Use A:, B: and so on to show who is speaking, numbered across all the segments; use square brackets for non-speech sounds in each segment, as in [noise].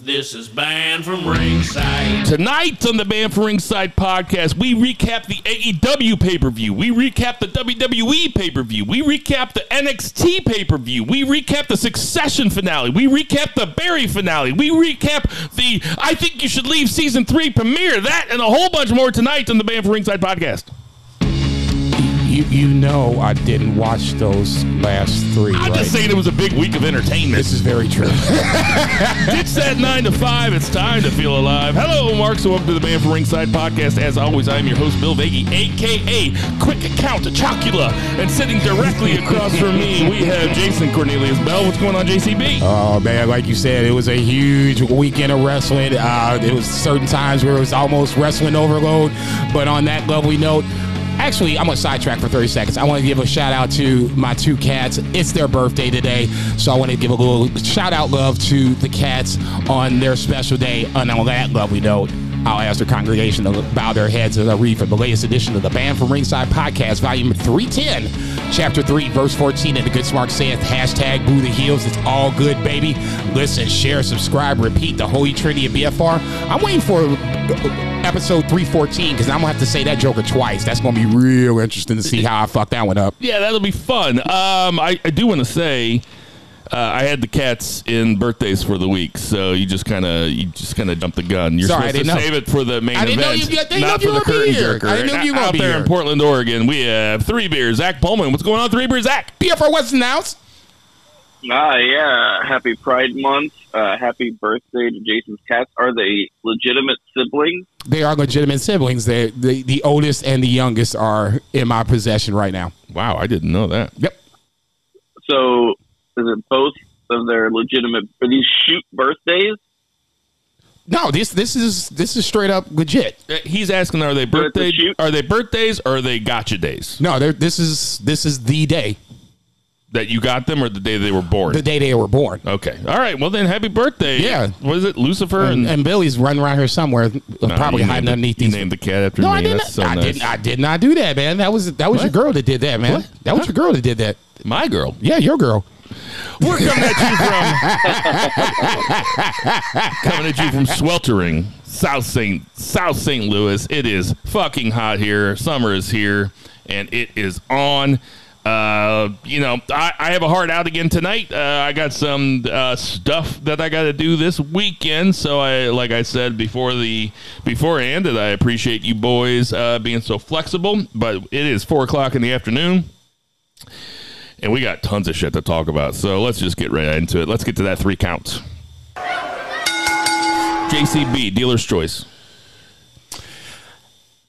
A: This is Banned from Ringside.
B: Tonight on the Banned from Ringside podcast, we recap the AEW pay per view. We recap the WWE pay per view. We recap the NXT pay per view. We recap the Succession finale. We recap the Barry finale. We recap the I Think You Should Leave season three premiere. That and a whole bunch more tonight on the Banned from Ringside podcast.
C: You you know I didn't watch those last three.
B: I'm
C: right?
B: just saying it was a big week of entertainment.
C: This is very true. [laughs]
B: It's that 9 to 5. It's time to feel alive. Hello, Mark. So, welcome to the Banned from Ringside podcast. As always, I'm your host, Bill Vagey, a.k.a. Quick Account Chocula. And sitting directly across from me, we have Jason Cornelius Bell. What's going on, JCB?
C: oh man, like you said, it was a huge weekend of wrestling. Uh, it was certain times where it was almost wrestling overload. But on that lovely note. Actually, I'm gonna sidetrack for 30 seconds. I want to give a shout out to my two cats. It's their birthday today, so I want to give a little shout out love to the cats on their special day. And on that lovely note, I'll ask the congregation to bow their heads as I read from the latest edition of the Banned from Ringside podcast, volume 310, chapter 3, verse 14. And the good smart saith, hashtag boo the heels. It's all good, baby. Listen, share, subscribe, repeat the Holy Trinity of BFR. I'm waiting for episode 314 because I'm going to have to say that joker twice. That's going to be real interesting to see how I fuck that one up.
B: Yeah, that'll be fun. Um, I, I do want to say. Uh, I had the cats in birthdays for the week, so you just kind of you just kind of jumped the gun. You're
C: Sorry,
B: supposed to
C: know.
B: save it for the main
C: I didn't know
B: event,
C: you- I didn't know
B: not
C: you
B: for the
C: were gonna
B: curtain
C: be here.
B: jerker.
C: I didn't know you were
B: Out
C: be
B: there
C: here.
B: in Portland, Oregon, we have three beers. Zach Pullman, what's going on? Three beers, Zach.
C: BFR what's announced?
D: Ah, yeah. Happy Pride Month. Uh, happy birthday to Jason's cats. Are they legitimate siblings?
C: They are legitimate siblings. They, the, the oldest and the youngest are in my possession right now.
B: Wow, I didn't know that.
C: Yep.
D: So, is it both of their legitimate? Are these shoot birthdays?
C: No, this this is this is straight up legit.
B: Uh, He's asking, are they
D: it's a
B: birthday? Are they birthdays or are they gotcha days
C: No, they're, this is this is the day,
B: that you got them, or the day they were born?
C: the day they were born.
B: okay, all right. Well, then, happy birthday.
C: Yeah.
B: What is it, Lucifer?
C: And, and Billy's running around here somewhere,
B: No,
C: probably
B: you
C: hiding
B: named it-
C: underneath
B: you
C: these.
B: named the cat after
C: no,
B: me.
C: I didn't.
B: That's so
C: I
B: nice.
C: didn't. I did not do that, man. That was that was your girl that did that, man.
B: What?
C: That was your girl that did that.
B: My girl.
C: Yeah, your girl.
B: We're coming at you from [laughs] coming at you from sweltering South St. South St. Louis. It is fucking hot here. Summer is here, and it is on. Uh, you know, I, I have a hard out again tonight. Uh, I got some uh, stuff that I got to do this weekend. So I, like I said before the beforehand, that I appreciate you boys uh, being so flexible. But it is four o'clock in the afternoon and we got tons of shit to talk about. So let's just get right into it. Let's get to that three count. JCB, dealer's choice.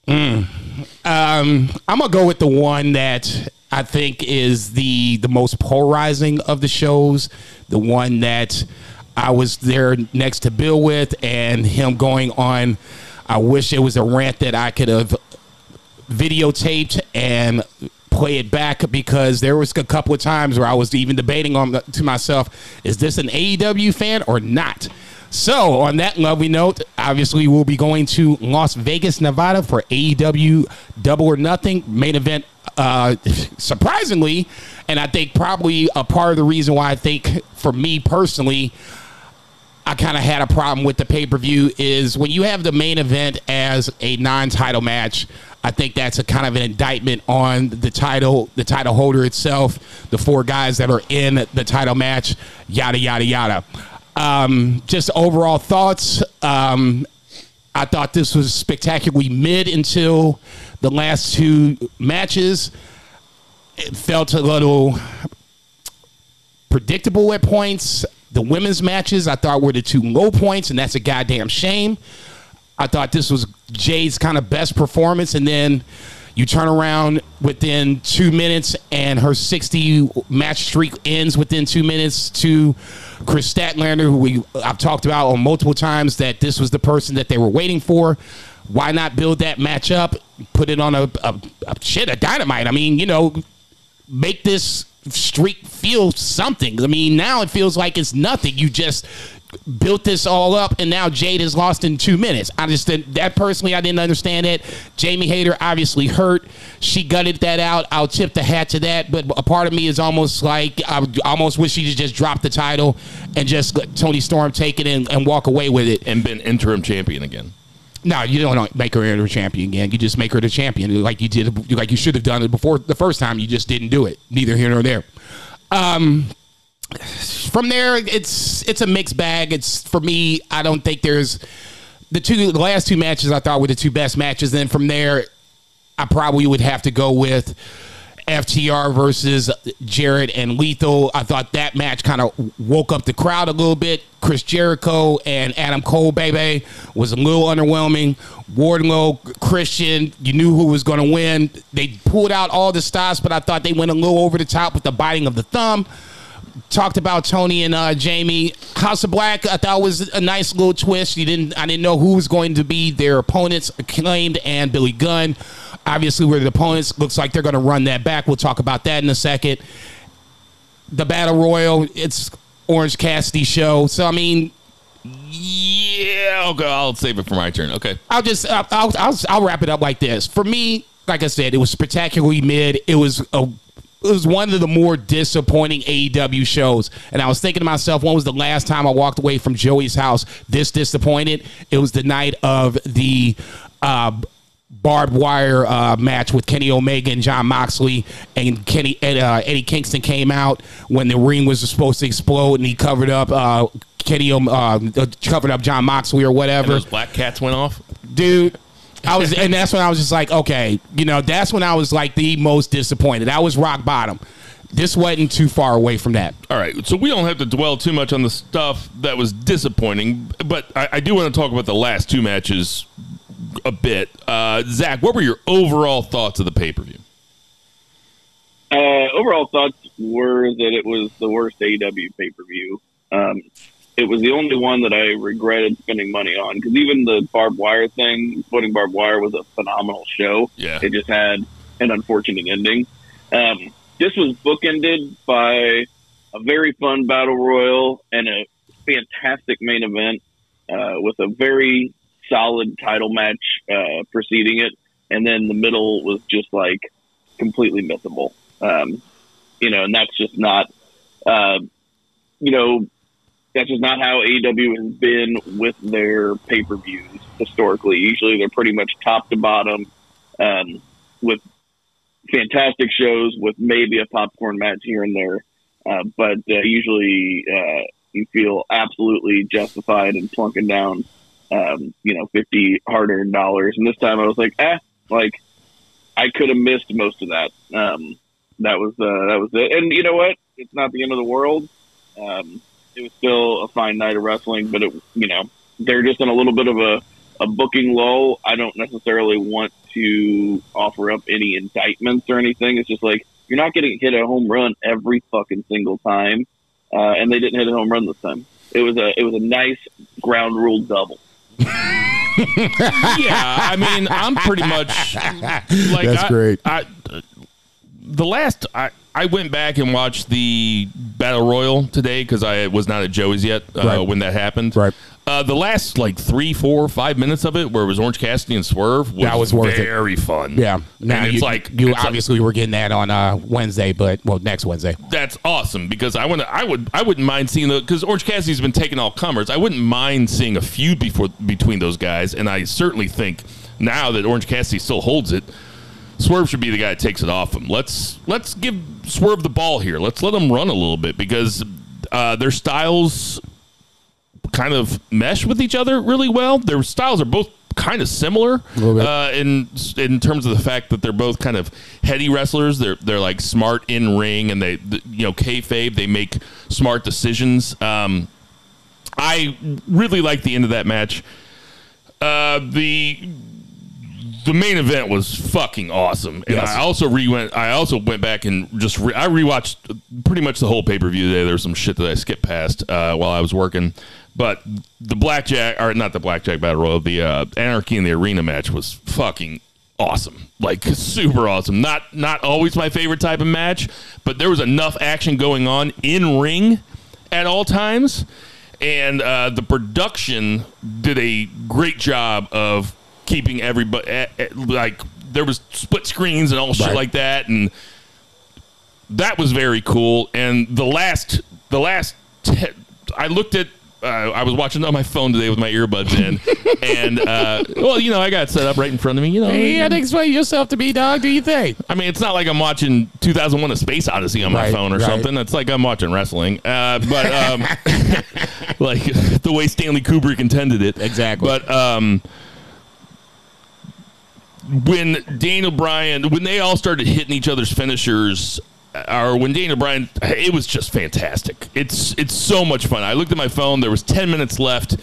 C: Um, I'm gonna go with the one that I think is the the most polarizing of the shows, the one that I was there next to Bill with, and him going on. I wish it was a rant that I could have videotaped and play it back because there was a couple of times where I was even debating on the, to myself, is this an AEW fan or not? So on that lovely note, obviously we'll be going to Las Vegas, Nevada for AEW Double or Nothing main event. Uh, [laughs] surprisingly, and I think probably a part of the reason why I think for me personally, I kind of had a problem with the pay per view is when you have the main event as a non title match. I think that's a kind of an indictment on the title, the title holder itself, the four guys that are in the title match, yada yada yada. Um, just overall thoughts. Um, I thought this was spectacularly mid until the last two matches. It felt a little predictable at points. The women's matches I thought were the two low points, and that's a goddamn shame. I thought this was Jay's kind of best performance, and then you turn around within two minutes, and her 60 match streak ends within two minutes to Kris Statlander, who we I've talked about on multiple times that this was the person that they were waiting for. Why not build that match up, put it on a, a, a shit a dynamite? I mean, you know, make this streak feel something. I mean, now it feels like it's nothing. You just built this all up, and now Jade is lost in two minutes. I just did that personally. I didn't understand it. Jamie Hayter obviously hurt. She gutted that out. I'll tip the hat to that. But a part of me is almost like I almost wish she just dropped the title and just let Toni Storm take it and, and walk away with it.
B: and been interim champion again.
C: No, you don't make her a champion again. You just make her the champion, like you did, like you should have done it before the first time. You just didn't do it. Neither here nor there. Um, from there, it's it's a mixed bag. It's for me. I don't think there's the two. The last two matches I thought were the two best matches. Then from there, I probably would have to go with FTR versus Jarrett and Lethal. I thought that match kind of woke up the crowd a little bit. Chris Jericho and Adam Cole, baby, was a little underwhelming. Wardlow, Christian, you knew who was going to win. They pulled out all the stops, but I thought they went a little over the top with the biting of the thumb. Talked about Tony and uh, Jamie. House of Black, I thought was a nice little twist. You didn't, I didn't know who was going to be their opponents, acclaimed and Billy Gunn. Obviously, we're the opponents. Looks like they're going to run that back. We'll talk about that in a second. The Battle Royal, it's Orange Cassidy show. So, I mean,
B: Yeah, I'll. I'll save it for my turn. Okay.
C: I'll just I'll, I'll, I'll, I'll wrap it up like this. For me, like I said, it was spectacularly mid. It was a it was one of the more disappointing AEW shows. And I was thinking to myself, when was the last time I walked away from Joey's house this disappointed? It was the night of the uh, barbed wire uh, match with Kenny Omega and Jon Moxley, and Kenny uh, Eddie Kingston came out when the ring was supposed to explode, and he covered up uh, Kenny uh, covered up Jon Moxley or
B: And
C: whatever
B: those black cats went off.
C: dude. I was, and that's when I was just like, okay, you know, that's when I was like the most disappointed. I was rock bottom. This wasn't too far away from that.
B: All right, so we don't have to dwell too much on the stuff that was disappointing, but I, I do want to talk about the last two matches a bit. Uh, Zach, what were your overall thoughts of the pay per view?
D: Uh, overall thoughts were that it was the worst AEW pay per view. Um, it was the only one that I regretted spending money on because even the barbed wire thing, exploding barbed wire, was a phenomenal show.
B: Yeah.
D: It just had an unfortunate ending. Um, this was bookended by a very fun battle royal and a fantastic main event uh, with a very solid title match uh, preceding it, and then the middle was just like completely missable. Um, you know, and that's just not, uh, you know, that's just not how AEW has been with their pay per views historically. Usually, they're pretty much top to bottom, um, with fantastic shows with maybe a popcorn match here and there. Uh, but uh, usually, uh, you feel absolutely justified in plunking down, um, you know, fifty hard-earned dollars. And this time, I was like, eh, like I could have missed most of that. Um, that was uh, that was it. And you know what? It's not the end of the world. Um, it was still a fine night of wrestling, but it, you know, they're just in a little bit of a, a booking lull. I don't necessarily want to offer up any indictments or anything. It's just like you're not getting hit a home run every fucking single time, uh, and they didn't hit a home run this time. It was a it was a nice ground rule double. [laughs]
B: yeah, I mean, I'm pretty much like
C: That's
B: I-
C: great.
B: I, the last I I went back and watched the battle royal today because I was not at Joey's yet uh,
C: Right.
B: when that happened.
C: Right.
B: Uh, the last like three, four, five minutes of it, where it was Orange Cassidy and Swerve, was,
C: That was worth it.
B: very fun.
C: Yeah. Now
B: and it's
C: you,
B: like
C: you
B: it's like-
C: obviously were getting that on uh, Wednesday, but well, next Wednesday.
B: that's awesome because I want to. I would. I wouldn't mind seeing the because Orange Cassidy's been taking all comers. I wouldn't mind seeing a feud before between those guys, and I certainly think now that Orange Cassidy still holds it, Swerve should be the guy that takes it off him. Let's let's give Swerve the ball here. Let's let him run a little bit because uh, their styles kind of mesh with each other really well. Their styles are both kind of similar uh, in in terms of the fact that they're both kind of heady wrestlers. They're they're like smart in ring, and they th- you know kayfabe. They make smart decisions. Um, I really like the end of that match. Uh, the the main event was fucking awesome, and
C: Yes.
B: I also re went. I also went back and just re- I rewatched pretty much the whole pay per view today. There was some shit that I skipped past uh, while I was working, but the blackjack or not the blackjack battle royal, the uh, anarchy in the arena match was fucking awesome, like [laughs] super awesome. Not not always my favorite type of match, but there was enough action going on in ring at all times and uh, the production did a great job of keeping everybody eh, eh, like there was split screens and all shit
C: Right.
B: like that, and that was very cool. And the last, the last, te- I looked at. Uh, I was watching on my phone today with my earbuds in, [laughs] and uh, well, you know, I got set up right in front of me. You know,
C: Hey, you had to explain yourself to me, dog. Do you think?
B: I mean, it's not like I'm watching 2001: A Space Odyssey on my
C: Right,
B: phone or
C: right.
B: something. It's like I'm watching wrestling, uh, but um, [laughs] [laughs] like the way Stanley Kubrick intended it.
C: Exactly.
B: But um, when Daniel Bryan, when they all started hitting each other's finishers, or when Daniel Bryan, it was just fantastic. It's it's so much fun. I looked at my phone. There was 10 minutes left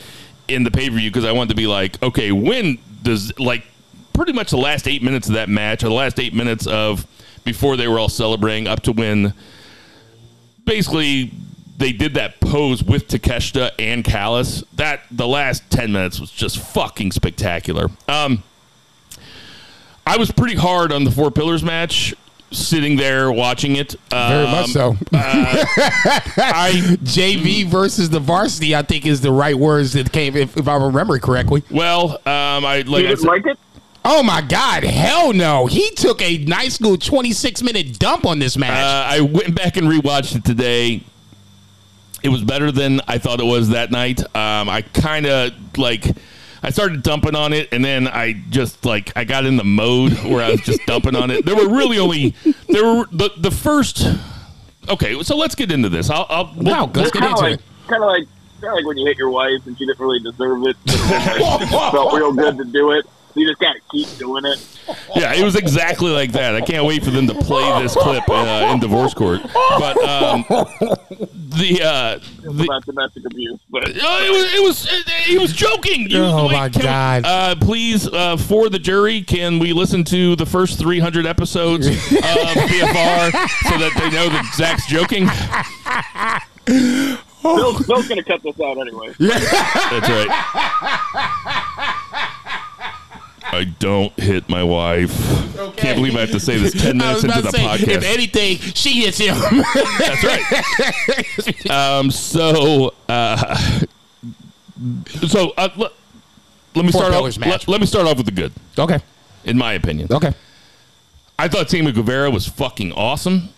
B: in the pay per view because I wanted to be like, okay, when does like pretty much the last eight minutes of that match, or the last eight minutes of before they were all celebrating up to when basically they did that pose with Takeshita and Callis. That the last ten minutes was just fucking spectacular. Um, I was pretty hard on the Four Pillars match, sitting there watching it. Um,
C: Very much so. [laughs]
B: I
C: JV versus the varsity, I think, is the right words that came, if, if I remember correctly.
B: well, um, I like
D: you
B: I
D: didn't
B: said,
D: like it?
C: Oh my God, hell no! He took a nice little twenty-six minute dump on this match.
B: Uh, I went back and rewatched it today. It was better than I thought it was that night. Um, I kind of like. I started dumping on it, and then I just like I got in the mode where I was just dumping on it. There were really only there were the the first. Okay, so let's get into this. I'll, I'll
C: no, let's get into
D: like,
C: it.
D: kind of like, kind of like when you hit your wife and she didn't really deserve it. it [laughs] felt real good to do it. You just gotta keep doing it.
B: Yeah, it was exactly like that. I can't wait for them to play this clip uh, in divorce court. But um, the uh, the,
D: About domestic abuse, but
B: Uh, it was. It was. It, he was joking. You-
C: Oh,
B: wait,
C: my
B: can we-
C: God.
B: uh, please, uh, for the jury, can we listen to the first 300 episodes of [laughs] BFR so that they know that Zach's joking?
D: Bill, Bill's gonna cut this out anyway. Yeah.
B: That's right. I don't hit my wife. Can't believe I have to say this 10 [laughs] minutes into the
C: say,
B: podcast.
C: if anything, she hits him. [laughs]
B: That's right. um, so, uh, so uh, let, let me
C: Four
B: start off. Let, let me start off with the good,
C: okay,
B: in my opinion.
C: okay.
B: I thought Sammy Guevara was fucking awesome.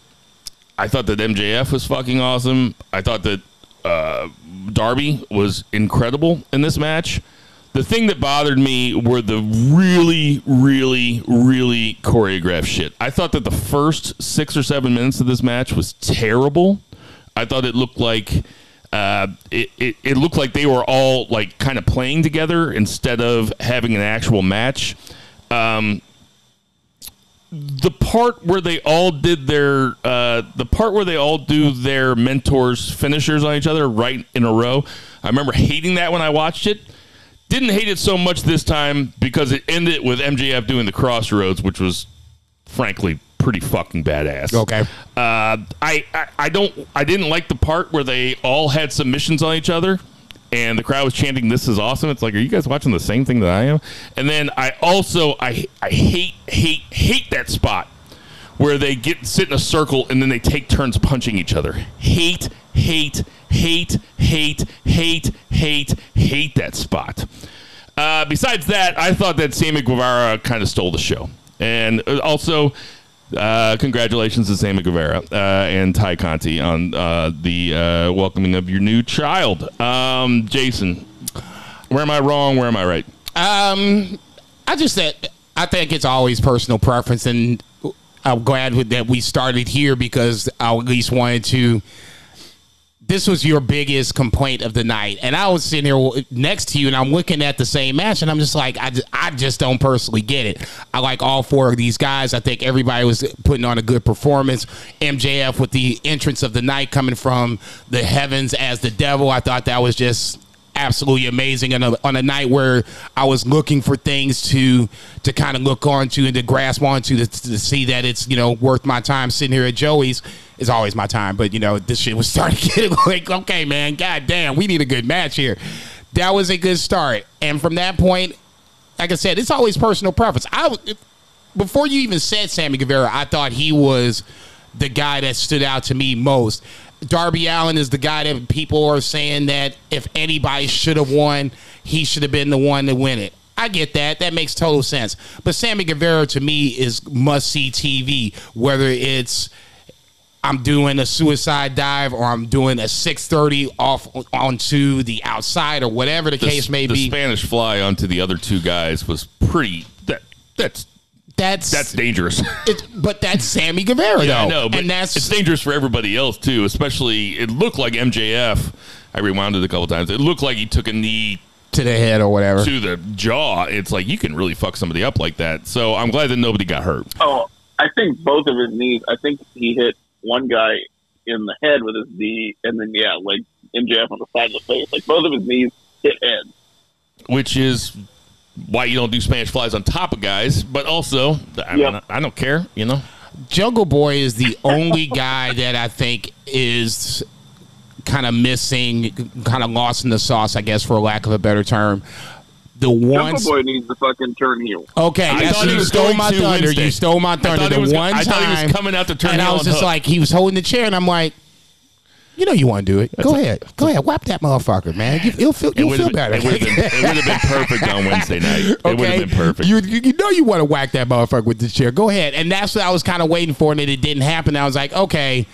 B: I thought that MJF was fucking awesome. I thought that uh, Darby was incredible in this match. The thing that bothered me were the really, really, really choreographed shit. I thought that the first six or seven minutes of this match was terrible. I thought it looked like uh, it, it, it looked like they were all like kind of playing together instead of having an actual match. Um, the part where they all did their uh, the part where they all do their mentors finishers on each other right in a row. I remember hating that when I watched it. Didn't hate it so much this time because it ended with MJF doing the crossroads, which was frankly pretty fucking badass.
C: Okay.
B: Uh, I, I I don't I didn't like the part where they all had submissions on each other. And the crowd was chanting, "This is awesome!" It's like, are you guys watching the same thing that I am? And then I also I I hate hate hate that spot where they get sit in a circle and then they take turns punching each other. Hate, hate, hate, hate, hate, hate, hate that spot. Uh, besides that, I thought that Sammy Guevara kind of stole the show, and uh, also. Uh, congratulations to Sammy Guevara uh, and Tay Conti on uh, the uh, welcoming of your new child. Um, Jason, where am I wrong? Where am I right?
C: Um, I just said I think it's always personal preference, and I'm glad that we started here because I at least wanted to. This was your biggest complaint of the night, and I was sitting here next to you, and I'm looking at the same match, and I'm just like, I just, I just don't personally get it. I like all four of these guys. I think everybody was putting on a good performance. MJF with the entrance of the night coming from the heavens as the devil, I thought that was just absolutely amazing on a, on a night where I was looking for things to to kind of look onto and to grasp onto to, to see that it's you know worth my time sitting here at Joey's. Is always my time but you know this shit was [laughs] starting to get like okay man god damn we need a good match here. That was a good start. And from that point like I said it's always personal preference. I before you even said Sammy Guevara I thought he was the guy that stood out to me most Darby Allin is the guy that people are saying that if anybody should have won, he should have been the one to win it. I get that. That makes total sense. But Sammy Guevara to me is must see TV, whether it's I'm doing a suicide dive or I'm doing a 630 off onto the outside or whatever the,
B: The,
C: case may
B: the
C: be.
B: Spanish fly onto the other two guys was pretty. That that's
C: that's
B: that's dangerous. [laughs]
C: it, but that's Sammy Guevara
B: Yeah,
C: though.
B: I know, but
C: and that's
B: it's dangerous for everybody else too. Especially, it looked like MJF. I rewound it a couple times. It looked like he took a knee
C: to the head or whatever.
B: to the jaw. It's like you can really fuck somebody up like that. So I'm glad that nobody got hurt.
D: Oh, I think both of his knees. I think he hit one guy in the head with his knee, and then yeah, like MJF on the side of the face. Like both of his knees hit head.
B: which is why you don't do Spanish flies on top of guys. But also, I, mean, I don't care. You know,
C: Jungle Boy is the only guy that I think is kind of missing, kind of lost in the sauce, I guess, for lack of a better term. The one.
D: Jungle Boy needs to fucking turn heel.
C: Okay,
B: I
C: that's
B: thought he
C: you
B: was
C: stole my thunder.
B: Wednesday.
C: You stole my thunder. The
B: was go-
C: one
B: I thought he was coming out to turn heel.
C: and I was just
B: Hook.
C: like, he was holding the chair, and I'm like, you know, you want to do it. Go ahead, go ahead, whap that motherfucker, man. You, you'll feel,
B: it
C: you'll feel better.
B: been, it would have been, it would have been perfect on Wednesday night. It would have been perfect.
C: You, you you know you want to whack that motherfucker with the chair. Go ahead, and that's what I was kind of waiting for, and it didn't happen. I was like, okay,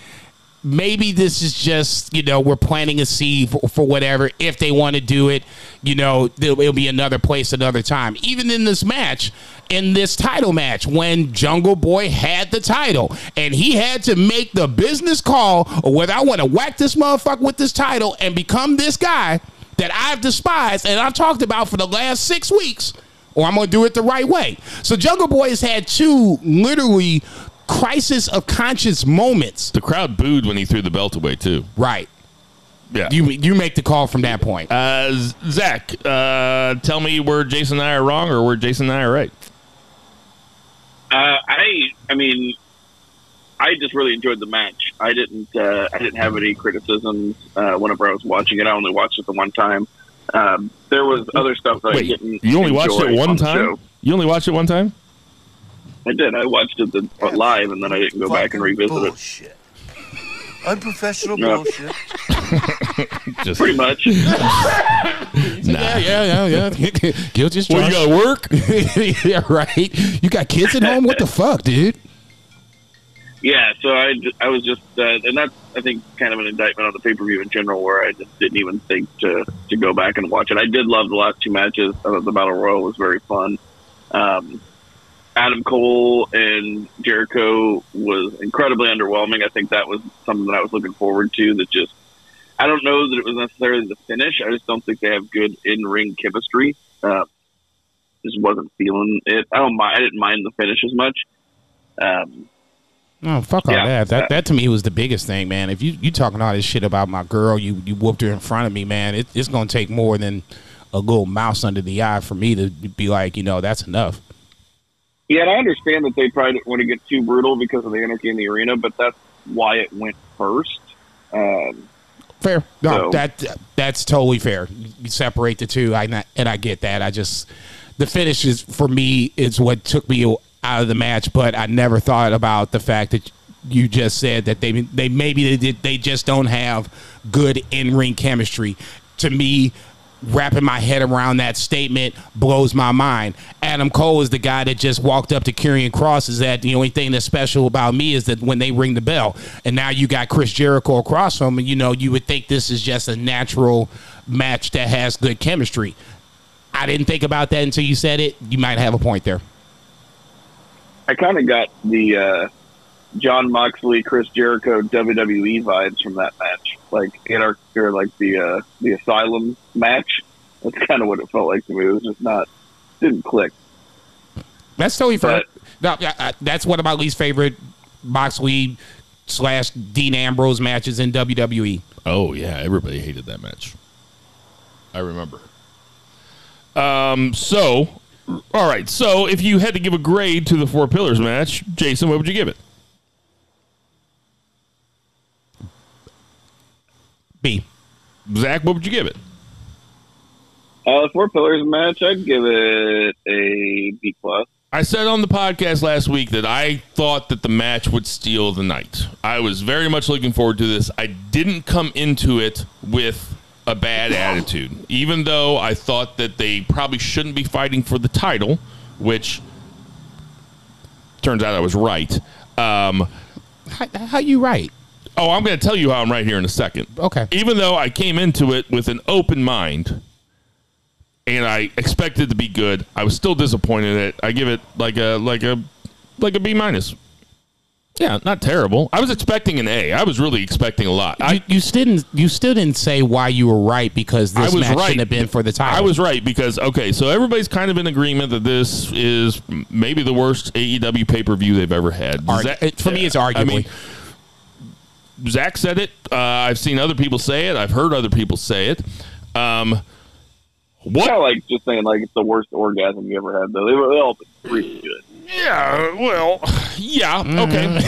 C: maybe this is just you know we're planting a seed for, for whatever. If they want to do it, you know it'll be another place, another time. Even in this match, in this title match, when Jungle Boy had the title and he had to make the business call whether I want to whack this motherfucker with this title and become this guy that I've despised and I've talked about for the last six weeks, or I'm gonna do it the right way. So Jungle Boy has had two literally crisis of conscience moments.
B: the crowd booed when he threw the belt away too.
C: Right.
B: Yeah.
C: You you make the call from that point.
B: uh, Zach, uh, tell me where Jason and I are wrong or where Jason and I are right.
D: Uh, I, I mean, I just really enjoyed the match. I didn't, uh, I didn't have any criticisms uh, whenever I was watching it. I only watched it the one time. Um, there was other stuff that I
B: Wait,
D: didn't.
B: you only watched it one
D: on
B: time? You only watched it one time?
D: I did. I watched it the, uh, live, and then I didn't go back and revisit it.
E: bullshit. Unprofessional
D: No.
E: bullshit. [laughs]
B: Just
D: Pretty much. [laughs]
C: yeah, yeah, yeah, yeah. [laughs] Guilty as
B: Well, you gotta work.
C: yeah, right. You got kids at home? What the fuck, dude?
D: Yeah, so I, I was just, uh, and that's I think kind of an indictment on the pay per view in general, where I just didn't even think to to go back and watch it. I did love the last two matches. I thought the battle royal was very fun. Um, Adam Cole and Jericho was incredibly underwhelming. I think that was something that I was looking forward to. That just, I don't know that it was necessarily the finish. I just don't think they have good in ring chemistry. Uh, just wasn't feeling it. I don't mind. I didn't mind the finish as much. Um,
C: Oh fuck all
D: Yeah.
C: that. That that to me was the biggest thing, man. If you you talking all this shit about my girl, you you whooped her in front of me, man. It, it's gonna take more than a little mouse under the eye for me to be like, you know, that's enough.
D: Yeah, and I understand that they probably didn't want to get too brutal because of the anarchy in the arena, but that's why it went first. Um,
C: Fair. No,
D: So-
C: that that's totally fair. You separate the two, I not- and I get that. I just the finish is for me is what took me out of the match, but I never thought about the fact that you just said that they they maybe they did, they just don't have good in ring chemistry. To me, wrapping my head around that statement blows my mind. Adam Cole is the guy that just walked up to Karrion Kross. Is that the only thing that's special about me is that when they ring the bell, and now you got Chris Jericho across from him, you know you would think this is just a natural match that has good chemistry. I didn't think about that until you said it. You might have a point there.
D: I kind of got the uh, Jon Moxley, Chris Jericho WWE vibes from that match, like anarch or like the uh, the Asylum match. That's kind of what it felt like to me. It was just not didn't click.
C: That's totally fair.
D: But-
C: No, I- I- that's one of my least favorite Moxley slash Dean Ambrose matches in. WWE.
B: Oh yeah, everybody hated that match. I remember. Um. So, all right. So, if you had to give a grade to the Four Pillars match, Jason, what would you give it?
C: B.
B: Zach, what would you give it?
D: Uh, the Four Pillars match, I'd give it a B plus.
B: I said on the podcast last week that I thought that the match would steal the night. I was very much looking forward to this. I didn't come into it with a bad attitude, even though I thought that they probably shouldn't be fighting for the title, which turns out I was right. Um,
C: How, how you right?
B: Oh, I'm going to tell you how I'm right here in a second.
C: Okay.
B: Even though I came into it with an open mind and I expected to be good, I was still disappointed in it. I give it like a like a like a B minus. Yeah, not terrible. I was expecting an A. I was really expecting a lot.
C: You,
B: I
C: you still didn't. You still didn't say why you were right because this
B: I
C: match
B: right.
C: shouldn't have been for the title.
B: I was right because okay, so everybody's kind of in agreement that this is maybe the worst AEW pay per view they've ever had.
C: Argu- it- for me, it's
B: I
C: arguably.
B: mean, Zach said it. Uh, I've seen other people say it. I've heard other people say it. Um, what?
D: Kind of like just saying like it's the worst orgasm you ever had. Though they were they all pretty good.
B: Yeah, well, yeah, okay. [laughs]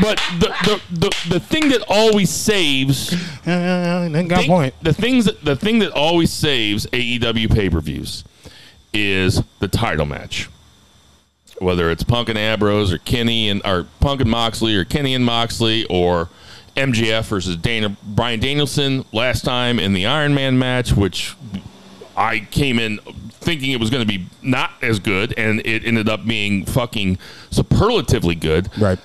B: but the, the the the thing that always saves
C: Uh, got
B: thing-
C: point.
B: the things that the thing that always saves AEW pay per views is the title match. Whether it's Punk and Ambrose or Kenny and or Punk and Moxley or Kenny and Moxley or MJF versus Dana Brian Danielson last time in the Iron Man match, which I came in thinking it was going to be not as good, and it ended up being fucking superlatively good.
C: Right.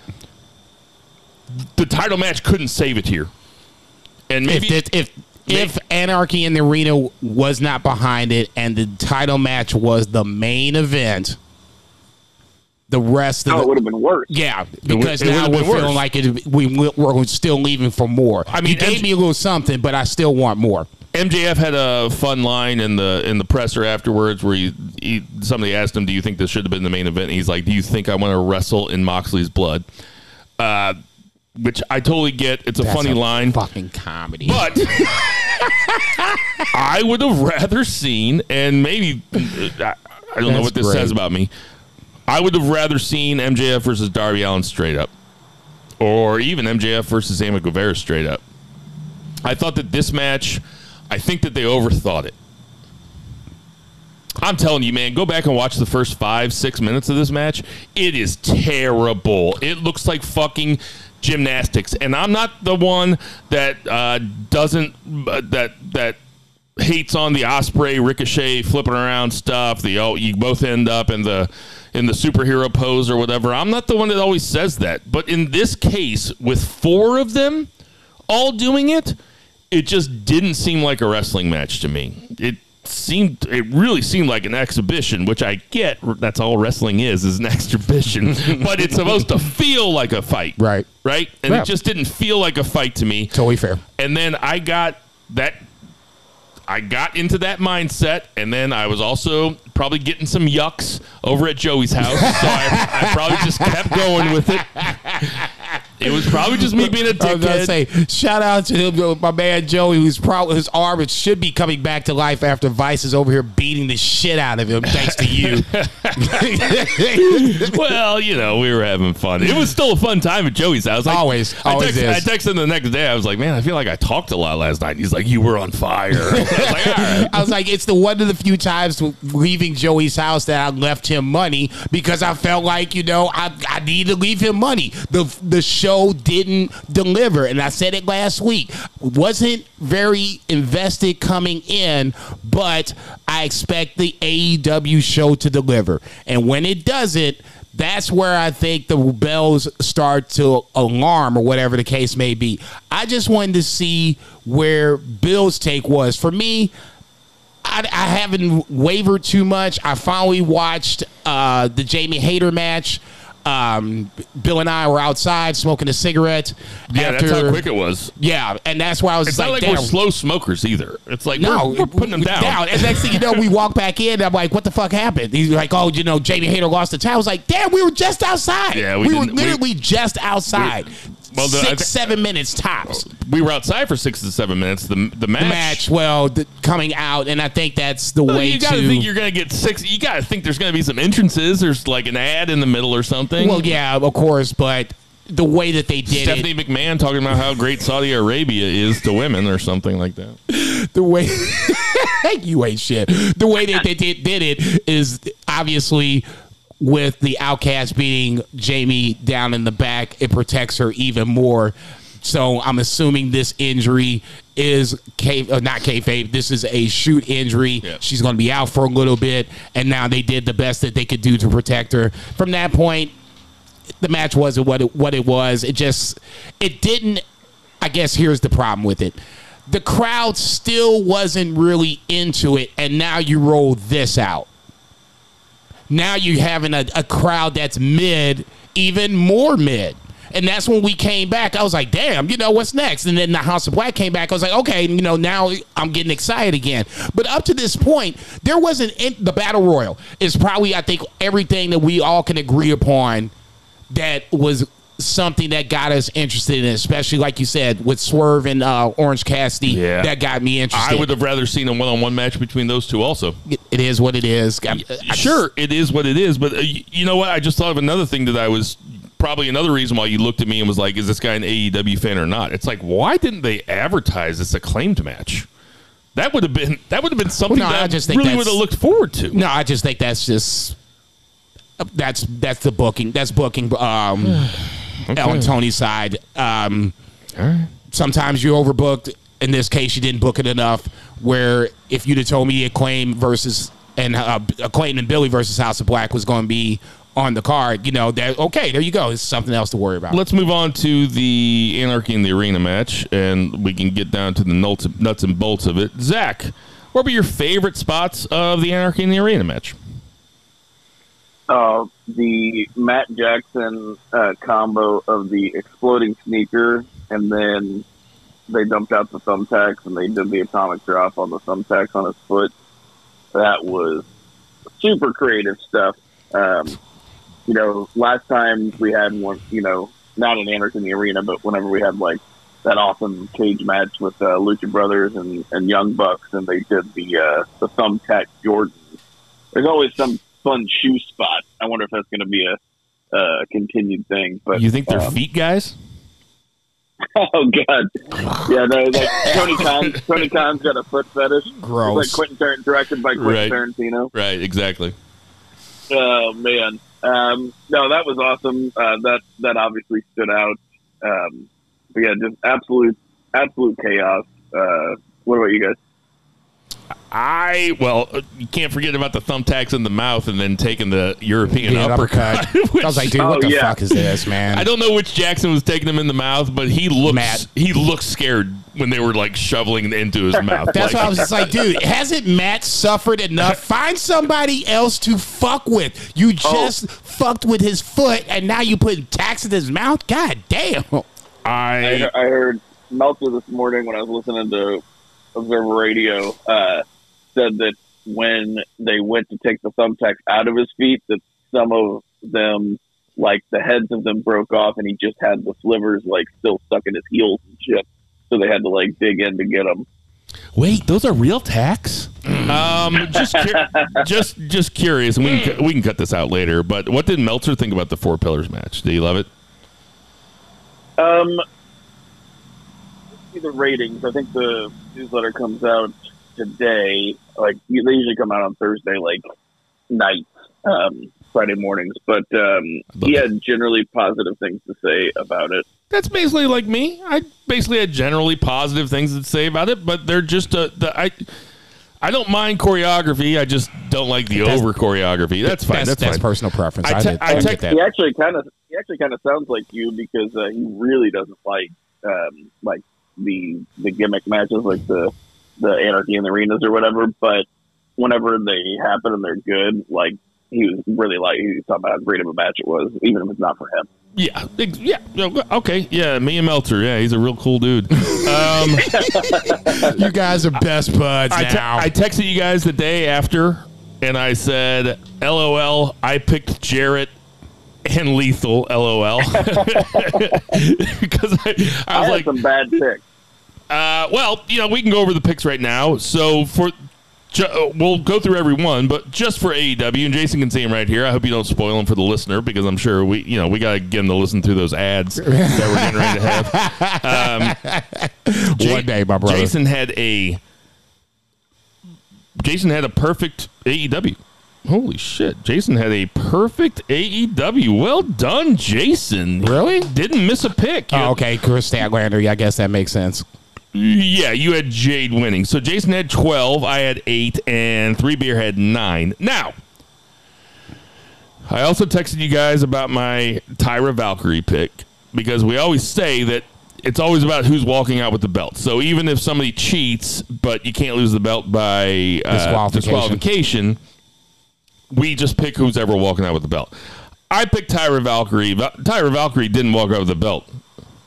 B: The title match couldn't save it here, and maybe
C: if if if Anarchy in the Arena was not behind it and the title match was the main event, the rest of
D: No, it would have been worse.
C: yeah, because
B: it
C: now we're
B: been worse.
C: feeling like it, we we're still leaving for more. I
B: mean,
C: mean, you gave
B: MJ
C: me a little something, but I still want more.
B: MJF had a fun line in the in the presser afterwards where he, he somebody asked him, "Do you think this should have been the main event?" And he's like, "Do you think I want to wrestle in Moxley's blood?" Uh, which I totally get. It's a
C: That's
B: funny
C: a
B: line,
C: fucking comedy.
B: but [laughs] I would have rather seen, and maybe I, I don't know what this
C: great.
B: says about me. I would have rather seen MJF versus Darby Allin straight up, or even MJF versus Sammy Guevara straight up. I thought that this match, I think that they overthought it. I'm telling you, man, go back and watch the first five, six minutes of this match. It is terrible. It looks like fucking gymnastics, and I'm not the one that uh, doesn't uh, that that hates on the Ospreay Ricochet flipping around stuff. The oh, you both end up in the in the superhero pose or whatever. I'm not the one that always says that, but in this case, with four of them all doing it, it just didn't seem like a wrestling match to me. It seemed it really seemed like an exhibition, which I get that's all wrestling is is an [laughs] exhibition, but it's supposed to feel like a fight.
C: Right.
B: Right? And
C: Yeah.
B: it just didn't feel like a fight to me.
C: totally fair.
B: And then I got that I got into that mindset, and then I was also probably getting some yucks over at Joey's house. So I, I probably just kept going with it. It was probably just me being a
C: I was gonna
B: dickhead.
C: say, shout out to him, my man Joey, who's probably his arm should be coming back to life after Vice is over here beating the shit out of him, thanks to you. [laughs]
B: well, you know, we were having fun. It was still a fun time at Joey's house. Like,
C: Always,
B: I
C: always
B: texted,
C: is.
B: I texted him the next day. I was like, man, I feel like I talked a lot last night. He's like, you were on fire. [laughs] I was like, right.
C: I was like, it's the one of the few times leaving Joey's house that I left him money because I felt like, you know, I, I need to leave him money. The the show didn't deliver. And I said it last week. Wasn't very invested coming in, but I expect the AEW show to deliver. And when it doesn't, that's where I think the bells start to alarm or whatever the case may be. I just wanted to see where Bill's take was. For me, I, I haven't wavered too much. I finally watched uh, the Jamie Hayter match. Um, Bill and I were outside smoking a cigarette.
B: Yeah,
C: after,
B: that's how quick it was.
C: Yeah, and that's why I was
B: It's
C: like,
B: not like
C: damn,
B: we're slow smokers either. It's like
C: no,
B: we're, we're putting them down.
C: And next thing you know, we walk back in. I'm like, what the fuck happened? He's like, oh, you know, Jamie Hayter lost the tie. I was like, damn, we were just outside.
B: Yeah, we
C: we, were
B: didn't- we-
C: literally just outside.
B: Well, the-
C: Six, seven minutes tops.
B: We were outside for six to seven minutes. The the match.
C: The match, well, the, coming out, and I think that's the
B: Well,
C: way
B: you gotta
C: to.
B: think you're gonna get six. You gotta think there's gonna be some entrances. There's like an ad in the middle or something.
C: well, yeah, of course, but the way that they did
B: Stephanie
C: it, Stephanie
B: McMahon talking about how great Saudi Arabia is to women or something like that. [laughs]
C: the way [laughs] you ain't shit. The way that they did, did it is, obviously, with the outcast beating Jamie down in the back, it protects her even more. So I'm assuming this injury is K, uh, not kayfabe. This is a shoot injury.
B: Yeah.
C: She's going to be out for a little bit, and now they did the best that they could do to protect her. From that point, the match wasn't what it, what it was. It just it didn't. I guess here's the problem with it. The crowd still wasn't really into it, and now you roll this out. Now you're having a, a crowd that's mid, even more mid. And that's when we came back. I was like, damn, you know, what's next? And then the House of Black came back. I was like, okay, you know, now I'm getting excited again. But up to this point, there wasn't the Battle Royal is probably, I think, everything that we all can agree upon that was something that got us interested in, it, especially like you said with Swerve and uh, Orange Cassidy.
B: Yeah.
C: that got me interested.
B: I would have rather seen a one-on-one match between those two. Also,
C: It- is what it is. I- I-
B: sure, it is what it is. But uh, you know what? I just thought of another thing that I was probably another reason why you looked at me and was like, "Is this guy an AEW fan or not?" It's like, why didn't they advertise this acclaimed match? That would have been that would have been something
C: Well, no,
B: that
C: I just think
B: really would have looked forward to.
C: No, I just think that's just that's that's the booking. That's booking. Um, [sighs] [sighs] [sighs] on Tony's side. Um, Sometimes you overbooked. In this case, you didn't book it enough. Where if you'd have told me Acclaim versus and uh, Acclaim and Billy versus House of Black was going to be on the card, you know that okay, there you go. It's something else to worry about.
B: Let's move on to the Anarchy in the Arena match, and we can get down to the nuts, nuts and bolts of it. Zach, what were your favorite spots of the Anarchy in the Arena match?
D: uh, the Matt Jackson uh, combo of the exploding sneaker, and then they dumped out the thumbtacks and they did the atomic drop on the thumbtacks on his foot. That was super creative stuff. Um, you know, last time we had one, you know, not in the Arena, but whenever we had like that awesome cage match with uh, Lucha Brothers and, and Young Bucks, and they did the uh, the thumbtack Jordan. There's always some fun shoe spot. I wonder if that's going to be a uh, continued thing. But
B: You think they're
D: um,
B: feet guys? [laughs]
D: Oh God, yeah, no, like Tony Khan. Tony Khan's got a foot fetish.
C: Gross.
D: It's like Quentin Tar- directed by Quentin
B: Right.
D: Tarantino.
B: Right, exactly.
D: Oh man, um, no, that was awesome. Uh, that that obviously stood out. Um, but yeah, just absolute absolute chaos. Uh, what about you guys?
B: I well, uh, you can't forget about the thumbtacks in the mouth and then taking the European
C: Yeah,
B: uppercut.
C: uppercut.
B: which- [laughs]
C: I was like, dude, what
D: Oh,
C: the
D: yeah.
C: fuck is this, man?
B: I don't know which Jackson was taking him in the mouth, but he looks
C: Matt.
B: he looked scared when they were like shoveling into his mouth.
C: That's
B: Like,
C: why I was just like, dude, hasn't Matt suffered enough? [laughs] Find somebody else to fuck with. You just fucked with his foot, and now you putting tacks in his mouth. God damn.
B: I
D: I, I heard Meltzer this morning when I was listening to Observer Radio uh, said that when they went to take the thumbtacks out of his feet, that some of them, like the heads of them, broke off, and he just had the slivers like still stuck in his heels and shit. So they had to like dig in to get them.
B: wait, those are real tacks. Um, just cur- [laughs] just just curious, and we can, cu- we can cut this out later. But what did Meltzer think about the Four Pillars match? Did he love it?
D: Um, see the ratings. I think the newsletter comes out today. Like they usually come out on Thursday, like nights, um, Friday mornings. But um,
B: Love
D: he
B: it.
D: had generally positive things to say about it.
B: That's basically like me. I basically had generally positive things to say about it, but they're just uh, the I. I don't mind choreography. I just don't like the
C: That's-
B: over choreography. That's fine.
C: That's,
B: That's,
C: that's
B: fine.
C: personal preference.
B: I
C: I,
B: te-
C: did,
B: I
C: I
B: te-
C: get that.
D: He actually kind of he actually kind of sounds like you because uh, he really doesn't like um, like the the gimmick matches, like the the anarchy in the arenas or whatever. But whenever they happen and they're good, like he was really like he was talking about how great of a match it was, even if it's not for him.
B: Yeah, yeah, yeah, okay, yeah. Me and Meltzer, yeah, he's a real cool dude. Um, [laughs]
C: You guys are best buds
B: I, te-
C: now.
B: I texted you guys the day after, and I said, "LOL, I picked Jarrett and Lethal." LOL, because [laughs] I, I
D: I,
B: was
D: had
B: like,
D: some bad picks.
B: Uh, well, you know, we can go over the picks right now. So for ju- uh, we'll go through every one, but just for AEW, and Jason can see him right here. I hope you don't spoil them for the listener because I'm sure we, you know, we got to get him to listen through those ads [laughs] that we're getting ready to have. Um, Ja- [laughs]
C: One day, my brother.
B: Jason had a Jason had a perfect AEW. Holy shit. Jason had a perfect AEW. Well done, Jason.
C: Really?
B: Didn't miss a pick.
C: Oh, okay, Kris Statlander. Yeah, I guess that makes sense.
B: Yeah, you had Jade winning. So Jason had 12, I had 8, and 3 Beer had 9. Now, I also texted you guys about my Taya Valkyrie pick because we always say that it's always about who's walking out with the belt. So even if somebody cheats, but you can't lose the belt by uh,
C: Disqualification.
B: disqualification, we just pick who's ever walking out with the belt. I picked Taya Valkyrie. Val- Taya Valkyrie didn't walk out with the belt,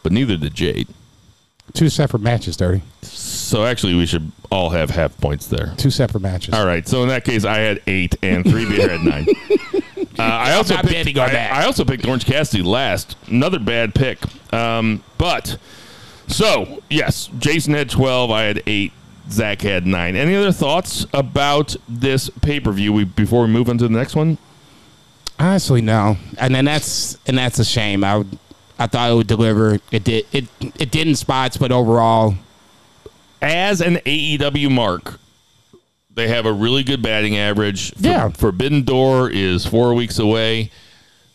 B: but neither did Jade.
C: Two separate matches, Dirty.
B: So actually, we should all have half points there.
C: Two separate matches.
B: All right. So in that case, I had eight, and three beer had nine. [laughs] Uh, I also
C: not
B: picked. I. I also picked Orange Cassidy last. Another bad pick. Um, but so yes, Jason had twelve. I had eight. Zach had nine. Any other thoughts about this pay per view? We before we move on to the next one.
C: Honestly, no. And then that's and that's a shame. I would, I thought it would deliver. It did. It it did in spots, but overall,
B: As an AEW mark, they have a really good batting average. For-
C: Yeah.
B: Forbidden Door is four weeks away.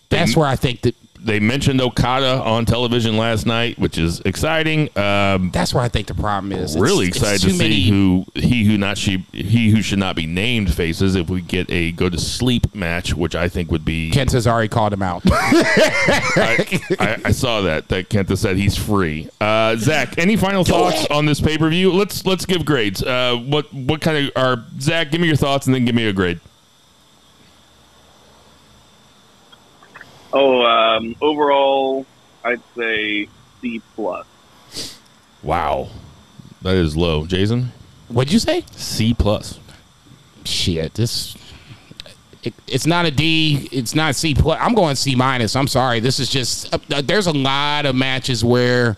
C: that's where I think that
B: They mentioned Okada on television last night, which is exciting. Um,
C: that's where I think the problem is.
B: Really
C: it's
B: excited
C: too
B: to see
C: many-
B: who he who not she he who should not be named faces if we get a go to sleep match, which I think would be.
C: Kenta already called him out. [laughs]
B: I, I, I saw that that Kenta said he's free. Uh, Zach, any final thoughts on this pay per view? Let's let's give grades. Uh, what what kind of are Zach? Give me your thoughts and then give me a grade.
D: Oh, um, overall, I'd say C plus.
B: Wow, that is low. Jason,
C: What'd you say?
B: C plus.
C: Shit, this. It, it's not a D. It's not C plus. I'm going C minus. I'm sorry. This is just. Uh, there's a lot of matches where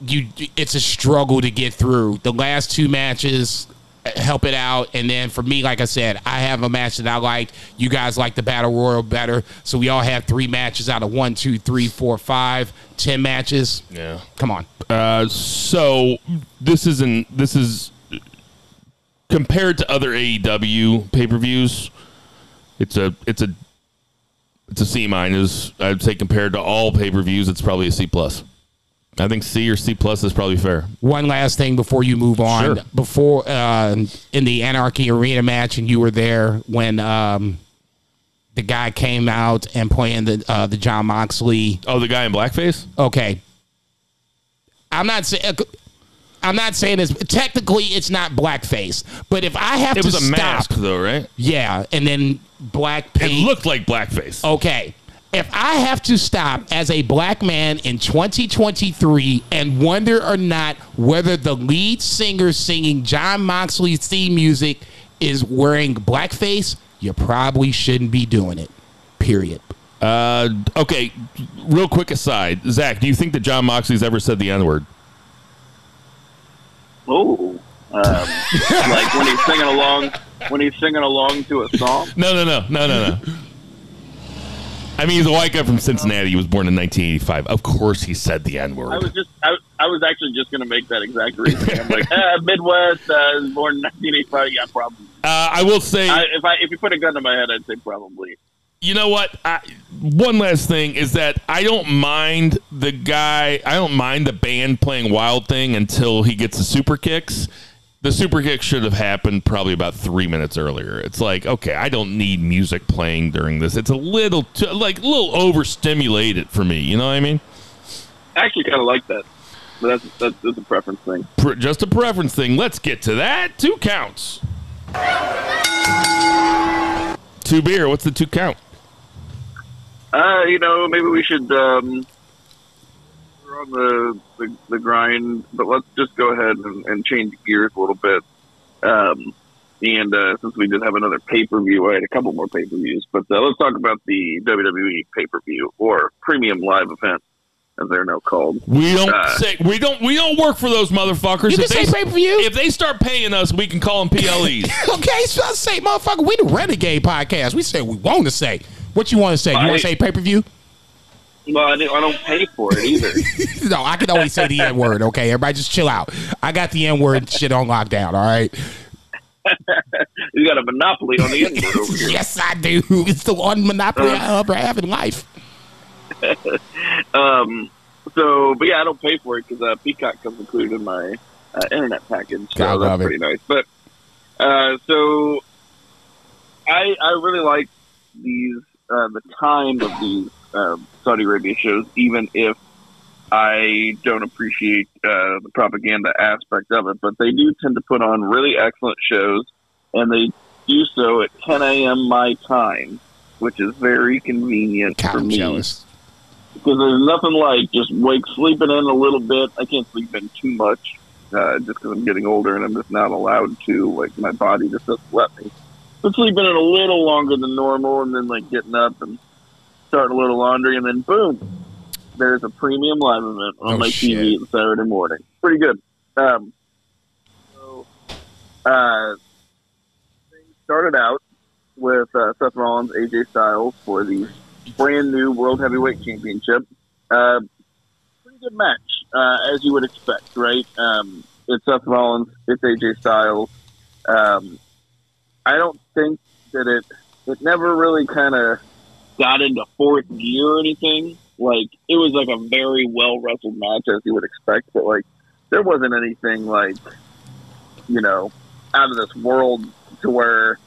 C: you. It's a struggle to get through. The last two matches uh, help it out, and then for me, like I said, I have a match that I like. You guys like the battle royal better, so we all have three matches out of one, two, three, four, five, ten matches.
B: Yeah.
C: Come on.
B: Uh, so this isn't this is compared to other AEW pay per views. It's a it's a it's a C minus. I'd say compared to all pay per views, it's probably a C plus. I think C or C plus is probably fair.
C: One last thing before you move on.
B: Sure.
C: Before uh, in the Anarchy Arena match, and you were there when um, the guy came out and playing the uh, the Jon Moxley.
B: Oh, the guy in blackface.
C: Okay, I'm not saying. I'm not saying this. Technically, it's not blackface, but if I have
B: It
C: to
B: was a
C: stop,
B: mask though, right?
C: yeah, and then black
B: It
C: paint.
B: looked like blackface.
C: Okay. If I have to stop as a black man in 2023 and wonder or not whether the lead singer singing Jon Moxley's theme music is wearing blackface, you probably shouldn't be doing it. Period.
B: Uh, okay, real quick aside, Zach, do you think that Jon Moxley's ever said the N word?
D: Oh, um, [laughs] like when he's singing along, when he's singing along to a song.
B: No, no, no, no, no, no. I mean, he's a white guy from Cincinnati. He was born in 1985. Of course, he said the N word.
D: I was just, I, I was actually just going to make that exact reason. I'm like, ah, Midwest, uh, born in 1985. Yeah, probably.
B: Uh, I will say,
D: I, if I, if you put a gun to my head, I'd say probably.
B: you know what? I, one last thing is that I don't mind the guy. I don't mind the band playing Wild Thing until he gets the super kicks. The super kick should have happened probably about three minutes earlier. It's like, okay, I don't need music playing during this. It's a little, too, like, a little overstimulated for me. You know what I mean?
D: I actually kind of like that, but that's, that's that's a preference thing.
B: Pre- just a preference thing. Let's get to that. Two counts. Two beer. What's the two count?
D: Uh, you know, maybe we should. Um, we're on the, the the grind, but let's just go ahead and, and change gears a little bit. Um, and uh, since we did have another pay per view, I had a couple more pay per views, but uh, let's talk about the WWE pay per view or premium live event, as they're now called.
B: We don't
D: Uh,
B: say we don't we don't work for those motherfuckers.
C: You can
B: If they-
C: say pay-per-view.
B: If they start paying us, we can call them PLEs. [laughs]
C: Okay, so I say, motherfucker, we the Renegade podcast. We say what we want to say. What you want to say? You want to say pay per view?
D: Well, I, I don't pay for it either. [laughs]
C: no, I can only say the N word. Okay, everybody, just chill out. I got the N word shit on lockdown. All right. [laughs]
D: You got a monopoly on the N word over here.
C: yes, I do. [laughs] It's the one monopoly I ever have in life.
D: Um, so, but yeah, I don't pay for it because uh, Peacock comes included in my uh, internet package. So
C: love
D: that's
C: it.
D: pretty nice. But uh, so I I really like these uh, the time of these um, Saudi Arabia shows, even if I don't appreciate uh, the propaganda aspect of it. But they do tend to put on really excellent shows, and they do so at 10 a.m. my time, which is very convenient
C: God,
D: for
C: I'm
D: me
C: jealous.
D: because there's nothing like just wake sleeping in a little bit. I can't sleep in too much uh, just because I'm getting older and I'm just not allowed to. Like my body just doesn't let me. But sleeping in a little longer than normal, and then like getting up and starting a little laundry, and then boom, there's a premium live event on
C: Oh,
D: my
C: shit.
D: TV on Saturday morning. Pretty good. Um, so, uh, things started out with uh, Seth Rollins, AJ Styles for the brand new World Heavyweight Championship. Uh, pretty good match, uh, as you would expect, right? Um, it's Seth Rollins, it's AJ Styles. Um, I don't think that it it never really kind of got into fourth gear or anything. Like it was like a very well wrestled match, as you would expect, but like there wasn't anything like you know out of this world to where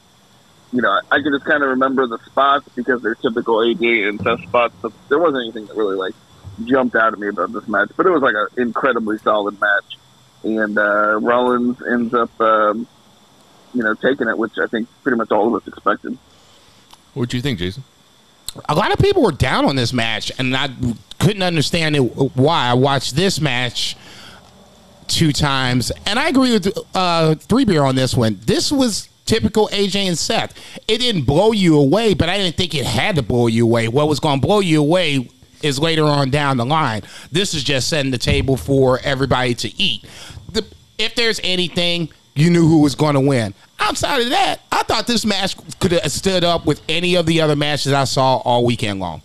D: you know, I can just kind of remember the spots because they're typical AJ and Seth spots. But there wasn't anything that really like jumped out at me about this match. But it was like an incredibly solid match, and uh, Rollins ends up, um, you know, taking it, which I think pretty much all of us expected.
B: What do you think, Jason?
C: A lot of people were down on this match, and I couldn't understand it, why. I watched this match two times, and I agree with uh, Three Beer on this one. This was typical AJ and Seth. It didn't blow you away, but I didn't think it had to blow you away. What was going to blow you away is later on down the line. This is just setting the table for everybody to eat. The, if there's anything, you knew who was going to win. Outside of that, I thought this match could have stood up with any of the other matches I saw all weekend long.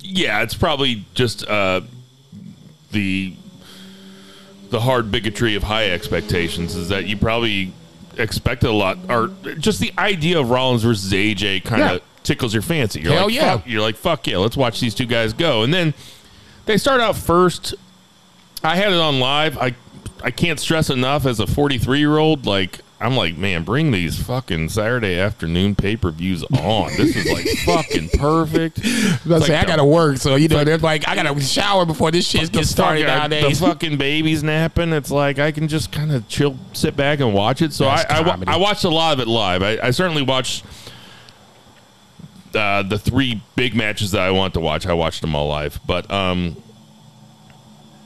B: Yeah, it's probably just uh, the the hard bigotry of high expectations. Is that you probably expected a lot, or just the idea of Rollins versus AJ kind of
C: Yeah.
B: tickles your fancy. You're
C: Hell
B: like,
C: yeah.
B: fuck, you're like, fuck yeah, let's watch these two guys go. And then they start out first. I had it on live. I I can't stress enough as a 43 year old, like. I'm like, man, bring these fucking Saturday afternoon pay per views on. This is like fucking perfect. [laughs]
C: I,
B: It's
C: say, I gotta work, so you know, they're like, I gotta shower before this shit gets started
B: fucking-
C: nowadays.
B: The fucking baby's napping. It's like I can just kind of chill, sit back and watch it. So I, I. I watched a lot of it live. I, I certainly watched uh, the three big matches that I want to watch. I watched them all live, but um,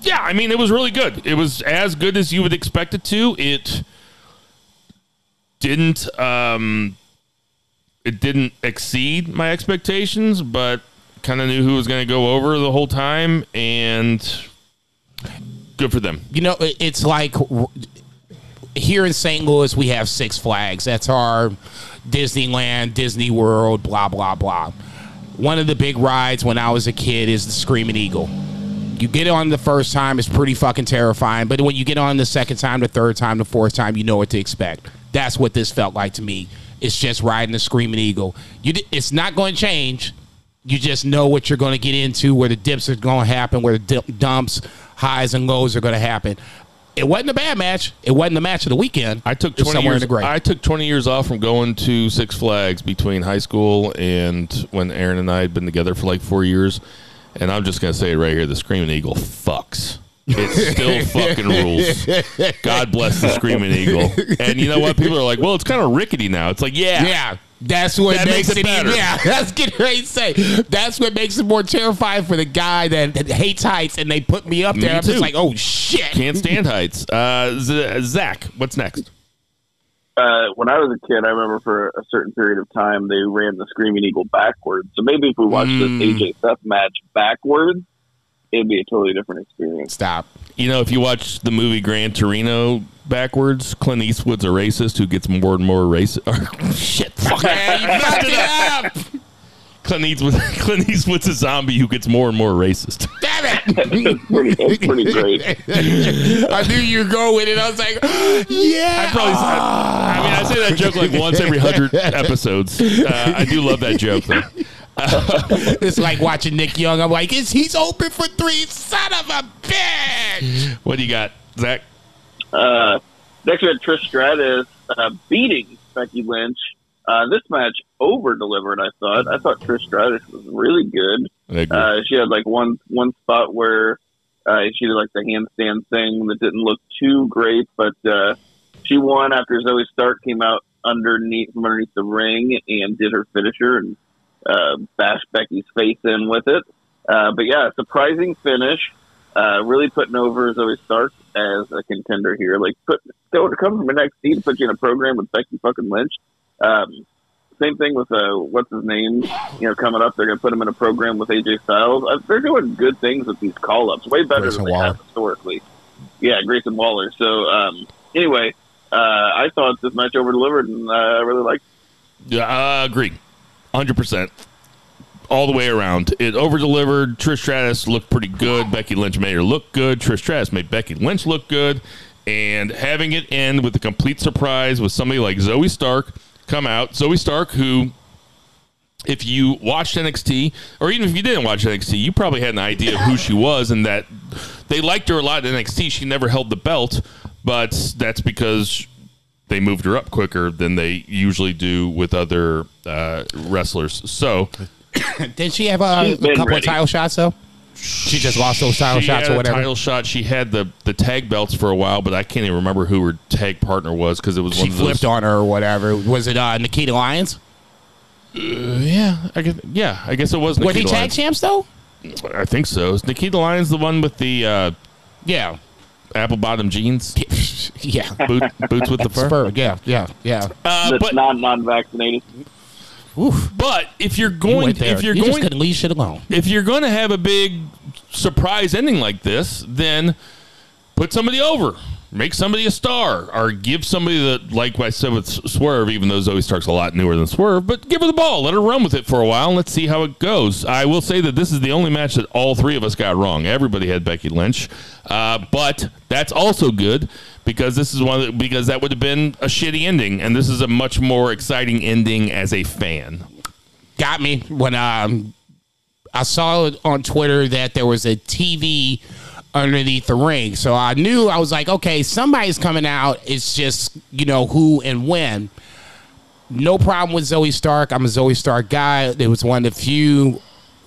B: yeah, I mean it was really good. It was as good as you would expect it to. It didn't um, it didn't exceed my expectations, but kind of knew who was going to go over the whole time, and good for them.
C: you know, it's like here in St. Louis, we have Six Flags. That's our Disneyland, Disney World, blah, blah, blah. One of the big rides when I was a kid is the Screaming Eagle. You get on the first time, it's pretty fucking terrifying. But when you get on the second time, the third time, the fourth time, you know what to expect. That's what this felt like to me. It's just riding the Screaming Eagle. You, it's not going to change. You just know what you're going to get into, where the dips are going to happen, where the dip, dumps, highs and lows are going to happen. It wasn't a bad match. It wasn't the match of the weekend.
B: I took 20
C: somewhere
B: years.
C: in the grade.
B: I took 20 years off from going to Six Flags between high school and when Aaron and I had been together for like four years. And I'm just gonna say it right here: the Screaming Eagle fucks. It still [laughs] fucking rules. God bless the Screaming Eagle. And you know what? People are like, "Well, it's kind of rickety now." It's like, yeah,
C: yeah, that's what
B: That
C: makes,
B: makes it
C: it, even-
B: better.
C: Yeah, [laughs] that's getting ready to say. That's what makes it more terrifying for the guy that, that hates heights, and they put me up there.
B: Me
C: I'm just like, oh shit.
B: can't stand heights. Uh, Z- Zach, what's next?
D: Uh, when I was a kid, I remember for a certain period of time they ran the Screaming Eagle backwards. So maybe if we watched
C: Mm.
D: this AJ Seth match backwards, it'd be a totally different experience.
C: Stop.
B: You know, if you watch the movie Gran Torino backwards, Clint Eastwood's a racist who gets more and more racist. [laughs] Shit, fuck.
C: Man, you fucked it up.
B: Clint Eastwood, [laughs] Clint Eastwood's a zombie who gets more and more racist. [laughs]
C: damn it!
D: pretty, it's pretty great.
C: I knew you were going with it. I was like, yeah.
B: I probably. I, I mean, I say that joke like once every hundred episodes. Uh, I do love that joke though. [laughs]
C: it's like watching Nick Young. I'm like, is he's open for three? Son of a bitch!
B: What do you got, Zach?
D: Uh, next we had Trish Stratus uh, beating Becky Lynch. Uh, this match over delivered. I thought. I thought Trish Stratus was really good. Uh, she had like one one spot where uh, she did like the handstand thing that didn't look too great, but uh, she won after Zoey Stark came out underneath from underneath the ring and did her finisher and uh, bashed Becky's face in with it. Uh, but yeah, surprising finish. Uh, really putting over Zoey Stark as a contender here. Like put go to come from NXT to put you in a program with Becky fucking Lynch. Um, same thing with uh, what's his name? You know, coming up, they're going to put him in a program with AJ Styles. Uh, they're doing good things with these call ups, way better
C: Grayson
D: than they
C: Waller.
D: have historically. Yeah, Grayson Waller. So um, anyway, uh, I thought this match over delivered, and uh, I really liked. it.
B: Yeah, I agree. 100%. All the way around. It over delivered. Trish Stratus looked pretty good. Becky Lynch made her look good. Trish Stratus made Becky Lynch look good. And having it end with a complete surprise with somebody like Zoey Stark come out. Zoey Stark, who, if you watched NXT, or even if you didn't watch NXT, you probably had an idea of who she was and that they liked her a lot in NXT. She never held the belt, but that's because they moved her up quicker than they usually do with other uh, wrestlers. So [coughs]
C: Didn't she have a, a couple
D: ready.
C: of title shots though? She just lost those title
B: she
C: shots
B: had
C: or
B: a
C: whatever.
B: title shot. She had the the tag belts for a while, but I can't even remember who her tag partner was because it was
C: she
B: one of those.
C: flipped on her or whatever. Was it uh, Nikita Lyons?
B: Yeah, I guess. Yeah, I guess it was.
C: Were they
B: Nikita
C: tag
B: Lyons.
C: champs though?
B: I think so. Is Nikita Lyons the one with the uh,
C: Yeah.
B: Apple bottom jeans, [laughs]
C: yeah.
B: Boot, boots with the fur?
C: Spur. Yeah, yeah, yeah.
B: Uh,
D: That's
B: but
D: non non vaccinated.
C: Oof.
B: but if you're going,
C: went there.
B: if you're
C: you just
B: going,
C: couldn't leave shit alone.
B: if you're going to have a big surprise ending like this, then put somebody over, make somebody a star, or give somebody the like I said with Swerve, even though Zoey Stark's a lot newer than Swerve, but give her the ball, let her run with it for a while, and let's see how it goes. I will say that this is the only match that all three of us got wrong. Everybody had Becky Lynch, uh, but that's also good because this is one that, because that would have been a shitty ending, and this is a much more exciting ending as a fan.
C: Got me when um I saw on Twitter that there was a TV underneath the ring. So I knew I was like, okay, somebody's coming out. It's just, you know, who and when. No problem with Zoey Stark. I'm a Zoey Stark guy. It was one of the few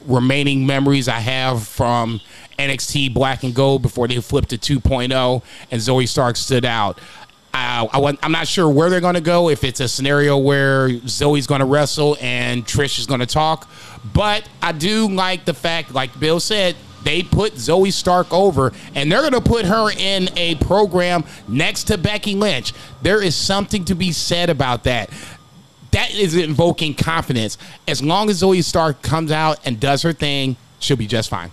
C: remaining memories I have from NXT Black and Gold before they flipped to 2.0 and Zoey Stark stood out. I, I, I'm not sure where they're going to go. If it's a scenario where Zoey's going to wrestle and Trish is going to talk, but I do like the fact, like Bill said, they put Zoey Stark over, and they're going to put her in a program next to Becky Lynch. There is something to be said about that. That is invoking confidence. As long as Zoey Stark comes out and does her thing, she'll be just fine.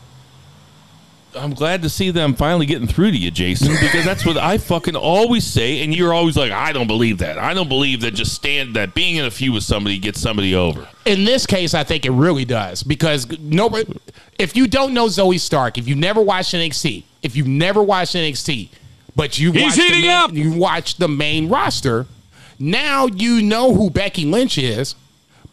B: I'm glad to see them finally getting through to you, Jason, because that's what I fucking always say, and you're always like, I don't believe that. I don't believe that just stand that being in a feud with somebody gets somebody over.
C: In this case, I think it really does because nobody. If you don't know Zoey Stark, if you never watched NXT, if you've never watched NXT, but you watched the
A: heating
C: main,
A: up.
C: you watch the main roster, now you know who Becky Lynch is.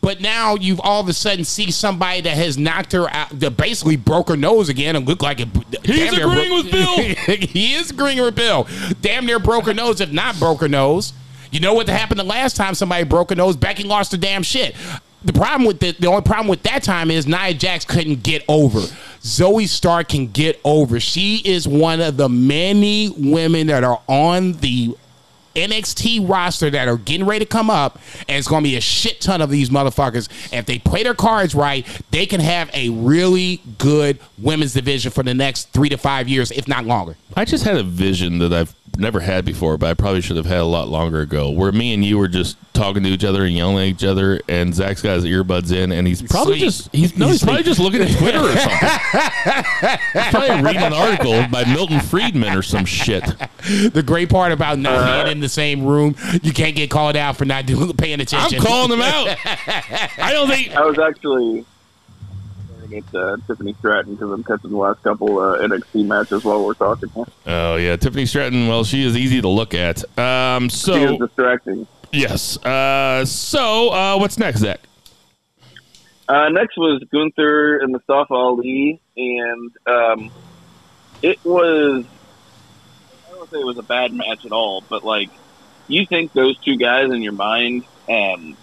C: But now you've all of a sudden see somebody that has knocked her out, that basically broke her nose again and looked like it.
B: He's agreeing
C: bro-
B: with Bill. [laughs]
C: he is agreeing with Bill. Damn near broke her nose, if not broke her nose. You know what happened the last time somebody broke her nose? Becky lost her damn shit. The problem with the, the only problem with that time is Nia Jax couldn't get over. Zoey Stark can get over. She is one of the many women that are on the NXT roster that are getting ready to come up, and it's going to be a shit ton of these motherfuckers. And if they play their cards right, they can have a really good women's division for the next three to five years, if not longer.
B: I just had a vision that I've never had before, but I probably should have had a lot longer ago, where me and you were just talking to each other and yelling at each other, and Zach's got his earbuds in, and he's probably
C: Sleep.
B: just he's no,
C: He's
B: he's probably just looking at Twitter or something. [laughs] he's probably reading an article by Milton Friedman or some shit.
C: The great part about not being in the same room, you can't get called out for not doing, paying attention.
B: I'm calling them out. [laughs] I don't think
D: I was actually at uh, Tiffany Stratton because I'm catching the last couple uh, NXT matches while we're talking. here.
B: Oh yeah, Tiffany Stratton. Well, she is easy to look at. Um,
D: She is
B: so
D: distracting.
B: yes. Uh, so uh, what's next, Zach?
D: Uh, next was Gunther and Mustafa Ali, and um, it was I don't want to say it was a bad match at all, but like you think those two guys in your mind, um,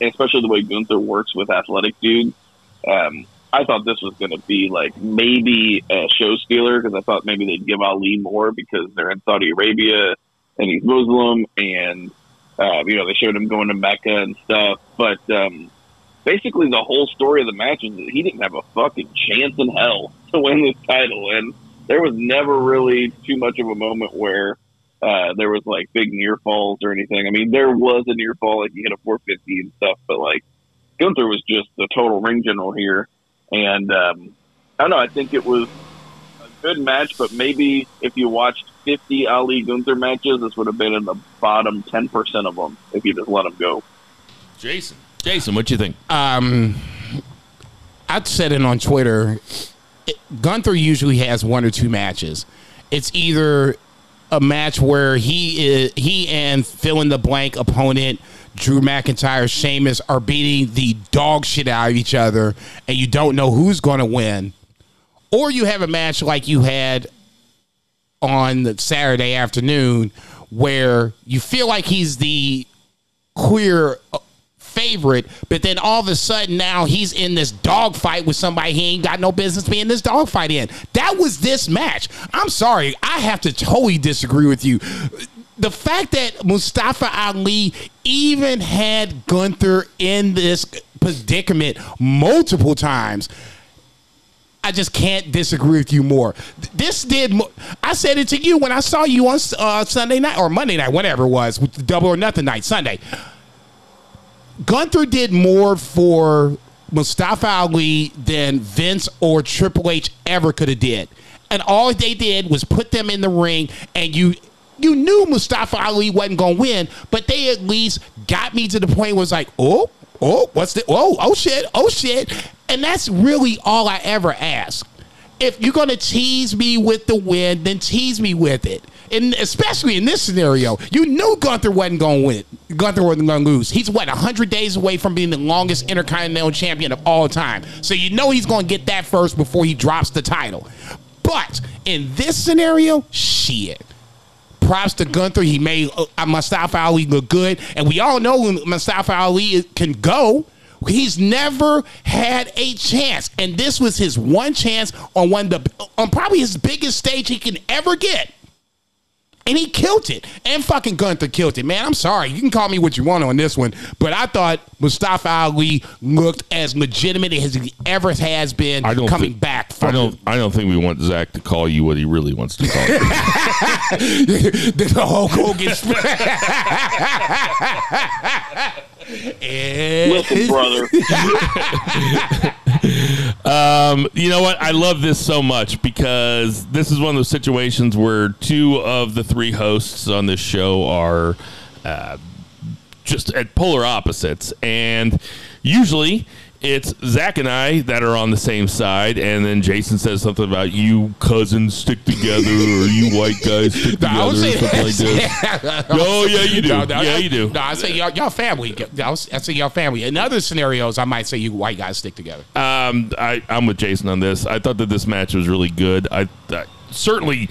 D: especially the way Gunther works with athletic dudes. Um, I thought this was going to be like maybe a show stealer because I thought maybe they'd give Ali more because they're in Saudi Arabia and he's Muslim and uh, you know they showed him going to Mecca and stuff, but um, basically the whole story of the match is that he didn't have a fucking chance in hell to win this title, and there was never really too much of a moment where uh, there was like big near falls or anything. I mean, there was a near fall, like he hit a 450 and stuff, but like Gunther was just the total ring general here, and um, I don't know. I think it was a good match, but maybe if you watched 50 Ali Gunther matches, this would have been in the bottom 10% of them if you just let him go.
B: Jason. Jason, what you think?
C: um, I said it on Twitter. It, Gunther usually has one or two matches. It's either a match where he is he and fill in the blank opponent Drew McIntyre, Sheamus are beating the dog shit out of each other, and you don't know who's going to win, or you have a match like you had on Saturday afternoon where you feel like he's the queer uh, favorite, but then all of a sudden now he's in this dogfight with somebody he ain't got no business being in this dogfight in. That was this match. I'm sorry, I have to totally disagree with you. The fact that Mustafa Ali even had Gunther in this predicament multiple times. I just can't disagree with you more. This did. I said it to you when I saw you on uh, Sunday night or Monday night, whatever it was, with the double or nothing night, Sunday. Gunther did more for Mustafa Ali than Vince or Triple H ever could have did. And all they did was put them in the ring and you you knew Mustafa Ali wasn't going to win, but they at least got me to the point where it's like, "Oh, oh, what's the oh, oh shit, oh shit." And that's really all I ever ask. If you're going to tease me with the win, then tease me with it. And especially in this scenario, you knew Gunther wasn't going to win. Gunther wasn't going to lose. He's what 100 days away from being the longest Intercontinental Champion of all time. So you know he's going to get that first before he drops the title. But in this scenario, shit. Props to Gunther. He made uh, Mustafa Ali look good, and we all know Mustafa Ali can go. He's never had a chance, and this was his one chance on one of the on probably his biggest stage he can ever get. And he killed it. And fucking Gunther killed it. Man, I'm sorry. You can call me what you want on this one. But I thought Mustafa Ali looked as legitimate as he ever has been
B: I don't
C: coming
B: think-
C: back
B: I don't. I don't think we want Zach to call you what he really wants to call you. [laughs] [laughs]
C: the Hulk Hogan. [laughs] And-
D: Listen, brother.
B: Um, you know what? I love this so much because this is one of those situations where two of the three hosts on this show are uh, just at polar opposites, and usually it's Zach and I that are on the same side, and then Jason says something about you cousins stick together or you white guys stick [laughs]
C: No, I
B: together or something like [laughs] this. Oh yeah, you do.
C: No, no,
B: yeah, you do.
C: No, I say y'all, y'all family. I I say y'all family. In other scenarios, I might say you white guys stick together.
B: Um, I, I'm with Jason on this. I thought that this match was really good. I, I certainly,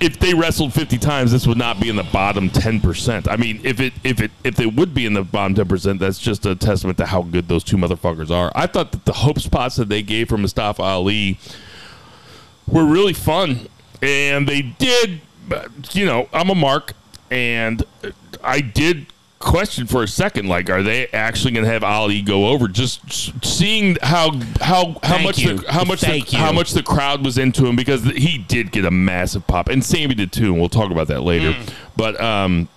B: if they wrestled 50 times, this would not be in the bottom 10 percent. I mean, if it if it if it would be in the bottom 10 percent, that's just a testament to how good those two motherfuckers are. I thought that the hope spots that they gave for Mustafa Ali were really fun, and they did. You know, I'm a mark, and I did question for a second, like, are they actually going to have Ali go over? Just seeing how how how
C: Thank
B: much
C: you.
B: the, how much the, how much the crowd was into him because he did get a massive pop, and Sammy did too. And we'll talk about that later.
C: Mm.
B: But um,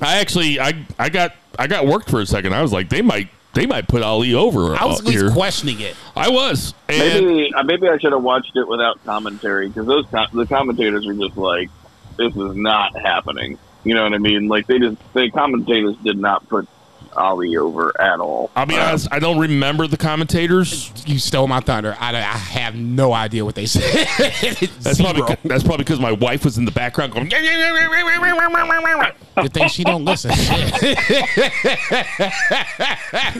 B: I actually I I got I got worked for a second. I was like, they might. They might put Ali over
C: I was
B: uh,
C: at least
B: here.
C: questioning it.
B: I was, and
D: Maybe uh, maybe I should have watched it without commentary because those com- the commentators were just like, "This is not happening." You know what I mean? Like they just the commentators did not put Ali over at all.
B: I'll be
D: Um,
B: honest, I don't remember the commentators.
C: You stole my thunder. I, I have no idea what they [laughs] said.
B: That's
C: Zero.
B: probably that's probably because my wife was in the background going.
C: Good thing she don't listen. [laughs]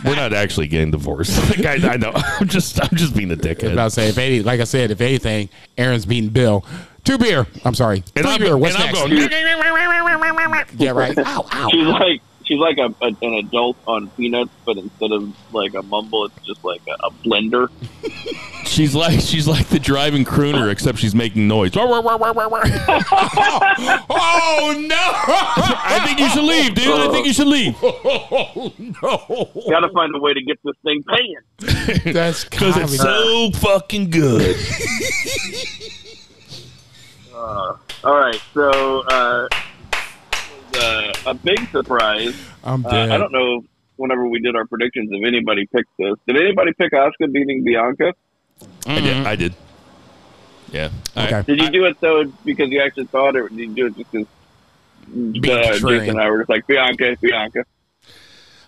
B: We're not actually getting divorced. [laughs] Like, I, I know. I'm just I'm just being a dickhead.
C: About to say, if any, like I said, if anything, Aaron's beating Bill. Two beer. I'm sorry.
B: And
C: Three
B: I'm,
C: beer. What's
B: and
C: next?
B: I'm going.
C: yeah, right. Ow, ow. [laughs]
D: She's like she's like a, a, an adult on Peanuts, but instead of like a mumble, it's just like a, a blender. [laughs]
B: She's like she's like the driving crooner, except she's making noise. [laughs]
C: Oh no!
B: I think you should leave, dude. I think you should leave
C: Oh no!
D: Got to find a way to get this thing paying.
C: That's
B: because it's so fucking good.
D: Uh, all right, so uh, uh, a big surprise.
C: I'm
D: Uh,
C: dead.
D: I don't know. Whenever we did our predictions, if anybody picked this, did anybody pick Asuka beating Bianca?
B: I did. I did. Yeah. I-
C: Okay.
D: Did you do it though because you actually thought, or did you do it just because uh. Jason and I were just like Bianca, Bianca?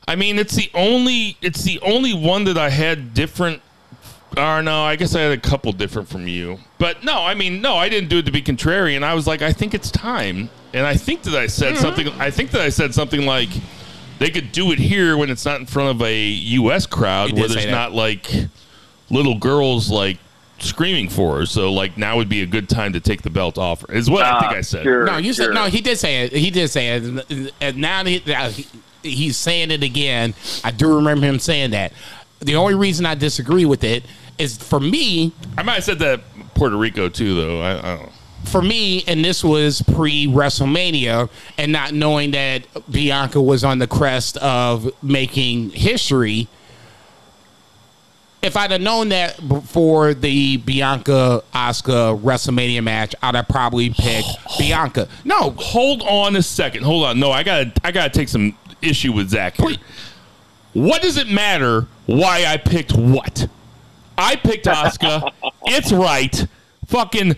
B: I mean, it's the only it's the only one that I had different. Or no, I guess I had a couple different from you. But no, I mean, no, I didn't do it to be contrarian. I was like, I think it's time, and I think that I said something. I think that I said something like they could do it here when it's not in front of a U.S. crowd
C: You
B: where there's not like little girls like screaming for her. So like now would be a good time to take the belt off her. Is what I think
D: Ah,
B: I said.
D: Sure,
C: No, you said no. He did say it. He did say it, and now he, now he- he's saying it again. I do remember him saying that. The only reason I disagree with it is for me.
B: I might have said that Puerto Rico too, though. I, I don't. know.
C: For me, and this was pre WrestleMania, and not knowing that Bianca was on the crest of making history. If I'd have known that before the Bianca Asuka WrestleMania match, I'd have probably picked [sighs] Bianca. No,
B: hold on a second. Hold on. No, I gotta I gotta take some issue with Zach. Here. What does it matter why I picked what? I picked Asuka. [laughs] it's right. Fucking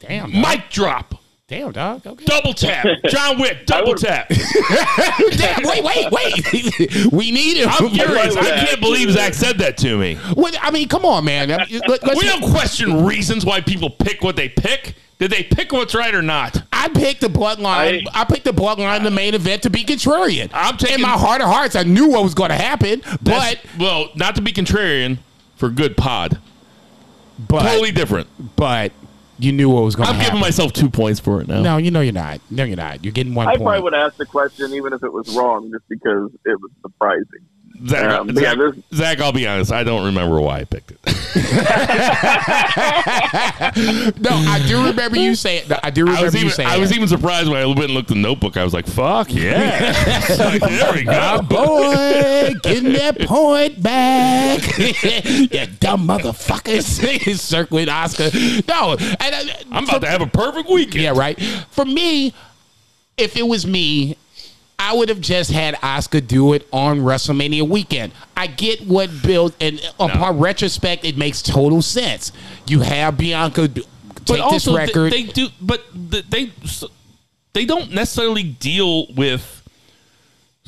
C: damn,
B: mic drop.
C: Damn, dog. Okay.
B: Double tap. John Wick. [laughs] Double tap. [laughs]
C: Damn, wait, wait, wait. [laughs] we need him.
B: I'm curious. I can't believe Zach said that to me.
C: What- I mean, come on, man. Let-
B: We don't question reasons why people pick what they pick. Did they pick what's right or not?
C: I picked the bloodline. I,
D: I-
C: picked the bloodline, the main event, to be contrarian.
B: I'm taking-
C: in my heart of hearts. I knew what was going to happen, but
B: well, not to be contrarian for good pod.
C: but
B: Totally different.
C: but you knew what was going to
B: I'm
C: happen.
B: giving myself two points for it now.
C: no, you know you're not. No, you're not. You're getting one
D: I
C: point.
D: probably would ask the question even if it was wrong, just because it was surprising.
B: Zach,
D: Um,
B: Zach,
D: yeah,
B: Zach, I'll be honest. I don't remember why I picked it. [laughs]
C: no, I do remember you saying. I do remember
B: I was
C: you
B: even
C: saying.
B: I was
C: that.
B: even surprised when I went and looked at the notebook. I was like, "Fuck yeah!" [laughs] Like, there we go.
C: boy, getting that point back. [laughs] you dumb motherfuckers. Circling Asuka. No, and, uh,
B: I'm about to have a perfect weekend.
C: Yeah, right. For me, if it was me, I would have just had Asuka do it on WrestleMania weekend. I get what Bill, and upon retrospect, it makes total sense. You have Bianca do,
B: but
C: take
B: also
C: this record.
B: They, they do, but they they don't necessarily deal with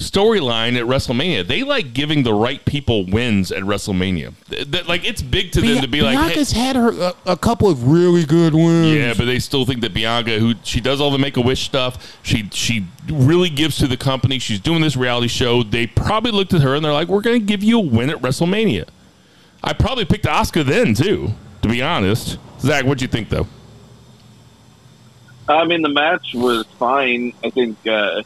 B: storyline at WrestleMania. They like giving the right people wins at WrestleMania. Th- th- like it's big to them
C: Bia-
B: to be like, hey-
C: Bianca's had her a, a couple of really good wins.
B: Yeah, but they still think that Bianca, who she does all the Make a Wish stuff, she she really gives to the company. She's doing this reality show. They probably looked at her and they're like, "We're going to give you a win at WrestleMania." I probably picked Asuka then too, to be honest. Zach, what'd you think though?
D: I mean, the match was fine. I think uh, the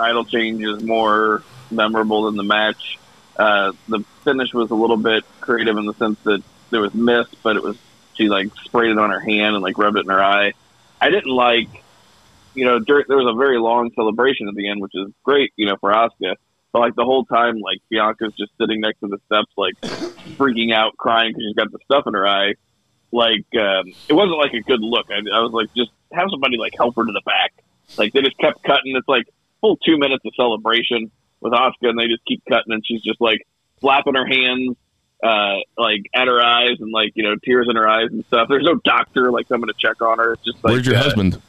D: title change is more memorable than the match. Uh, the finish was a little bit creative in the sense that there was mist, but it was she like sprayed it on her hand and like rubbed it in her eye. I didn't like, you know, dur there was a very long celebration at the end, which is great, you know, for Asuka. But like the whole time, like Bianca's just sitting next to the steps, like freaking out, crying because she's got the stuff in her eye like um, it wasn't like a good look. I, I was like, just have somebody like help her to the back. Like they just kept cutting. It's like full two minutes of celebration with Asuka, and they just keep cutting, and she's just like flapping her hands, uh, like at her eyes, and like you know tears in her eyes and stuff. There's no doctor like coming to check on her. It's just like
B: Where's your
D: uh,
B: husband?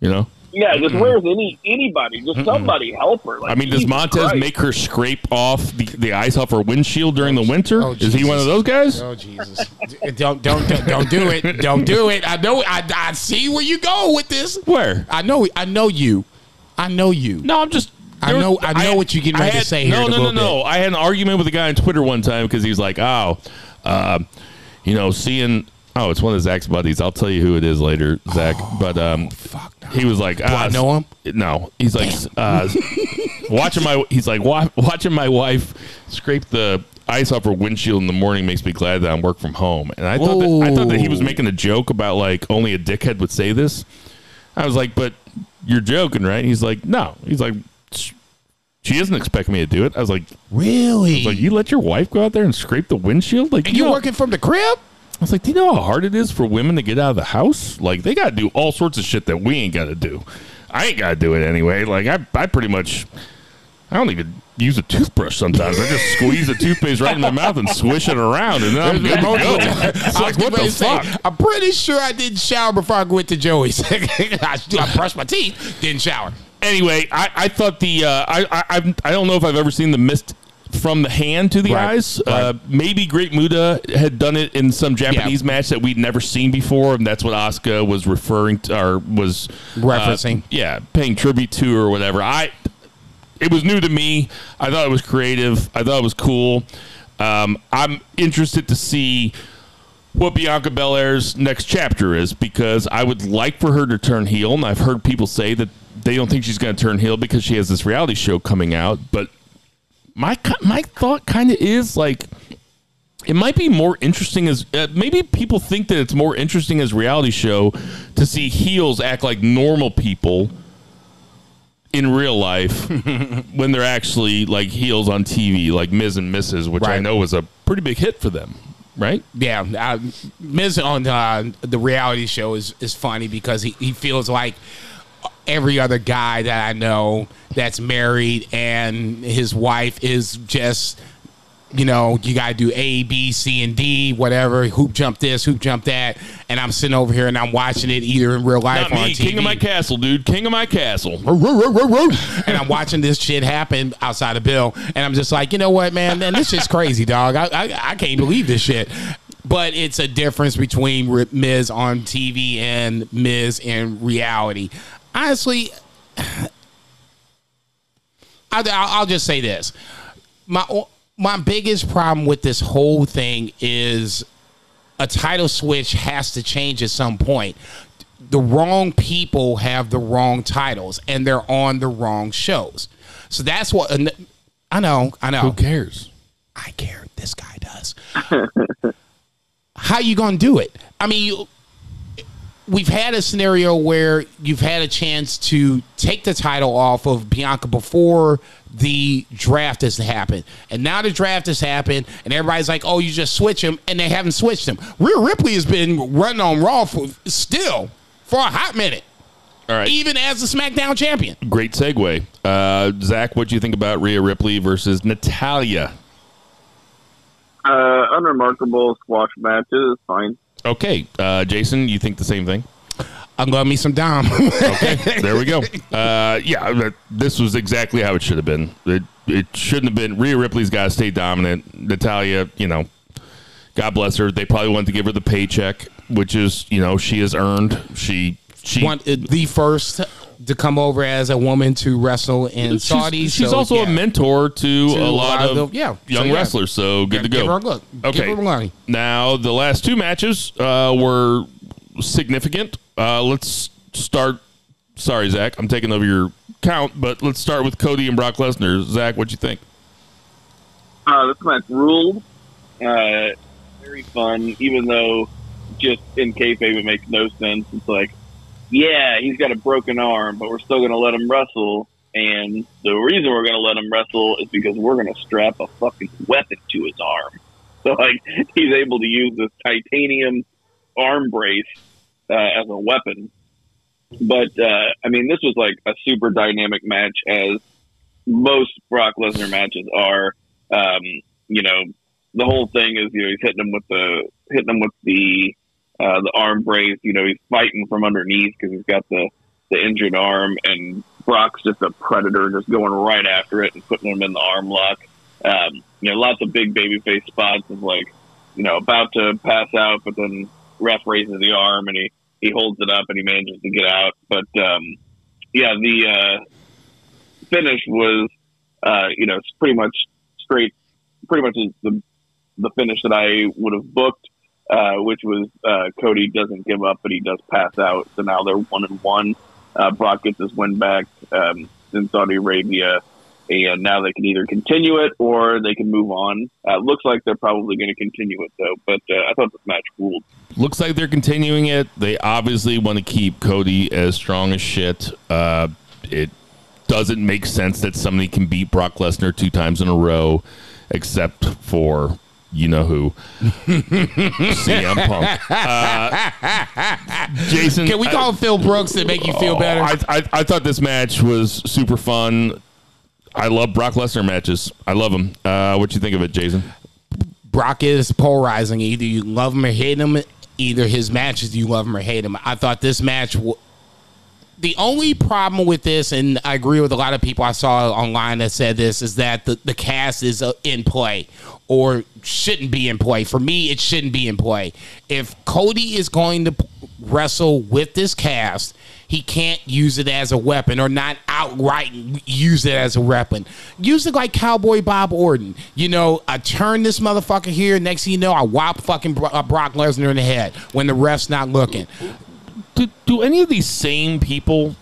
B: You know,
D: Yeah, just where's any anybody? Just somebody help her. Like,
B: I mean, does Montez
D: Christ.
B: make her scrape off the, the ice off her windshield during the winter?
C: Oh,
B: Is he one of those guys?
C: Oh Jesus! don't [laughs] don't don't don't do it! Don't do it! I know I, I see where you go with this.
B: Where?
C: I know I know you. I know you.
B: No, I'm just.
C: I
B: there
C: know-
B: was-
C: I know what you're getting
B: I
C: ready to
B: had-
C: say here
B: No,
C: in a
B: no, no,
C: little
B: no. I had an argument with a guy on Twitter one time because he was like, "Oh, uh, you know, seeing." Oh, it's one of Zach's buddies. I'll tell you who it is later, Zach. but um, he was like, ah,
C: I know him?
B: No, he's like uh, watching my. He's like wa- watching my wife scrape the ice off her windshield in the morning makes me glad that I'm work from home. And I thought that, I thought that he was
C: Whoa.
B: making a joke about like only a dickhead would say this. I was like, but you're joking, right? He's like, no. He's like, she doesn't expect me to do it. I was like,
C: Really?
B: like you let your wife go out there and scrape the windshield? Like you
C: you
B: know-
C: working from the crib?
B: I was like, do you know how hard it is for women to get out of the house? Like, they got to do all sorts of shit that we ain't got to do. I ain't got to do it anyway. Like, I, I pretty much, I don't even use a toothbrush sometimes. I just squeeze the toothpaste right in my mouth and swish it around, and then I'm good to go. [laughs] It's like, what the
C: say,
B: fuck?
C: I'm pretty sure I didn't shower before I went to Joey's. [laughs] I, I brushed my teeth, didn't shower.
B: Anyway, I, I thought the, uh, I, I, I've- don't know if I've ever seen the mist from the hand to the
C: Right,
B: eyes. Uh, maybe Great Muta had done it in some Japanese match that we'd never seen before, and that's what Asuka was referring to, or was uh,
C: Referencing.
B: yeah, paying tribute to or whatever. I it was new to me. I thought it was creative. I thought it was cool. Um, I'm interested to see what Bianca Belair's next chapter is because I would like for her to turn heel, and I've heard people say that they don't think she's going to turn heel because she has this reality show coming out. But my my thought kind of is like it might be more interesting as uh, maybe people think that it's more interesting as reality show to see heels act like normal people in real life [laughs] when they're actually like heels on TV, like Miz and Mrs., which I know was a pretty big hit for them, right?
C: Yeah, uh, Miz on uh, the reality show is, is funny because he, he feels like every other guy that I know that's married and his wife is just, you know, you got to do A, B, C, and D, whatever, hoop jump this, hoop jump that. And I'm sitting over here and I'm watching it either in real life
B: Not
C: or on
B: me,
C: TV.
B: king of my castle, dude, king of my castle.
C: and I'm watching this shit happen outside of Bill, and I'm just like, you know what, man, man, this shit's crazy, dog. I, I I can't believe this shit. But it's a difference between Miz on TV and Miz in reality. Honestly, [sighs] I, I'll, I'll just say this: my my biggest problem with this whole thing is a title switch has to change at some point. The wrong people have the wrong titles and they're on the wrong shows. So that's what I know, I know.
B: Who cares?
C: I care. This guy does. [laughs] How you gonna do it? I mean, you, we've had a scenario where you've had a chance to take the title off of Bianca before the draft has happened, and now the draft has happened, and everybody's like, "Oh, you just switch him," and they haven't switched him. Rhea Ripley has been running on Raw for still for a hot minute,
B: All right.
C: even as the SmackDown champion.
B: Great segue. Uh, Zach, what do you think about Rhea Ripley versus Natalya?
D: Uh, unremarkable squash matches, fine.
B: Okay, uh, Jason, you think the same thing?
C: I'm gonna meet some Dom.
B: Okay, [laughs] there we go. Uh, yeah, this was exactly how it should have been. It, it shouldn't have been. Rhea Ripley's got to stay dominant. Natalya, you know, God bless her. They probably wanted to give her the paycheck, which is, you know, she has earned. She she
C: One, uh, the first to come over as a woman to wrestle in Saudi.
B: She's, she's
C: so,
B: also
C: yeah.
B: a mentor to,
C: To
B: a lot of
C: the- yeah.
B: young
C: So, yeah.
B: wrestlers. So good to
C: Give
B: go.
C: her a look. Give
B: Okay.
C: her.
B: Now the last two matches uh, were significant. Uh, let's start. Sorry, Zach, I'm taking over your count, but let's start with Cody and Brock Lesnar. Zach, what you think?
D: Uh, this match ruled. Uh, very fun, even though just in kayfabe it makes no sense. It's like, yeah, he's got a broken arm, but we're still going to let him wrestle. And the reason we're going to let him wrestle is because we're going to strap a fucking weapon to his arm. [laughs] So like he's able to use this titanium arm brace uh, as a weapon. But uh, I mean, this was like a super dynamic match, as most Brock Lesnar matches are. Um, you know, the whole thing is you know he's hitting him with the hitting him with the uh, the arm brace. You know, he's fighting from underneath because he's got the the injured arm, and Brock's just a predator, just going right after it and putting him in the arm lock. Um, you know, lots of big babyface spots of like, you know, about to pass out, but then ref raises the arm and he he holds it up and he manages to get out. But um, yeah, the uh, finish was, uh, you know, it's pretty much straight, pretty much the the finish that I would have booked, uh, which was uh, Cody doesn't give up, but he does pass out. So now they're one and one. Uh, Brock gets his win back um, in Saudi Arabia, and now they can either continue it or they can move on. Uh, looks like they're probably going to continue it though. But uh, I thought this match ruled.
B: Looks like they're continuing it. They obviously want to keep Cody as strong as shit. It doesn't make sense that somebody can beat Brock Lesnar two times in a row, except for you know who, CM Punk. [laughs] Uh, Jason,
C: Can we call him Phil Brooks to make you feel better?
B: I, I, I thought this match was super fun. I love Brock Lesnar matches. I love them. Uh, what you think of it, Jason?
C: Brock is polarizing. Either you love him or hate him. Either his matches you love him or hate him. I thought this match. W- the only problem with this, and I agree with a lot of people I saw online that said this, is that the, the cast is uh, in play or shouldn't be in play. For me, it shouldn't be in play. If Cody is going to wrestle with this cast, he can't use it as a weapon or not outright use it as a weapon. Use it like Cowboy Bob Orton. You know, I turn this motherfucker here. Next thing you know, I whop fucking uh, Brock Lesnar in the head when the ref's not looking.
B: Do, do any of these same people?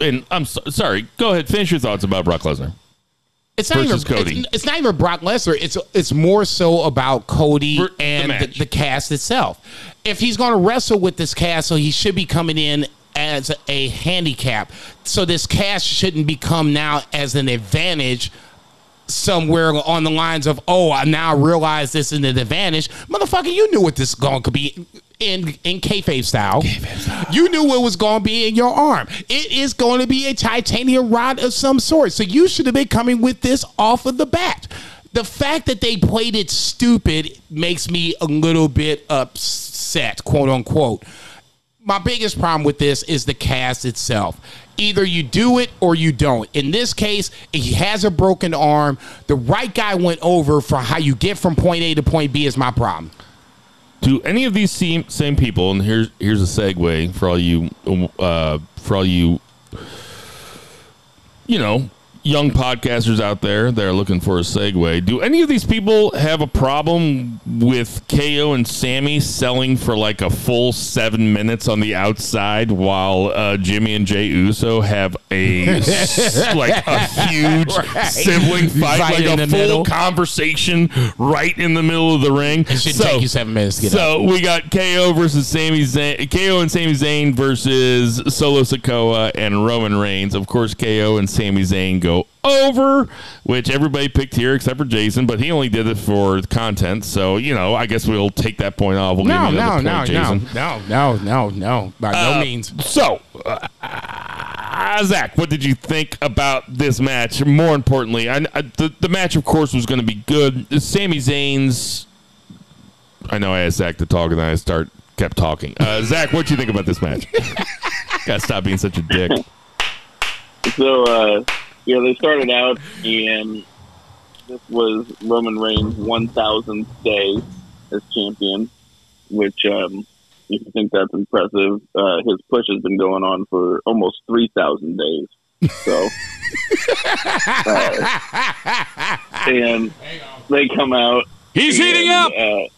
B: And I'm so, sorry. Go ahead. Finish your thoughts about Brock Lesnar.
C: It's not even
B: Cody.
C: It's, it's not even Brock Lesnar. It's it's more so about Cody
B: For
C: and the,
B: match.
C: the cast itself. If he's going to wrestle with this cast, so he should be coming in as a handicap. So this cast shouldn't become now as an advantage somewhere on the lines of, oh, I now realize this is an advantage. Motherfucker, you knew what this going to be in in kayfabe style. You knew what was going to be in your arm. It is going to be a titanium rod of some sort. So you should have been coming with this off of the bat. The fact that they played it stupid makes me a little bit upset, quote unquote my biggest problem with this is the cast itself. Either you do it or you don't. In this case, he has a broken arm. The right guy went over for how you get from point A to point B is my problem.
B: Do any of these same, same people? And here's here's a segue for all you uh, for all you you know young podcasters out there that are looking for a segue. Do any of these people have a problem with KO and Sammy selling for like a full seven minutes on the outside while uh, Jimmy and Jey Uso have a [laughs] like a huge
C: Right.
B: sibling fight,
C: Fight
B: like a full
C: middle.
B: conversation right in the middle of the ring?
C: It should take you seven minutes to get
B: so we got KO versus Sami Zayn, KO and Sami Zayn versus Solo Sikoa and Roman Reigns. Of course, KO and Sami Zayn go over, which everybody picked here except for Jason, but he only did it for content. So you know, I guess we'll take that point off. We'll
C: No,
B: give
C: no, no,
B: point,
C: no,
B: Jason.
C: no, no, no, no, by no
B: Uh,
C: means.
B: So, uh, Zach, what did you think about this match? More importantly, I, I, the the match, of course, was going to be good. Sami Zayn's. I know I asked Zach to talk, and then I start kept talking. Uh, [laughs] Zach, what do you think about this match? [laughs] Gotta stop being such a dick.
D: So, uh, you know, they started out, and this was Roman Reigns' 1,000th day as champion, which, um, if you think that's impressive, uh, his push has been going on for almost 3,000 days. So, [laughs] uh, and they come out.
A: He's heating up.
D: Uh,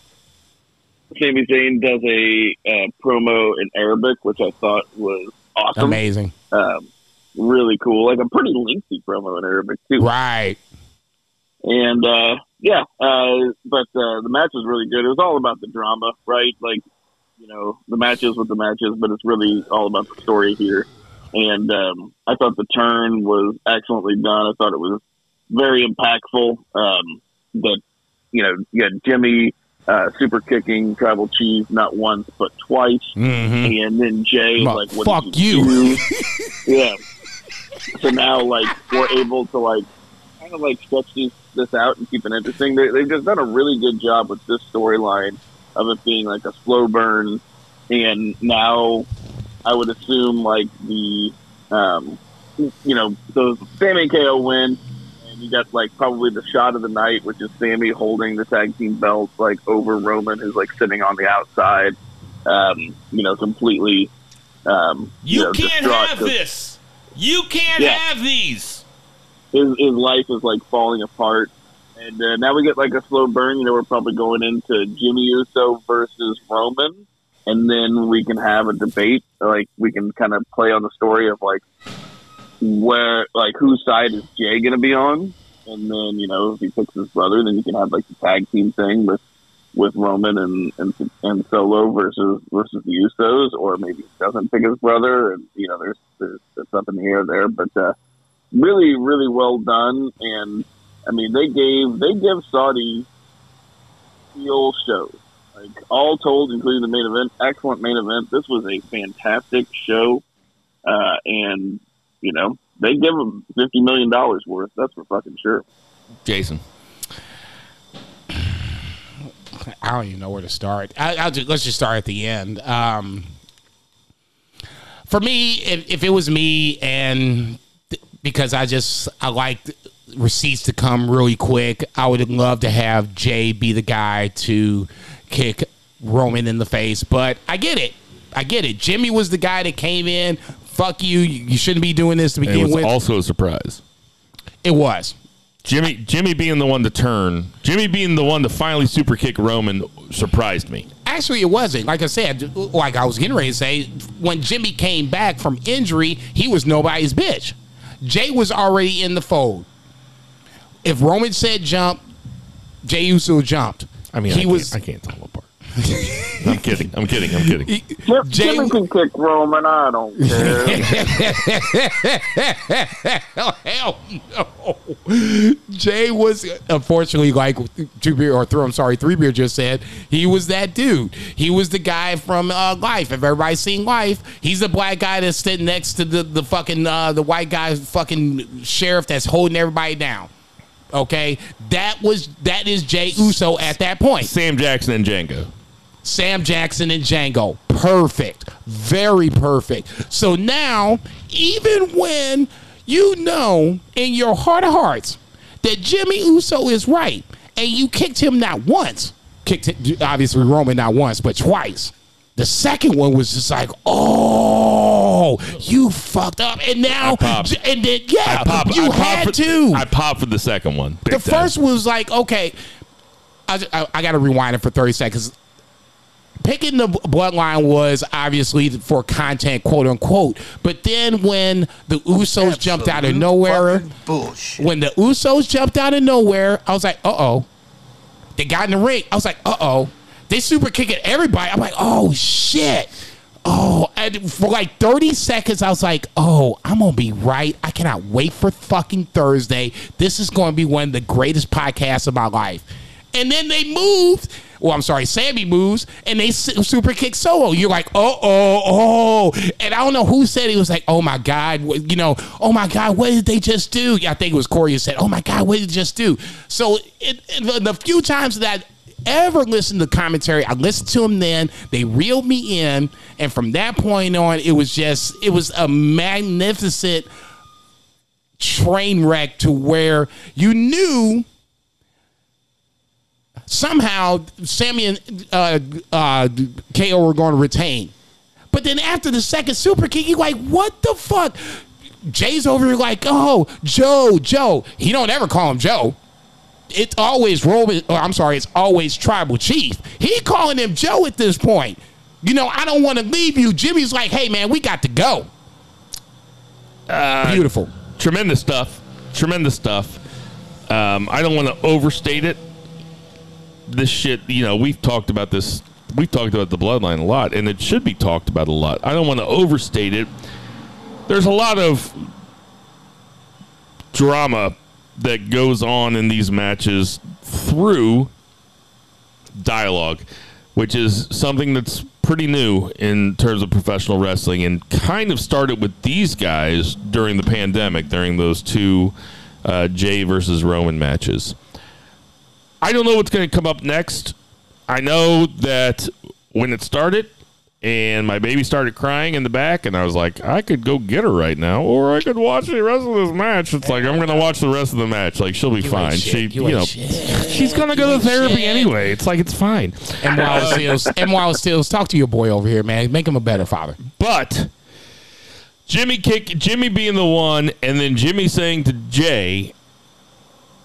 D: Sami Zayn does a uh, promo in Arabic, which I thought was awesome
C: Amazing.
D: um, really cool. Like a pretty lengthy promo in Arabic too.
C: Right.
D: And uh, yeah, uh, but uh, the match was really good. It was all about the drama, right? Like you know, the matches with the matches, but it's really all about the story here. And um, I thought the turn was excellently done. I thought it was very impactful. Um, that you know, you had Jimmy uh, super kicking Tribal Chief not once but twice,
C: Mm-hmm.
D: and then Jay
C: Well,
D: like, what
C: fuck
D: did
C: you.
D: do? [laughs] yeah. So now, like, we're able to like kind of like sketch these, this out and keep it interesting. They, they've just done a really good job with this storyline of it being like a slow burn, and now I would assume like the, um, you know, so Sammy KO win, and you got like probably the shot of the night, which is Sammy holding the tag team belts like over Roman, who's like sitting on the outside, um, you know, completely. Um,
B: You,
D: know,
B: can't have this. You can't
D: Yeah.
B: have these.
D: His, his life is like falling apart. And uh, now we get like a slow burn. You know, we're probably going into Jimmy Uso versus Roman, and then we can have a debate. Like we can kind of play on the story of like where, like whose side is Jay going to be on, and then you know if he picks his brother, then you can have like the tag team thing with with Roman and and, and Solo versus versus the Usos, or maybe he doesn't pick his brother, and you know there's there's, there's in the air there, but. uh really, really well done. And I mean, they gave they give Saudi heel shows. Like all told, including the main event, excellent main event. This was a fantastic show, uh, and you know they give them fifty million dollars worth. That's for fucking sure.
B: Jason.
C: I don't even know where to start. I, I'll just, let's just start at the end. Um, for me, if, if it was me, and th- because I just I like receipts to come really quick, I would love to have Jay be the guy to kick Roman in the face. But I get it. I get it. Jimmy was the guy that came in. Fuck you. You you shouldn't be doing this to begin
B: was
C: with.
B: also a surprise.
C: it was.
B: Jimmy Jimmy being the one to turn, Jimmy being the one to finally super kick Roman surprised me.
C: Actually, it wasn't. Like I said, like I was getting ready to say, when Jimmy came back from injury, he was nobody's bitch. Jay was already in the fold. If Roman said jump, Jey Uso jumped.
B: I mean,
C: he
B: I
C: was.
B: can't, I can't tell them apart. I'm kidding. I'm kidding. I'm kidding.
D: Jim,
C: Jay-
D: can kick Roman. I don't care. [laughs]
C: Hell no. Jay was unfortunately like two beer or three. I'm sorry, three beer just said he was that dude. He was the guy from uh, Life. If everybody's seen Life, he's the black guy that's sitting next to the the fucking uh, the white guy fucking sheriff that's holding everybody down. Okay, that was that is Jey Uso at that point.
B: Sam Jackson and Django.
C: Sam Jackson and Django. Perfect. Very perfect. So now, even when you know in your heart of hearts that Jimmy Uso is right, and you kicked him not once, kicked him, obviously Roman not once, but twice. The second one was just like, oh, you fucked up, and now, and then yeah,
B: I pop.
C: you
B: I pop
C: had
B: for,
C: to.
B: I popped for the second one.
C: The
B: time.
C: first was like, okay, I, I, I got to rewind it for 30 seconds. Picking the bloodline was obviously for content, quote unquote. But then when the Usos jumped out of nowhere,
E: Bullshit.
C: when the Usos jumped out of nowhere, I was like, uh oh. They got in the ring. I was like, uh oh. They super kicking everybody. I'm like, oh shit. Oh, and for like 30 seconds, I was like, oh, I'm going to be right. I cannot wait for fucking Thursday. This is going to be one of the greatest podcasts of my life. And then they moved. Well, I'm sorry, Sammy moves and they super kick solo. You're like, oh, oh, oh. And I don't know who said it was like, oh my God, what- you know, oh my God, what did they just do? I think it was Corey who said, oh my God, what did they just do? So it, it, the, the few times that ever listened to commentary. I listened to them then. They reeled me in, and from that point on, it was just it was a magnificent train wreck to where you knew somehow Sammy and uh, uh, KO were going to retain. But then after the second super kick, you're like, what the fuck? Jay's over here like, oh, Joe, Joe. He don't ever call him Joe it's always Roman. Or I'm sorry, it's always Tribal Chief. He calling him Joe at this point. You know, I don't want to leave you. Jimmy's like, hey man, we got to go. Beautiful.
B: tremendous stuff. Tremendous stuff. Um, I don't want to overstate it. This shit, you know, we've talked about this. We've talked about the bloodline a lot, and it should be talked about a lot. I don't want to overstate it. There's a lot of drama that goes on in these matches through dialogue, which is something that's pretty new in terms of professional wrestling and kind of started with these guys during the pandemic, during those two uh, Jay versus Roman matches. I don't know what's going to come up next. I know that when it started, and my baby started crying in the back, and I was like, I could go get her right now, or I could watch the rest of this match. It's like I'm gonna watch the rest of the match. Like she'll be fine. She, you,
C: You
B: know,
C: shit.
B: she's gonna go to therapy anyway. It's like it's fine.
C: And while uh, Stills, and while Stills, talk to your boy over here, man. Make him a better father.
B: But Jimmy kick Jimmy being the one, and then Jimmy saying to Jay,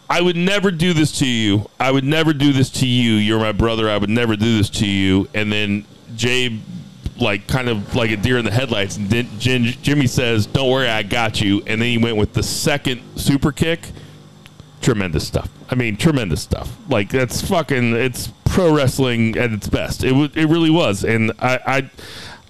B: "I would never do this to you. I would never do this to you. You're my brother. I would never do this to you." And then Jay, like kind of like a deer in the headlights, and then Jim, Jimmy says, "Don't worry, I got you." And then he went with the second super kick. Tremendous stuff. I mean, tremendous stuff. Like that's fucking. It's pro wrestling at its best. It w- it really was, and I. I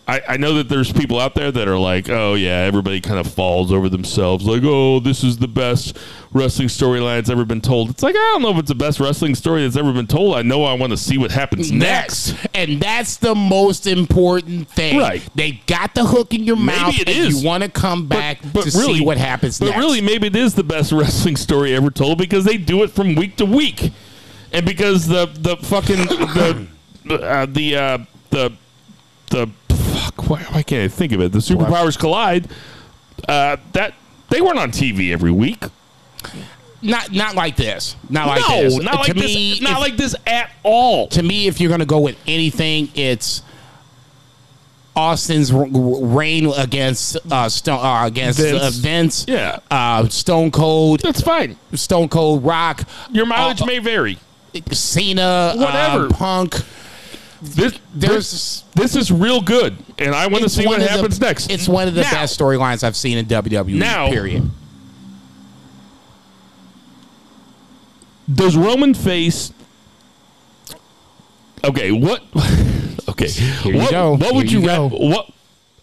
B: I, I know that there's people out there that are like, oh yeah, everybody kind of falls over themselves, like, oh, this is the best wrestling storyline that's ever been told. It's like I don't know if it's the best wrestling story that's ever been told. I know I want to see what happens next.
C: Next. And that's the most important thing.
B: Right.
C: They got the hook in your
B: Maybe
C: mouth
B: it
C: and
B: is.
C: you want to come back to see what happens
B: But
C: next.
B: really, maybe it is the best [laughs] wrestling story ever told because they do it from week to week, and because the the fucking the uh, [coughs] the uh, the the fuck why, why can't I think of it? The superpowers collide. Uh, that they weren't on TV every week.
C: not not like this. Not like
B: no,
C: this.
B: not
C: to
B: like
C: me,
B: this. Not
C: if-
B: like this at all.
C: to me, if you're going to go with anything, it's Austin's reign against uh, Stone uh, against
B: Vince.
C: Uh, Vince
B: Yeah.
C: uh, Stone Cold,
B: That's fine.
C: Stone Cold Rock,
B: Your mileage
C: Uh,
B: may vary.
C: Cena,
B: Whatever.
C: uh, Punk.
B: This
C: There's
B: this, this is real good, and I want to see what
C: of the-
B: happens next.
C: It's one of the
B: Now-
C: best storylines I've seen in WWE.
B: Now-
C: period.
B: Does Roman face? Okay, what? [laughs] Okay,
C: you
B: what,
C: go.
B: What would
C: Here
B: you,
C: you
B: ra-. What?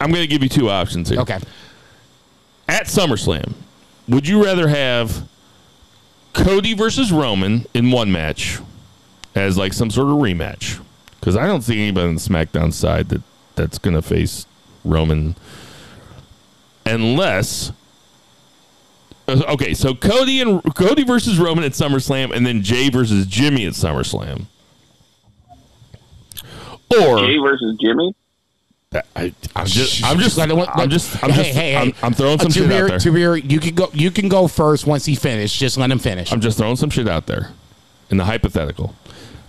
B: I'm going to give you two options here.
C: Okay.
B: At SummerSlam, would you rather have Cody versus Roman in one match as like some sort of rematch? Because I don't see anybody on the SmackDown side that that's going to face Roman unless. uh, Okay, so Cody and Cody versus Roman at SummerSlam, and then Jay versus Jimmy at SummerSlam. Or
D: Jay versus Jimmy.
B: I, I'm just, I'm just,
C: Let- let-
B: I'm just, I'm
C: hey,
B: just,
C: hey,
B: I'm,
C: hey.
B: I'm throwing
C: Uh,
B: some shit
C: Tabir,
B: out there.
C: Tabir, you can go. You can go first once he finished. Just let him finish.
B: I'm just throwing some shit out there in the hypothetical.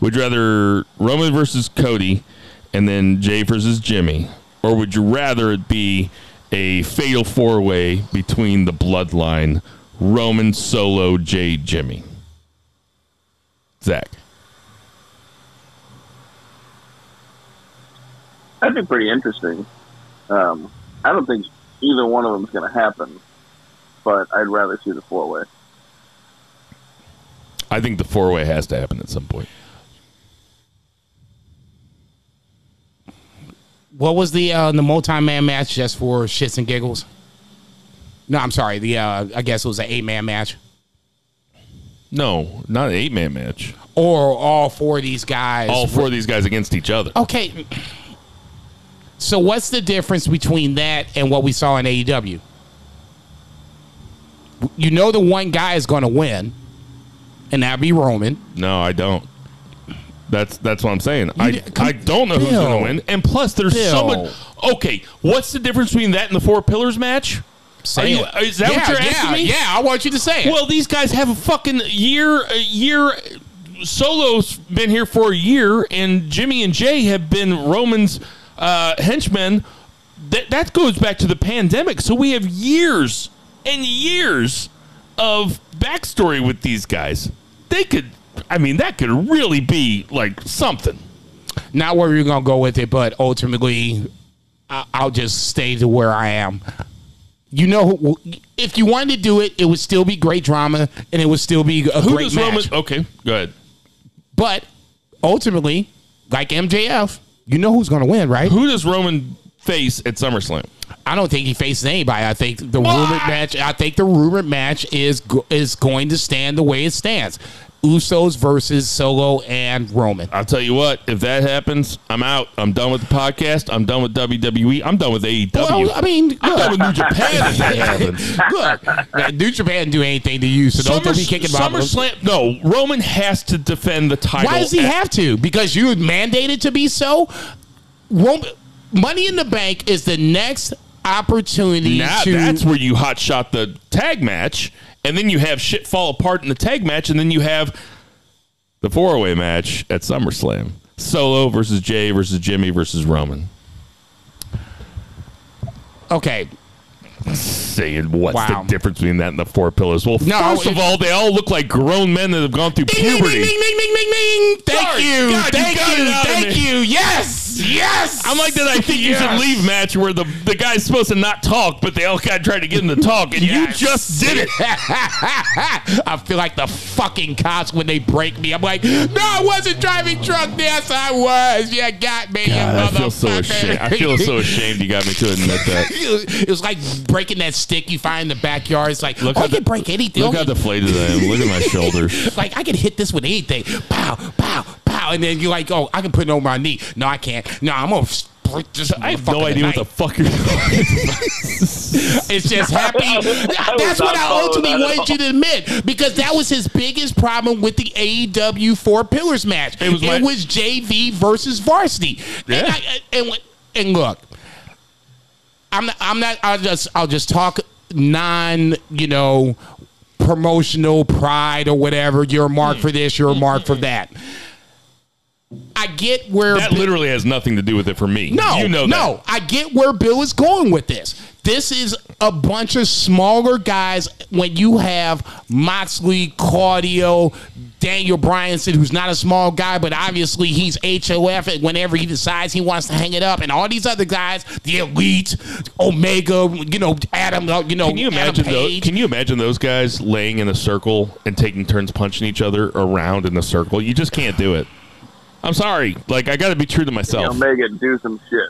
B: Would you rather Roman versus Cody and then Jay versus Jimmy? Or would you rather it be a fatal four way between the bloodline Roman, Solo, Jay, Jimmy? Zach.
D: That'd be pretty interesting. Um, I don't think either one of them is going to happen, but I'd rather see the four way.
B: I think the four way has to happen at some point.
C: What was the uh, the multi man match just for shits and giggles? No, I'm sorry. The uh, I guess it was an eight man match,
B: No, not an eight man match.
C: or all four of these guys.
B: All four of these guys against each other.
C: Okay. So what's the difference between that and what we saw in AEW? You know the one guy is going to win, and that'd be Roman.
B: No, I don't. That's that's what I'm saying. I,
C: d-
B: I don't know who's going to win. And plus, there's so
C: Bill.
B: much. Okay, what's the difference between that and the Four Pillars match? Are you,
C: it.
B: is that
C: yeah,
B: what you're
C: yeah,
B: asking me?
C: Yeah, I want you to say it.
B: Well, these guys have a fucking year. A year. Solo's been here for a year, and Jimmy and Jay have been Roman's uh, henchmen. That that goes back to the pandemic. So we have years and years of backstory with these guys. They could. I mean, that could really be like something.
C: Not where you're going to go with it, but ultimately, I- I'll just stay to where I am. You know, if you wanted to do it, it would still be great drama, and it would still be a
B: Who
C: great
B: does
C: match.
B: Roman? Okay, go ahead.
C: But ultimately, like MJF, you know who's going to win, right?
B: Who does Roman face at SummerSlam?
C: I don't think he faces anybody. I think the rumored match. I think the rumored match is go- is going to stand the way it stands. Usos versus Solo and Roman.
B: I'll tell you what, if that happens, I'm out. I'm done with the podcast. I'm done with WWE. I'm done with AEW.
C: Well, I mean,
B: I'm done with New Japan if that happens. [laughs]
C: look, New Japan do anything to you, so don't, don't be kicking about
B: SummerSlam. No, Roman has to defend the title.
C: Why does he
B: at-
C: have to? Because you mandated to be so. Roman, Money in the Bank is the next opportunity
B: Now
C: to.
B: that's where you hot shot the tag match, and then you have shit fall apart in the tag match, and then you have the four way match at SummerSlam. Solo versus Jay versus Jimmy versus Roman.
C: okay.
B: Saying what's
C: Wow.
B: the difference between that and the four pillars? Well,
C: No,
B: first of all, they all look like grown men that have gone through
C: Ding,
B: puberty.
C: ding, ding. Thank
B: Sorry.
C: you.
B: God,
C: thank you.
B: of
C: Thank you. Yes. Yes.
B: I'm like that. I think you should leave match where the the guy's supposed to not talk, but they all kind of try to get him to talk, and
C: Yes.
B: you just did it. [laughs]
C: I feel like the fucking cops when they break me. I'm like, no, I wasn't driving drunk. Yes, I was. You got me, you
B: God, I feel so
C: motherfucker.
B: ashamed. I feel so [laughs] ashamed. You got me to admit that. [laughs]
C: it was like breaking that stick you find in the backyard. It's like,
B: Look
C: oh,
B: how
C: I can
B: the-
C: break anything.
B: Look how deflated I am. Look at my shoulders.
C: like I can hit this with anything. Pow, pow, pow, and then you're like, oh, I can put it on my knee. No, I can't. No, I'm gonna break this.
B: I have no idea what the fuck you're [laughs] doing.
C: It's just happy. [laughs] That's what I ultimately wanted you to admit because that was his biggest problem with the AEW Four Pillars match.
B: It was my-
C: JV versus Varsity.
B: Yeah.
C: And, I, and and look, I'm not. I'm not. I'll just. I'll just talk non. You know, promotional pride or whatever. You're a mark hmm. for this. You're a mark for hmm. that. I get where
B: that literally has nothing to do with it for me.
C: no,
B: you know
C: no. I get where Bill is going with this. This is a bunch of smaller guys. When you have Moxley, Claudio, Daniel Bryanson, who's not a small guy, but obviously he's HOF, and whenever he decides he wants to hang it up, and all these other guys, the Elite, Omega, you know, Adam, uh, you know,
B: Can you imagine those? Can you imagine those guys laying in a circle and taking turns punching each other around in a circle? You just can't do it. I'm sorry. Like I got to be true to myself.
D: Omega do some shit.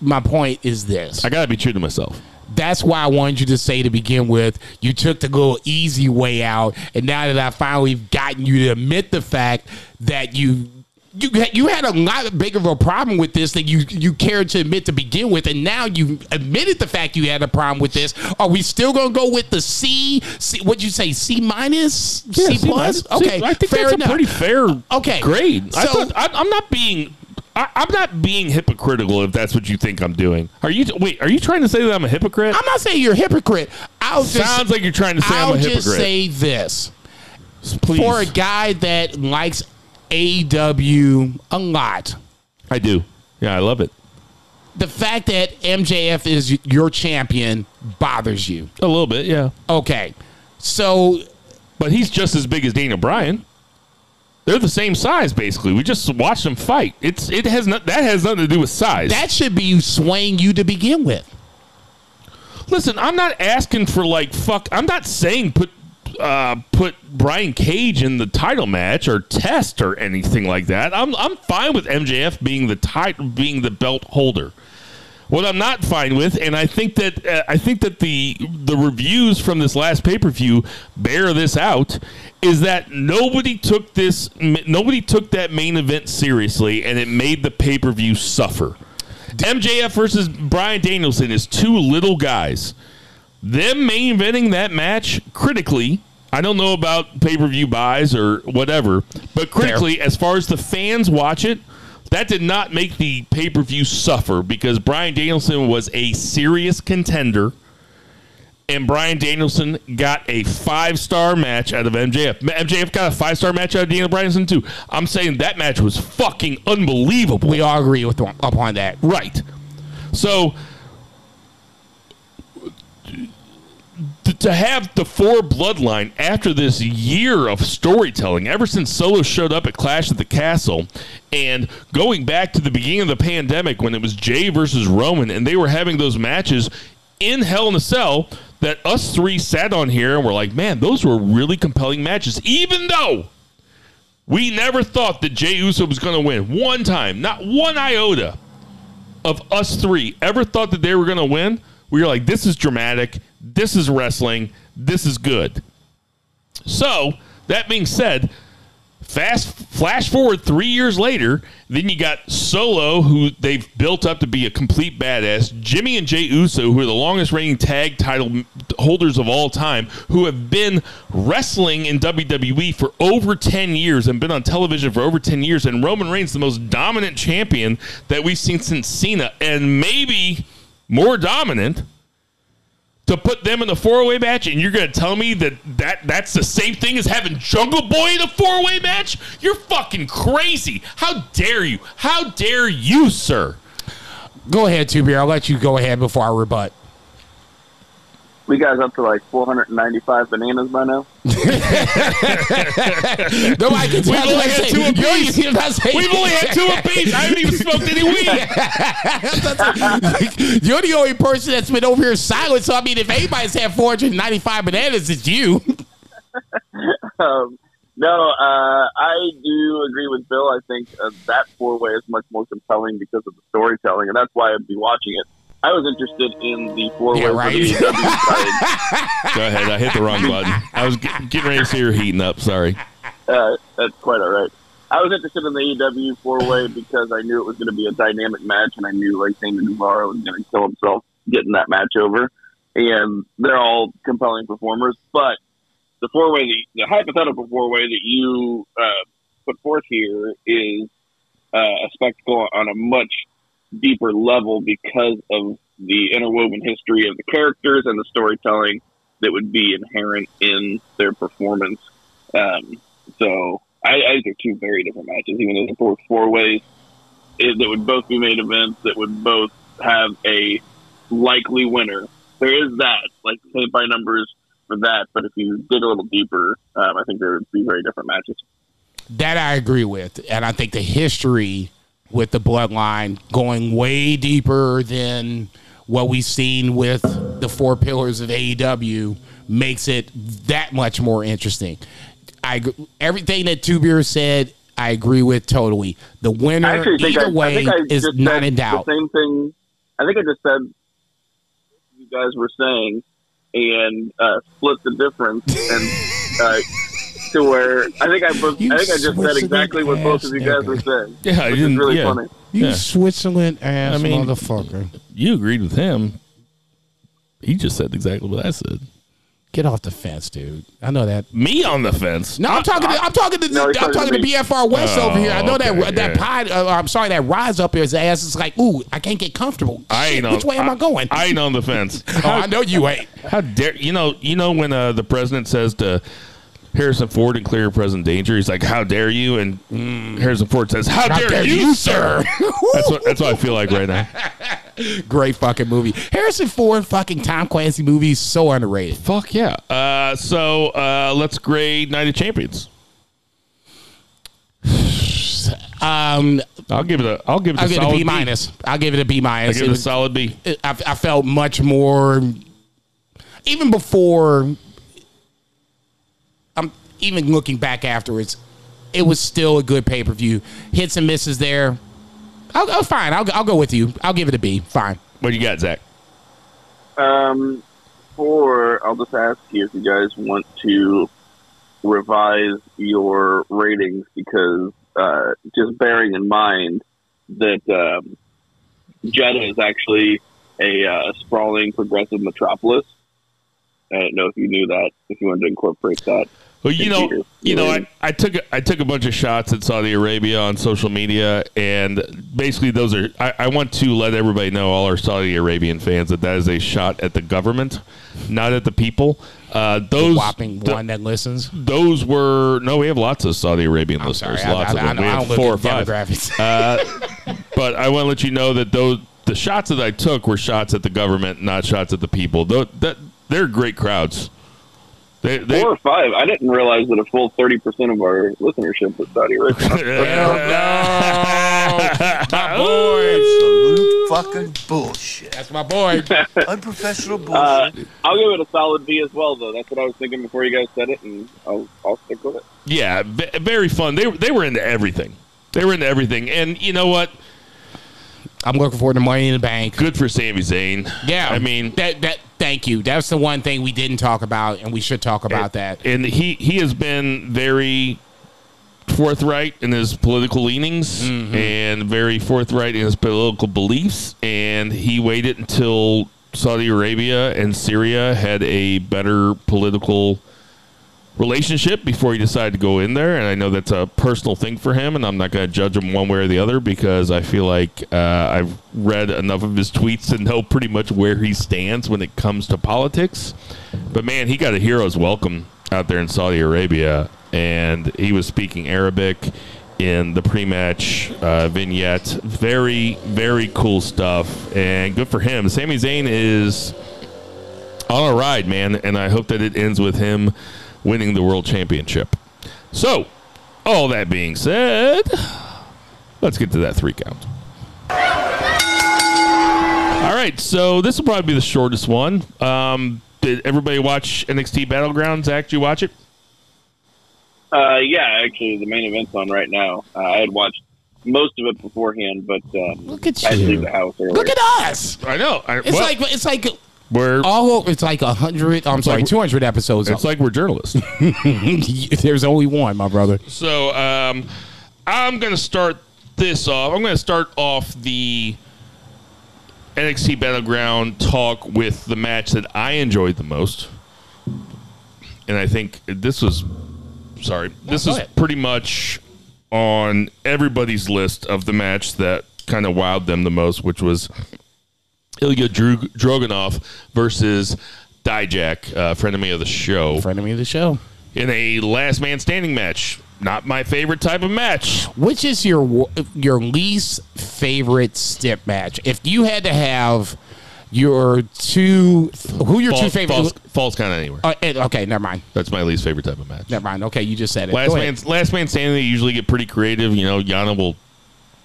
C: My point is this.
B: I got to be true to myself.
C: that's why I wanted you to say to begin with, you took the little easy way out, and now that I finally gotten you to admit the fact that you you had, you had a lot bigger of a problem with this than you you cared to admit to begin with, and now you admitted the fact you had a problem with this. Are we still gonna go with the C? C what'd you say? C minus? C plus? okay,
B: I think
C: fair
B: that's
C: enough.
B: a pretty fair uh,
C: Okay,
B: grade. I
C: so-
B: thought, I, I'm not being. I, I'm not being hypocritical if that's what you think I'm doing. Are you? Wait, are you trying to say that I'm a hypocrite?
C: I'm not saying you're a hypocrite. I'll just
B: Sounds like you're trying to say
C: I'll
B: I'm a
C: just say this.
B: Please,
C: for a guy that likes AEW a lot,
B: I do. Yeah, I love it
C: the fact that MJF is your champion bothers you.
B: a little bit. Yeah,
C: Okay. So
B: but he's just as big as Daniel Bryan. They're the same size, basically. We just watched them fight. It's it has not that has nothing to do with size.
C: that should be swaying you to begin with.
B: Listen, I'm not asking for like fuck. I'm not saying put uh, put Brian Cage in the title match or test or anything like that. I'm I'm fine with MJF being the title being the belt holder. What I'm not fine with, and I think that uh, I think that the the reviews from this last pay per view bear this out, is that nobody took this nobody took that main event seriously, and it made the pay per view suffer. MJF versus Bryan Danielson is two little guys. Them main eventing that match critically, I don't know about pay per view buys or whatever, but critically, as far as the fans watch it, that did not make the pay per view suffer because Bryan Danielson was a serious contender. And Bryan Danielson got a five star match out of MJF. MJF got a five star match out of Daniel Bryanson too. I'm saying that match was fucking unbelievable.
C: We all agree with upon that.
B: Right. So t- to have the four bloodline after this year of storytelling, ever since Solo showed up at Clash at the Castle, and going back to the beginning of the pandemic when it was Jay versus Roman, and they were having those matches in Hell in a Cell that us three sat on here and were like, man, those were really compelling matches, even though. We never thought that Jey Uso was going to win one time, not one iota of us three ever thought that they were going to win, we were like, this is dramatic. This is wrestling. This is good. So, that being said, Fast flash forward three years later, then you got Solo, who they've built up to be a complete badass. Jimmy and Jey Uso, who are the longest reigning tag title holders of all time, who have been wrestling in WWE for over ten years and been on television for over ten years. And Roman Reigns, the most dominant champion that we've seen since Cena, and maybe more dominant to put them in the four way match, and you're going to tell me that, that that's the same thing as having Jungle Boy in a four way match? You're fucking crazy. How dare you? How dare you, sir?
C: Go ahead, Two Beer. I'll let you go ahead before I rebut.
D: We guys up to like 495 bananas by now. [laughs]
C: Nobody can tell
B: only had two apiece.
C: You're about to say-
B: We've only had two apiece. I haven't even smoked any weed. [laughs] [laughs]
C: You're the only person that's been over here silent. So I mean, if anybody's had 495 bananas, it's you.
D: Um, no, uh, I do agree with Bill. I think uh, that four way is much more compelling because of the storytelling, and that's why I'd be watching it. I was interested in the four way
C: Yeah,
D: for
C: right.
D: the AEW. [laughs]
B: Go ahead. I hit the wrong [laughs] button. I was get- getting ready to see her heating up. Sorry.
D: Uh, that's quite all right. I was interested in the AEW four way because I knew it was going to be a dynamic match, and I knew like Sammy Guevara was going to kill himself getting that match over. And they're all compelling performers, but the four way, the, the hypothetical four way that you uh, put forth here is uh, a spectacle on a much deeper level because of the interwoven history of the characters and the storytelling that would be inherent in their performance. Um, so I, I think they're two very different matches, even though they're both four ways it, that would both be main events that would both have a likely winner. There is that, like paint by numbers for that, but if you dig a little deeper, um, I think there would be very different matches.
C: That I agree with. And I think the history with the bloodline going way deeper than what we've seen with the four pillars of AEW makes it that much more interesting. I everything that Two Beer said, I agree with totally. The winner, either
D: I,
C: way,
D: I I
C: is not in doubt.
D: The same thing. I think I just said you guys were saying, and uh, split the difference, and uh, to where I think I, both, I think I just said exactly what both of you guys were saying.
B: Yeah, I
D: which
B: didn't.
D: is really
B: yeah.
D: funny.
C: You
B: Yeah.
C: Switzerland ass
B: I mean-
C: motherfucker.
B: You agreed with him. He just said exactly what I said.
C: Get off the fence, dude. I know that.
B: Me on the fence.
C: No, I'm talking. To, I'm talking to.
D: No,
C: I'm talking
D: talking
C: to
D: to.
C: BFR West
B: Oh,
C: over here. I know
B: okay,
C: that that
B: yeah.
C: pod. Uh, I'm sorry, that rise up his ass is like, ooh, I can't get comfortable.
B: I
C: Shit,
B: ain't on,
C: which way am I going?
B: I ain't on the fence. [laughs]
C: oh, I know you ain't.
B: How dare you know? You know when uh, the president says to Harrison Ford and clear present danger, he's like, "How dare you?" And Harrison Ford says, "How, dare,
C: dare
B: you,
C: you,
B: sir?" [laughs] that's what that's what I feel like right now. [laughs]
C: Great fucking movie. Harrison Ford fucking Tom Clancy movie is so underrated.
B: Fuck yeah. Uh, so uh, let's grade Night of Champions. [sighs]
C: Um,
B: I'll give it a. I'll give it a
C: I'll give it a
B: solid
C: B minus. I'll give it a B minus.
B: give
C: It
B: it a solid B.
C: it- I, I felt much more, even before. I'm even looking back afterwards. It was still a good pay per view. Hits and misses there. I'll go fine. I'll, I'll go with you. I'll give it a B. Fine.
B: What do you got, Zach?
D: Um, or I'll just ask you if you guys want to revise your ratings because uh, just bearing in mind that um, Jeddah is actually a uh, sprawling progressive metropolis. I don't know if you knew that. If you wanted to incorporate that.
B: Well, you know, you know, I, I took a- I took a bunch of shots at Saudi Arabia on social media, and basically those are. I, I want to let everybody know, all our Saudi Arabian fans, that that is a shot at the government, not at the people. Uh, those
C: Whopping
B: th-
C: one that listens.
B: those were no. We have lots of Saudi Arabian
C: I'm
B: listeners.
C: sorry.
B: Lots
C: I,
B: of them.
C: don't-
B: we
C: I
B: have
C: don't
B: four or
C: look at
B: five.
C: demographics.
B: Uh, but I want to let you know that those the shots that I took were shots at the government, not shots at the people. Though that they're great crowds. They, they,
D: Four or five. I didn't realize that a full thirty percent of our listenership was Saudi Arabia. [laughs]
E: my boy, Absolute fucking bullshit.
C: That's my boy. [laughs]
E: Unprofessional
D: Uh,
E: bullshit.
D: I'll give it a solid B as well, though. That's what I was thinking before you guys said it, and I'll, I'll stick with it.
B: Yeah, v- very fun. They they were into everything. They were into everything, and you know what?
C: I'm looking forward to Money in the Bank.
B: Good for Sami Zayn.
C: Yeah,
B: I mean,
C: that that. Thank you. That's the one thing we didn't talk about, and we should talk about that.
B: and he he has been very forthright in his political leanings mm-hmm. and very forthright in his political beliefs. And he waited until Saudi Arabia and Syria had a better political relationship before he decided to go in there. And I know that's a personal thing for him, and I'm not going to judge him one way or the other because I feel like uh, I've read enough of his tweets to know pretty much where he stands when it comes to politics. But man, he got a hero's welcome out there in Saudi Arabia, and he was speaking Arabic in the pre-match uh, vignette. Very, very cool stuff, and good for him. Sami Zayn is on a ride, man, and I hope that it ends with him winning the world championship. So, all that being said, let's get to that three count. All right, so this will probably be the shortest one. Um, did everybody watch NXT Battleground? Zach, did you watch it?
D: Uh, yeah, actually, the main event's on right now. Uh, I had watched most of it beforehand, but um,
C: Look at
D: I had to leave the house earlier.
C: Look at us.
B: I know. I,
C: It's
B: well,
C: like it's like
B: we're
C: all it's like a hundred. I'm sorry,
B: like-
C: two hundred episodes.
B: it's like we're journalists. [laughs]
C: There's only one, my brother.
B: So um, I'm going to start this off. I'm going to start off the NXT Battleground talk with the match that I enjoyed the most, and I think this was sorry. This
C: go
B: is
C: ahead.
B: pretty much on everybody's list of the match that kind of wowed them the most, which was Ilya Dro- Dragunov versus Dijak, uh, friend of me of the show
C: Friend of me of the show.
B: in a last man standing match. Not my favorite type of match.
C: Which is your your least favorite step match? If you had to have your two, who your two favorite?
B: falls, falls kind of anywhere.
C: Uh, okay, never mind.
B: That's my least favorite type of match.
C: Never mind. Okay, you just said it.
B: Last
C: Go
B: man,
C: ahead.
B: last man standing. They usually get pretty creative. You know, Yana will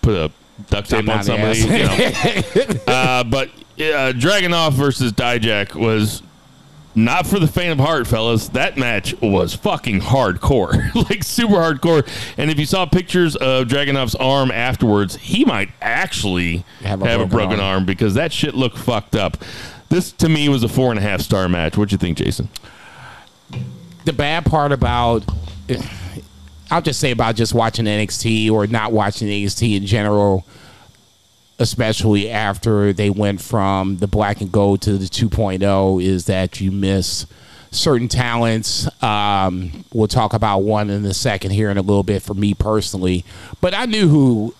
B: put a duct tape on somebody. You know. [laughs] uh, but uh, Dragunov versus Dijak was not for the faint of heart, fellas. That match was fucking hardcore, [laughs] like super hardcore. And if you saw pictures of Dragunov's arm afterwards, he might actually have
C: Have
B: a,
C: a
B: broken,
C: broken
B: arm. because that shit looked fucked up. This to me was a four and a half star match. What'd you think, Jason?
C: the bad part about I'll just say about just watching NXT or not watching NXT in general, especially after they went from the black and gold to the 2.0, is that you miss certain talents. Um, we'll talk about one in a second here in a little bit for me personally, but I knew who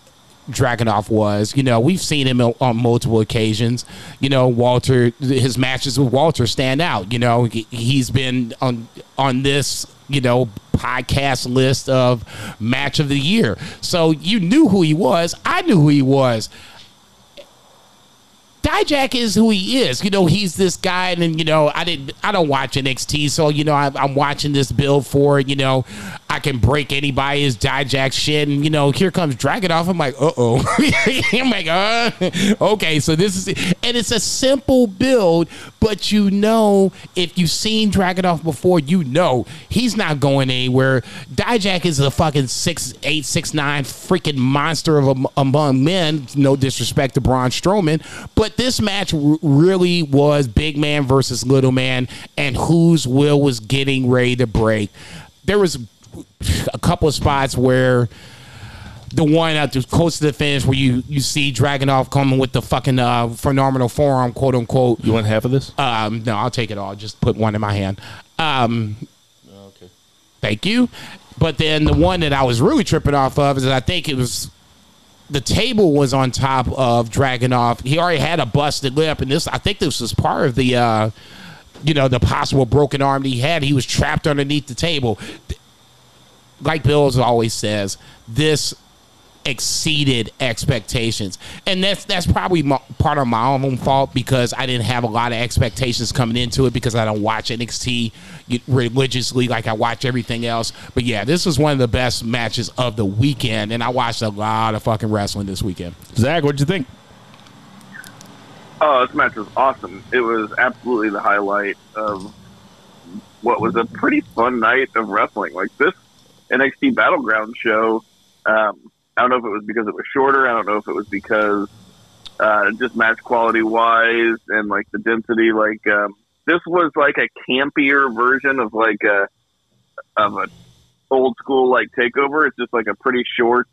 C: Dragunov was. You know, we've seen him on multiple occasions. You know, Walter, his matches with Walter stand out. You know, he- he's been on on this you know podcast list of match of the year. So you knew who he was. I knew who he was. Dijak is who he is. You know, he's this guy, and then, you know, I didn't, I don't watch NXT, so you know, I, I'm watching this build for. You know, I can break anybody's Dijak shit, and you know, here comes Dragunov. I'm like, uh oh, [laughs] I'm like, uh, okay, so this is, and it's a simple build, but you know, if you've seen Dragunov before, you know he's not going anywhere. Dijak is a fucking six eight, six nine freaking monster of a, among men. No disrespect to Braun Strowman, but this match r- really was big man versus little man, and whose will was getting ready to break. There was a couple of spots where the one at the close to the finish where you you see Dragunov coming with the fucking uh, phenomenal forearm, quote unquote.
B: You want half of this?
C: Um, no, I'll take it all. Just put one in my hand. Um, okay. Thank you. But then the one that I was really tripping off of is I think it was the table was on top of Dragunov. He already had a busted lip, and this I think this was part of the uh, you know the possible broken arm that he had. He was trapped underneath the table. Like Bills always says, this exceeded expectations, and that's that's probably my, part of my own fault because I didn't have a lot of expectations coming into it because I don't watch NXT religiously like I watch everything else. But yeah, this was one of the best matches of the weekend, and I watched a lot of fucking wrestling this weekend.
B: Zach, what'd you think?
D: Oh, this match was awesome. It was absolutely the highlight of what was a pretty fun night of wrestling. Like this NXT Battleground show, um, I don't know if it was because it was shorter. I don't know if it was because uh, just match quality wise and like the density. Like um, this was like a campier version of like a of a old school like takeover. It's just like a pretty short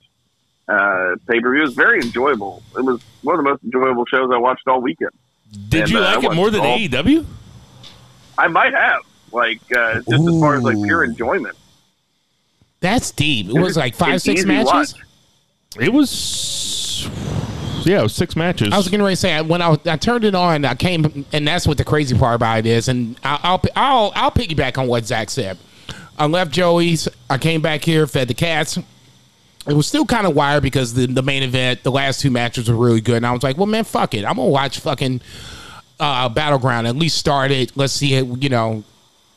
D: uh, pay per view. It's very enjoyable. It was one of the most enjoyable shows I watched all weekend.
B: Did
D: And,
B: you
D: uh,
B: like it more than
D: all-
B: AEW?
D: I might have like uh, just as far as like pure enjoyment.
C: That's deep. It was like five,
D: it's
C: six matches.
D: watch.
B: It was, yeah, it was six matches.
C: I was getting ready to say when I, I turned it on, I came, and that's what the crazy part about it is. And I'll I'll I'll, I'll piggyback on what Zach said. I left Joey's. I came back here, fed the cats. It was still kind of wired because the the main event, the last two matches were really good, and I was like, well, man, fuck it, I'm gonna watch fucking uh, battleground. At least start it. Let's see it. You know.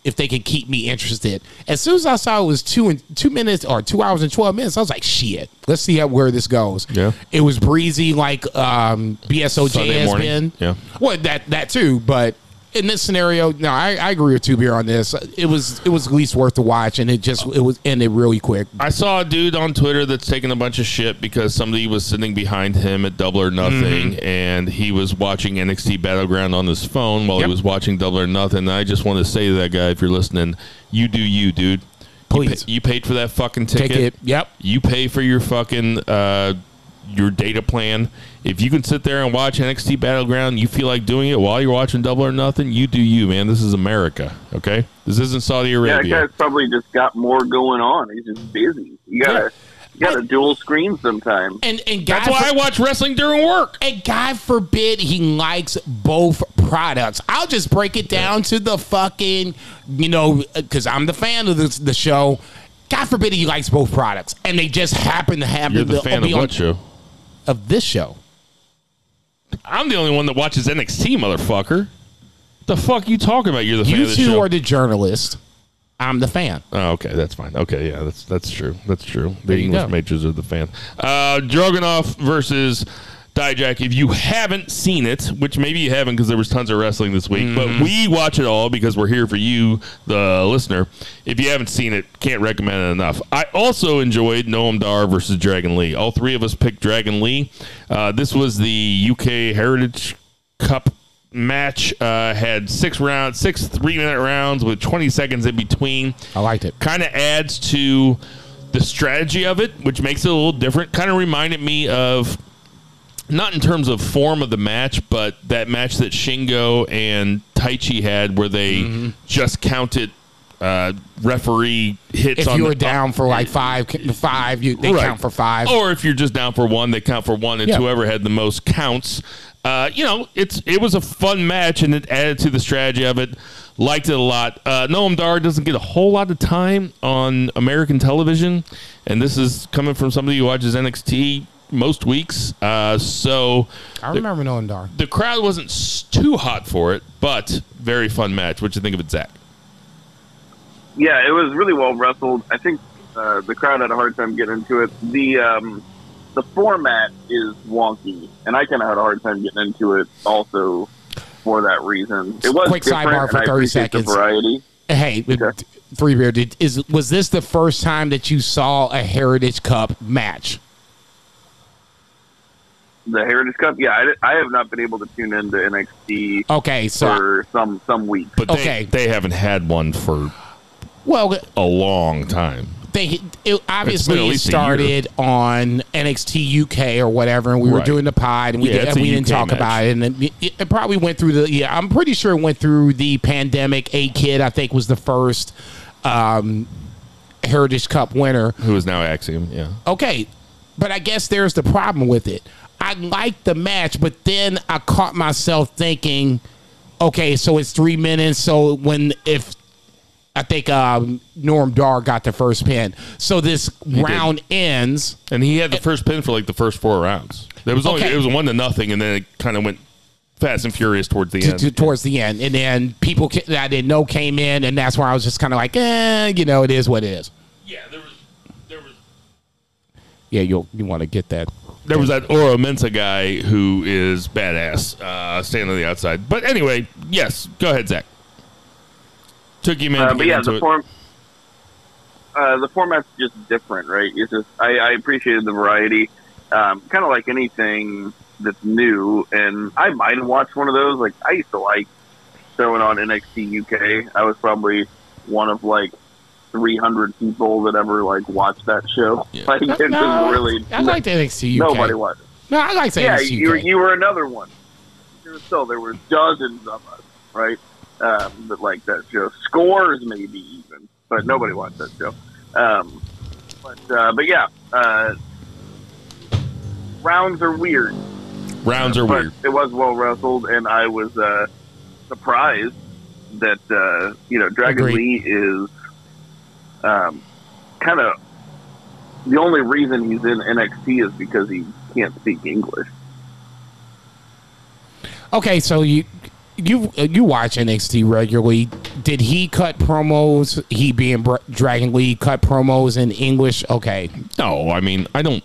C: If they can keep me interested. As soon as I saw it was two and two minutes or two hours and twelve minutes, I was like, "Shit, let's see how, where this goes."
B: Yeah.
C: it was breezy like um, BSOJ has been.
B: Yeah.
C: well, that that too. But in this scenario, no, I, I agree with Two Beer on this. It was it was at least worth the watch, and it just it was ended really quick.
B: I saw a dude on Twitter that's taking a bunch of shit because somebody was sitting behind him at Double or Nothing,
C: Mm-hmm.
B: and he was watching NXT Battleground on his phone while
C: Yep.
B: he was watching Double or Nothing. And I just want to say to that guy, if you're listening, you do you, dude. You,
C: Please.
B: pay- you paid for that fucking ticket.
C: Ticket, yep.
B: You pay for your fucking uh, your data plan. If you can sit there and watch NXT Battleground, you feel like doing it while you're watching Double or Nothing. You do you, man. This is America. Okay, this isn't Saudi Arabia.
D: Yeah, that guy's probably just got more going on. He's just busy. You gotta, you gotta dual screen sometimes.
C: And and God
B: That's why I watch wrestling during work.
C: and God forbid he likes both products. I'll just break it down to the fucking, you know, uh, because I'm the fan of this, the show. God forbid he likes both products, and they just happen to happen
B: You're the
C: to
B: fan of what show?
C: Of this show.
B: I'm the only one that watches NXT, motherfucker. The fuck you talking about? You're the fan
C: You
B: of the
C: two
B: show.
C: are the journalist. I'm the fan.
B: oh, okay, that's fine. Okay, yeah, that's that's true. That's true. The English
C: go.
B: majors are the fan. Uh, Dragunov versus Dijak. If you haven't seen it, which maybe you haven't because there was tons of wrestling this week, but
C: Mm-hmm.
B: we watch it all because we're here for you, the listener. If you haven't seen it, can't recommend it enough. I also enjoyed Noam Dar versus Dragon Lee. All three of us picked Dragon Lee. Uh, this was the UK Heritage Cup match. Uh, had six rounds, six three minute rounds with 20 seconds in between
C: I liked it.
B: kind of adds to the strategy of it, which makes it a little different. Kind of reminded me of not in terms of form of the match, but that match that Shingo and Taichi had, where they
C: Mm-hmm.
B: just counted uh, referee hits.
C: If
B: on
C: you were
B: the,
C: down for like five, five, you they
B: Right.
C: count for five.
B: or if you're just down for one, they count for one, and
C: Yeah.
B: whoever had the most counts. Uh, you know, it's it was a fun match, and it added to the strategy of it. Liked it a lot. Uh, Noam Dar doesn't get a whole lot of time on American television, and this is coming from somebody who watches NXT most weeks. Uh, so
C: I remember Noam Dar.
B: the crowd wasn't s- too hot for it, but very fun match. What you think of it, Zach?
D: Yeah, it was really well wrestled. I think uh, the crowd had a hard time getting into it. The um, the format is wonky, and I kind of had a hard time getting into it. Also, for that reason, it was
C: Quick
D: different,
C: sidebar for
D: I
C: 30 seconds.
D: The variety.
C: Hey,
D: Okay.
C: three beer. Did, is was this the first time that you saw a Heritage Cup match?
D: The Heritage Cup, yeah, I, I have not been able to tune into NXT
C: Okay, so
D: for some some weeks.
B: But they,
C: Okay.
B: they haven't had one for
C: well,
B: a long time.
C: they it, obviously it started on NXT UK or whatever, and we were doing the pod, and we
B: Yeah,
C: did,
B: it's a
C: we didn't
B: UK
C: talk
B: match.
C: about it, and it, it, it probably went through the yeah. I'm pretty sure it went through the pandemic. A-Kid, I think, was the first um, Heritage Cup winner.
B: Who is now Axiom? Yeah.
C: Okay, but I guess there's the problem with it. I liked the match, but then I caught myself thinking, okay, so it's three minutes. So when if I think um, Noam Dar got the first pin, so this round ends.
B: And he had the first pin for like the first four rounds. There was only
C: Okay.
B: it was one to nothing, and then it kind of went fast and furious towards the
C: to,
B: end.
C: to- towards the end, and then people that I didn't know came in, and that's where I was just kind of like, eh, you know, it is what it is.
B: yeah, there was
C: Yeah, you you want to get that.
B: there was that Oro Mensah guy who is badass, uh, standing on the outside. But anyway, yes, go ahead, Zach. Took you a minute
D: Uh,
B: to
D: but
B: get
D: yeah,
B: into
D: the
B: it.
D: form. Uh, the format's just different, right? It's just I, I appreciated the variety, um, kind of like anything that's new. And I might have watched one of those. Like I used to like throwing on NXT UK. I was probably one of like 300 people that ever like watched that show.
B: Yeah.
D: Like it was really
C: I like the NXT UK.
D: nobody watched.
C: No, I like the
D: Yeah,
C: NXT
D: you you were another one. Still there were dozens of us, right? Um, that like that show, scores maybe even, but nobody watched that show. Um, but uh, but yeah, uh, rounds are weird.
B: Rounds are
D: but
B: weird.
D: it was well wrestled, and I was uh, surprised that uh, you know Dragon
C: Agreed.
D: Lee is um, kind of the only reason he's in NXT is because he can't speak English.
C: Okay, so you you you watch NXT regularly. Did he cut promos? He being Dragon Lee cut promos in English. Okay,
B: No, I mean I don't.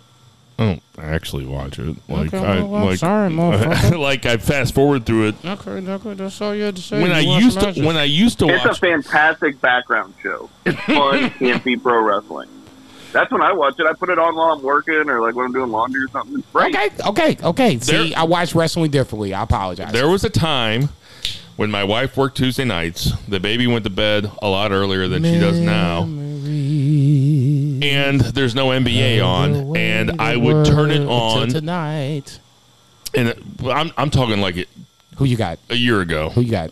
B: I don't actually watch it. Like
C: Okay,
B: I
C: well, I'm
B: like,
C: sorry, motherfucker. [laughs]
B: like I fast forward through it
C: okay, okay. That's all you had to say.
B: when I used to when I used to
D: It's a fantastic background show. It's fun, can't be pro wrestling. That's when I watch it. I put it on while I'm working or like when I'm doing laundry or something. It's great.
C: Okay, okay, okay. See,
B: There-
C: I watch wrestling differently. I apologize.
B: There was a time when my wife worked Tuesday nights. The baby went to bed a lot earlier than she does now. And there's no NBA on, and I would turn it on,
C: tonight.
B: and I'm I'm talking like it,
C: Who you got?
B: a year ago.
C: Who you got?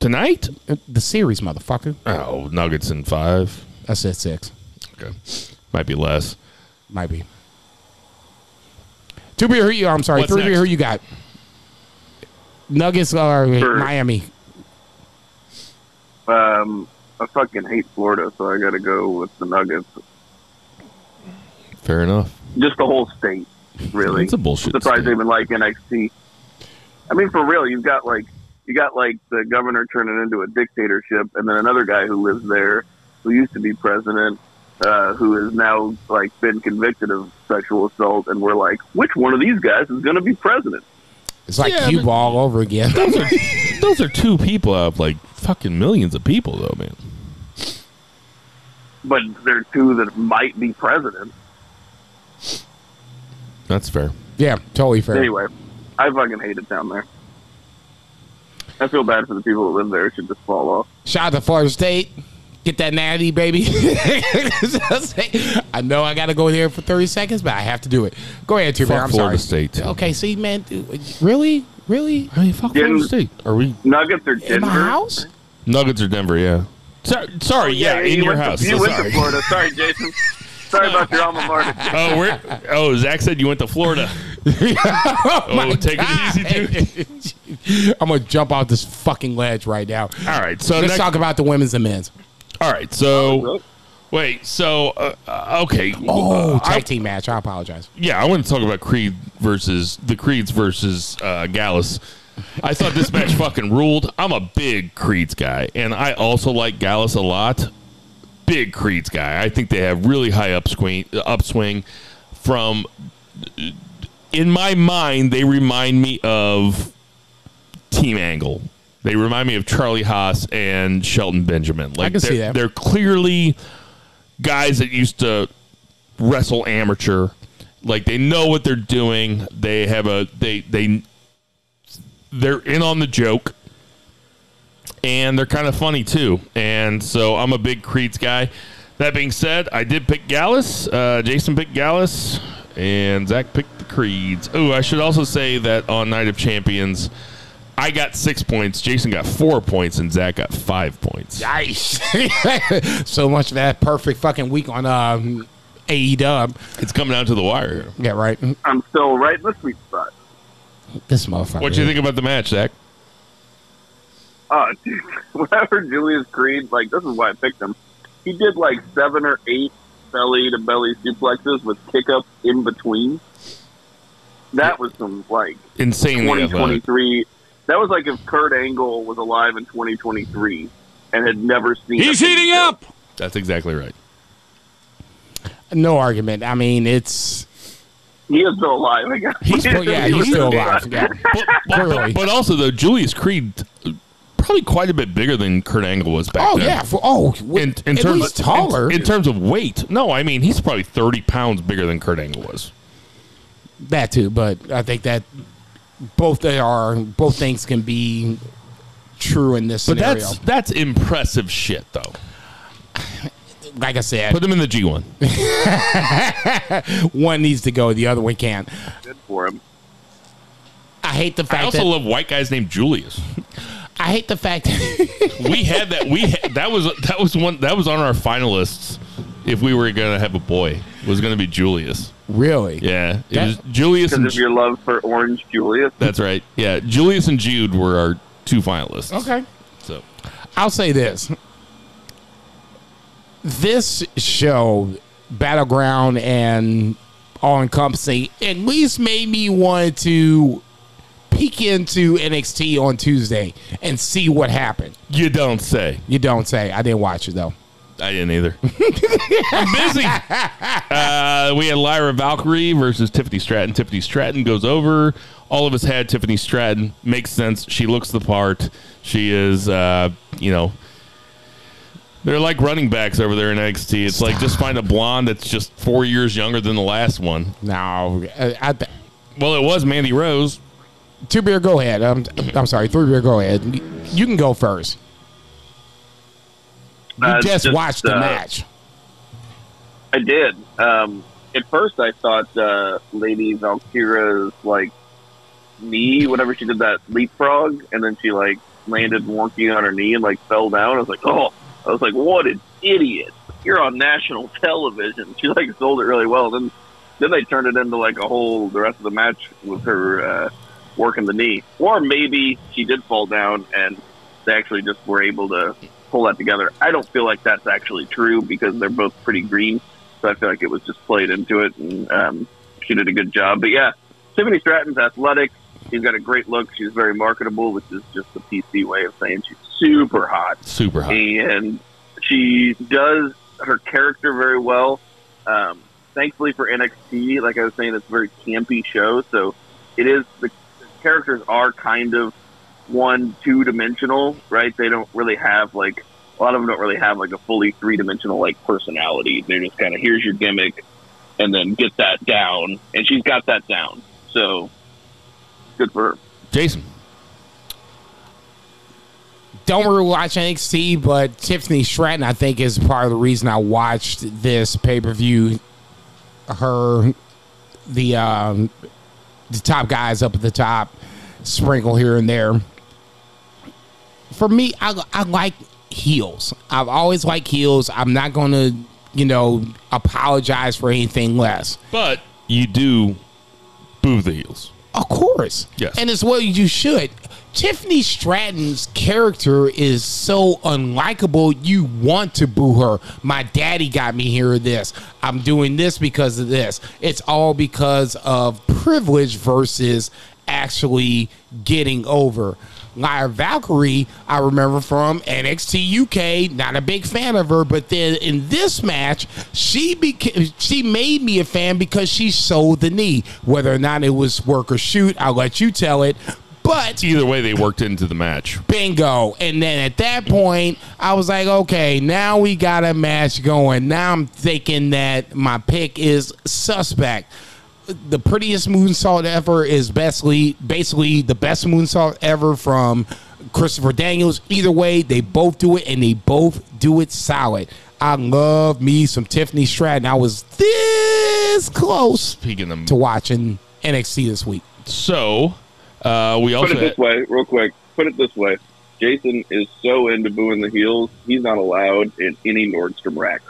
B: Tonight?
C: Uh, The series, motherfucker.
B: Oh, Nuggets in five.
C: I said six.
B: Okay, might be less.
C: Might be. Two beer. Who you? I'm sorry.
B: What's
C: three beer.
B: next?
C: Who you got? Nuggets or
D: Sure.
C: Miami?
D: Um, I fucking hate Florida, so I got to go with the Nuggets.
B: Fair enough.
D: Just the whole state, really.
B: It's a bullshit
D: I'm surprised
B: state.
D: they even like NXT. I mean, for real, you've got like you got like the governor turning into a dictatorship, and then another guy who lives there, who used to be president, uh, who has now like been convicted of sexual assault, and we're like, which one of these guys is going to be president?
C: It's like
B: Yeah,
C: Cuba
B: but-
C: all over again.
B: Those are [laughs] those are two people out of like fucking millions of people, though, man.
D: But there are two that might be president.
B: That's fair.
C: yeah, totally fair.
D: Anyway, I fucking hate it down there. I feel bad for the people that live there. It should just fall off.
C: Shout out to Florida State. Get that natty, baby. [laughs] I know I got to go there for 30 seconds, but I have to do it. Go ahead, Two
B: Beer.
C: I'm
B: Florida
C: sorry.
B: State.
C: Okay, see, man. dude, Really? Really?
B: I mean, fuck
D: Didn't-
B: Florida State. Are we
D: Nuggets or
C: In
D: Denver?
C: my house?
B: Nuggets or Denver? Yeah. Sorry, oh, sorry yeah, in
D: you
B: your
D: went
B: house.
D: To, you
B: So
D: went
B: sorry.
D: to Florida. Sorry, Jason. Sorry about your alma mater. [laughs]
B: Oh, we're, oh, Zach said you went to Florida. [laughs] oh, oh take it easy, dude.
C: I'm going to jump off this fucking ledge right now.
B: All right, so
C: Let's
B: next,
C: talk about the women's and men's.
B: All right, so wait, so uh, uh, okay,
C: Oh,
B: uh,
C: tag
B: I-
C: team match. I apologize.
B: yeah, I want to talk about Creed versus the Creeds versus uh, Gallus. I thought this match [laughs] fucking ruled. I'm a big Creeds guy, and I also like Gallus a lot. Big Creeds guy. I think they have really high upswing. Upswing from. In my mind, they remind me of Team Angle. They remind me of Charlie Haas and Shelton Benjamin. Like
C: can
B: they're,
C: see that.
B: They're clearly guys that used to wrestle amateur. Like they know what they're doing. They have a they they they're in on the joke. And they're kind of funny too. And so I'm a big Creeds guy. That being said, I did pick Gallus. Uh, Jason picked Gallus, and Zach picked the Creeds. Oh, I should also say that on Night of Champions, I got six points. Jason got four points, and Zach got five points.
C: Nice. [laughs] so much for that perfect fucking week on um, AE Dub.
B: It's coming down to the wire.
C: Yeah, right.
D: I'm still right in the sweet spot.
C: This motherfucker.
B: What do you think about the match, Zach? [laughs]
D: Oh, dude. Whenever Julius Creed, like, this is why I picked him. He did like seven or eight belly to belly suplexes with kick ups in between. That was some, like,
B: Insanely athletic.
D: 2023. That was like if Kurt Angle was alive in 2023 and had never seen.
A: He's heating
D: show.
A: up.
B: That's exactly right.
C: No argument. I mean, it's.
D: He is still alive. I guess.
B: He's-
C: Well, yeah, he's still [laughs] alive. Yeah.
B: But, but, but also, though, Julius Creed probably quite a bit bigger than Kurt Angle was back
C: Oh
B: then.
C: yeah. For, oh,
B: In, in
C: at
B: terms
C: least
B: of,
C: taller.
B: In, in terms of weight, no, I mean he's probably thirty pounds bigger than Kurt Angle was.
C: that too, but I think that both they are both things can be true in this
B: But
C: scenario.
B: that's that's impressive shit, though.
C: like I said,
B: Put them in the G1. [laughs]
C: one needs to go, the other one can't.
D: Good for him.
C: I hate the fact I
B: also
C: that
B: love white guys named Julius.
C: I hate the fact that [laughs]
B: We had that. We had, that was that was one that was on our finalists. If we were gonna have a boy, it was gonna be Julius.
C: really.
B: Yeah, it
C: That-
B: was Julius
D: Because
B: and
D: of your love for Orange Julius.
B: that's right. Yeah, Julius and Jude were our two finalists.
C: Okay.
B: so
C: I'll say this. This show, Battleground and All Encompassing, at least made me want to peek into NXT on Tuesday and see what happened.
B: you don't say.
C: You don't say. I didn't watch it though.
B: I didn't either. [laughs] I'm busy. Uh, we had Lyra Valkyrie versus Tiffany Stratton. Tiffany Stratton goes over. All of us had Tiffany Stratton. Makes sense. She looks the part. She is, uh, you know, they're like running backs over there in NXT. It's like just find a blonde that's just four years younger than the last one.
C: No, I, I,
B: Well, it was Mandy Rose.
C: two beer. Go ahead. I'm, I'm sorry. Three beer. Go ahead. You can go first. You
D: Uh,
C: just,
D: just,
C: watched the
D: uh,
C: match.
D: I did. Um, at first, I thought uh, Lyra Valkyria's like knee, whenever she did that leapfrog, and then she like landed wonky on her knee and like fell down. I was like, oh, I was like, what an idiot! You're on national [laughs] television. She like sold it really well. Then, then they turned it into like a whole the rest of the match with her uh, working the knee, or maybe she did fall down and they actually just were able to pull that together. I don't feel like that's actually true because they're both pretty green. So I feel like it was just played into it, and um, she did a good job. But yeah, Tiffany Stratton's athletic. She's got a great look. She's very marketable, which is just the PC way of saying she's super hot.
B: Super hot.
D: And she does her character very well. Um, thankfully for NXT, like I was saying, it's a very campy show. So it is the, the characters are kind of one two dimensional, right? They don't really have like a lot of them don't really have like a fully three dimensional like personality. They're just kind of here's your gimmick, and then get that down. And she's got that down. So good for her.
B: Jason.
C: don't really watch NXT, but Tiffany Stratton, I think, is part of the reason I watched this pay per view. Her, the um, the top guys up at the top, sprinkle here and there. For me, I, I like heels. I've always liked heels. I'm not going to, you know, apologize for anything less.
B: But you do boo the heels.
C: Of course.
B: Yes.
C: And as well you should. Tiffany Stratton's character is so unlikable, you want to boo her. My daddy got me here this. I'm doing this because of this. It's all because of privilege versus actually getting over. Lyra Valkyrie, I remember from NXT UK. Not a big fan of her, but then in this match, she became she made me a fan because she sold the knee. Whether or not it was work or shoot, I'll let you tell it. But
B: Either way, they worked into the match.
C: bingo. And then at that point, I was like, okay, now we got a match going. Now I'm thinking that my pick is suspect. The prettiest moonsault ever is basically basically the best moonsault ever from Christopher Daniels. Either way, they both do it and they both do it solid. I love me some Tiffany Stratton. I was this close
B: Speaking of
C: to watching NXT this week.
B: so, uh, we also
D: Put
B: also
D: it this way, real quick. Put it this way. Jason is so into booing the heels, he's not allowed in any Nordstrom rack.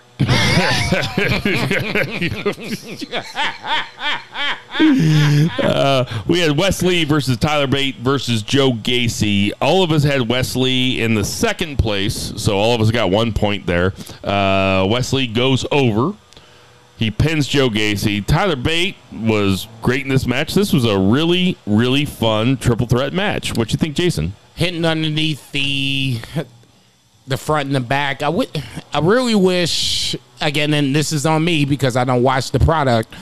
B: We had Wes Lee versus Tyler Bate versus Joe Gacy. All of us had Wes Lee in the second place, so all of us got one point there. Uh, Wes Lee goes over. He pins Joe Gacy. Tyler Bate was great in this match. This was a really, really fun triple threat match. What you think, Jason?
C: hitting underneath the the front and the back. I would I really wish again and this is on me because I don't watch the product.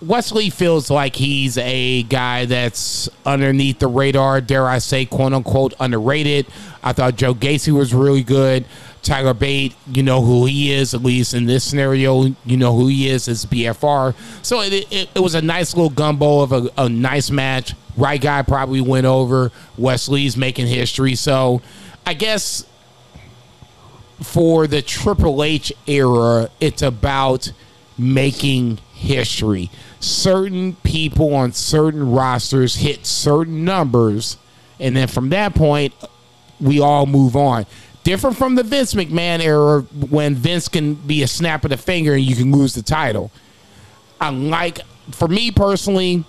C: Wes Lee feels like he's a guy that's underneath the radar, dare I say, quote unquote, underrated. I thought Joe Gacy was really good. Tyler Bate, you know who he is, at least in this scenario, you know who he is, is BFR. So it, it, it was a nice little gumbo of a, a nice match. Right guy probably went over. Wes Lee's making history. So I guess for the Triple H era, it's about making history. Certain people on certain rosters hit certain numbers, and then from that point, we all move on. Different from the Vince McMahon era when Vince can be a snap of the finger and you can lose the title. Unlike, for me personally,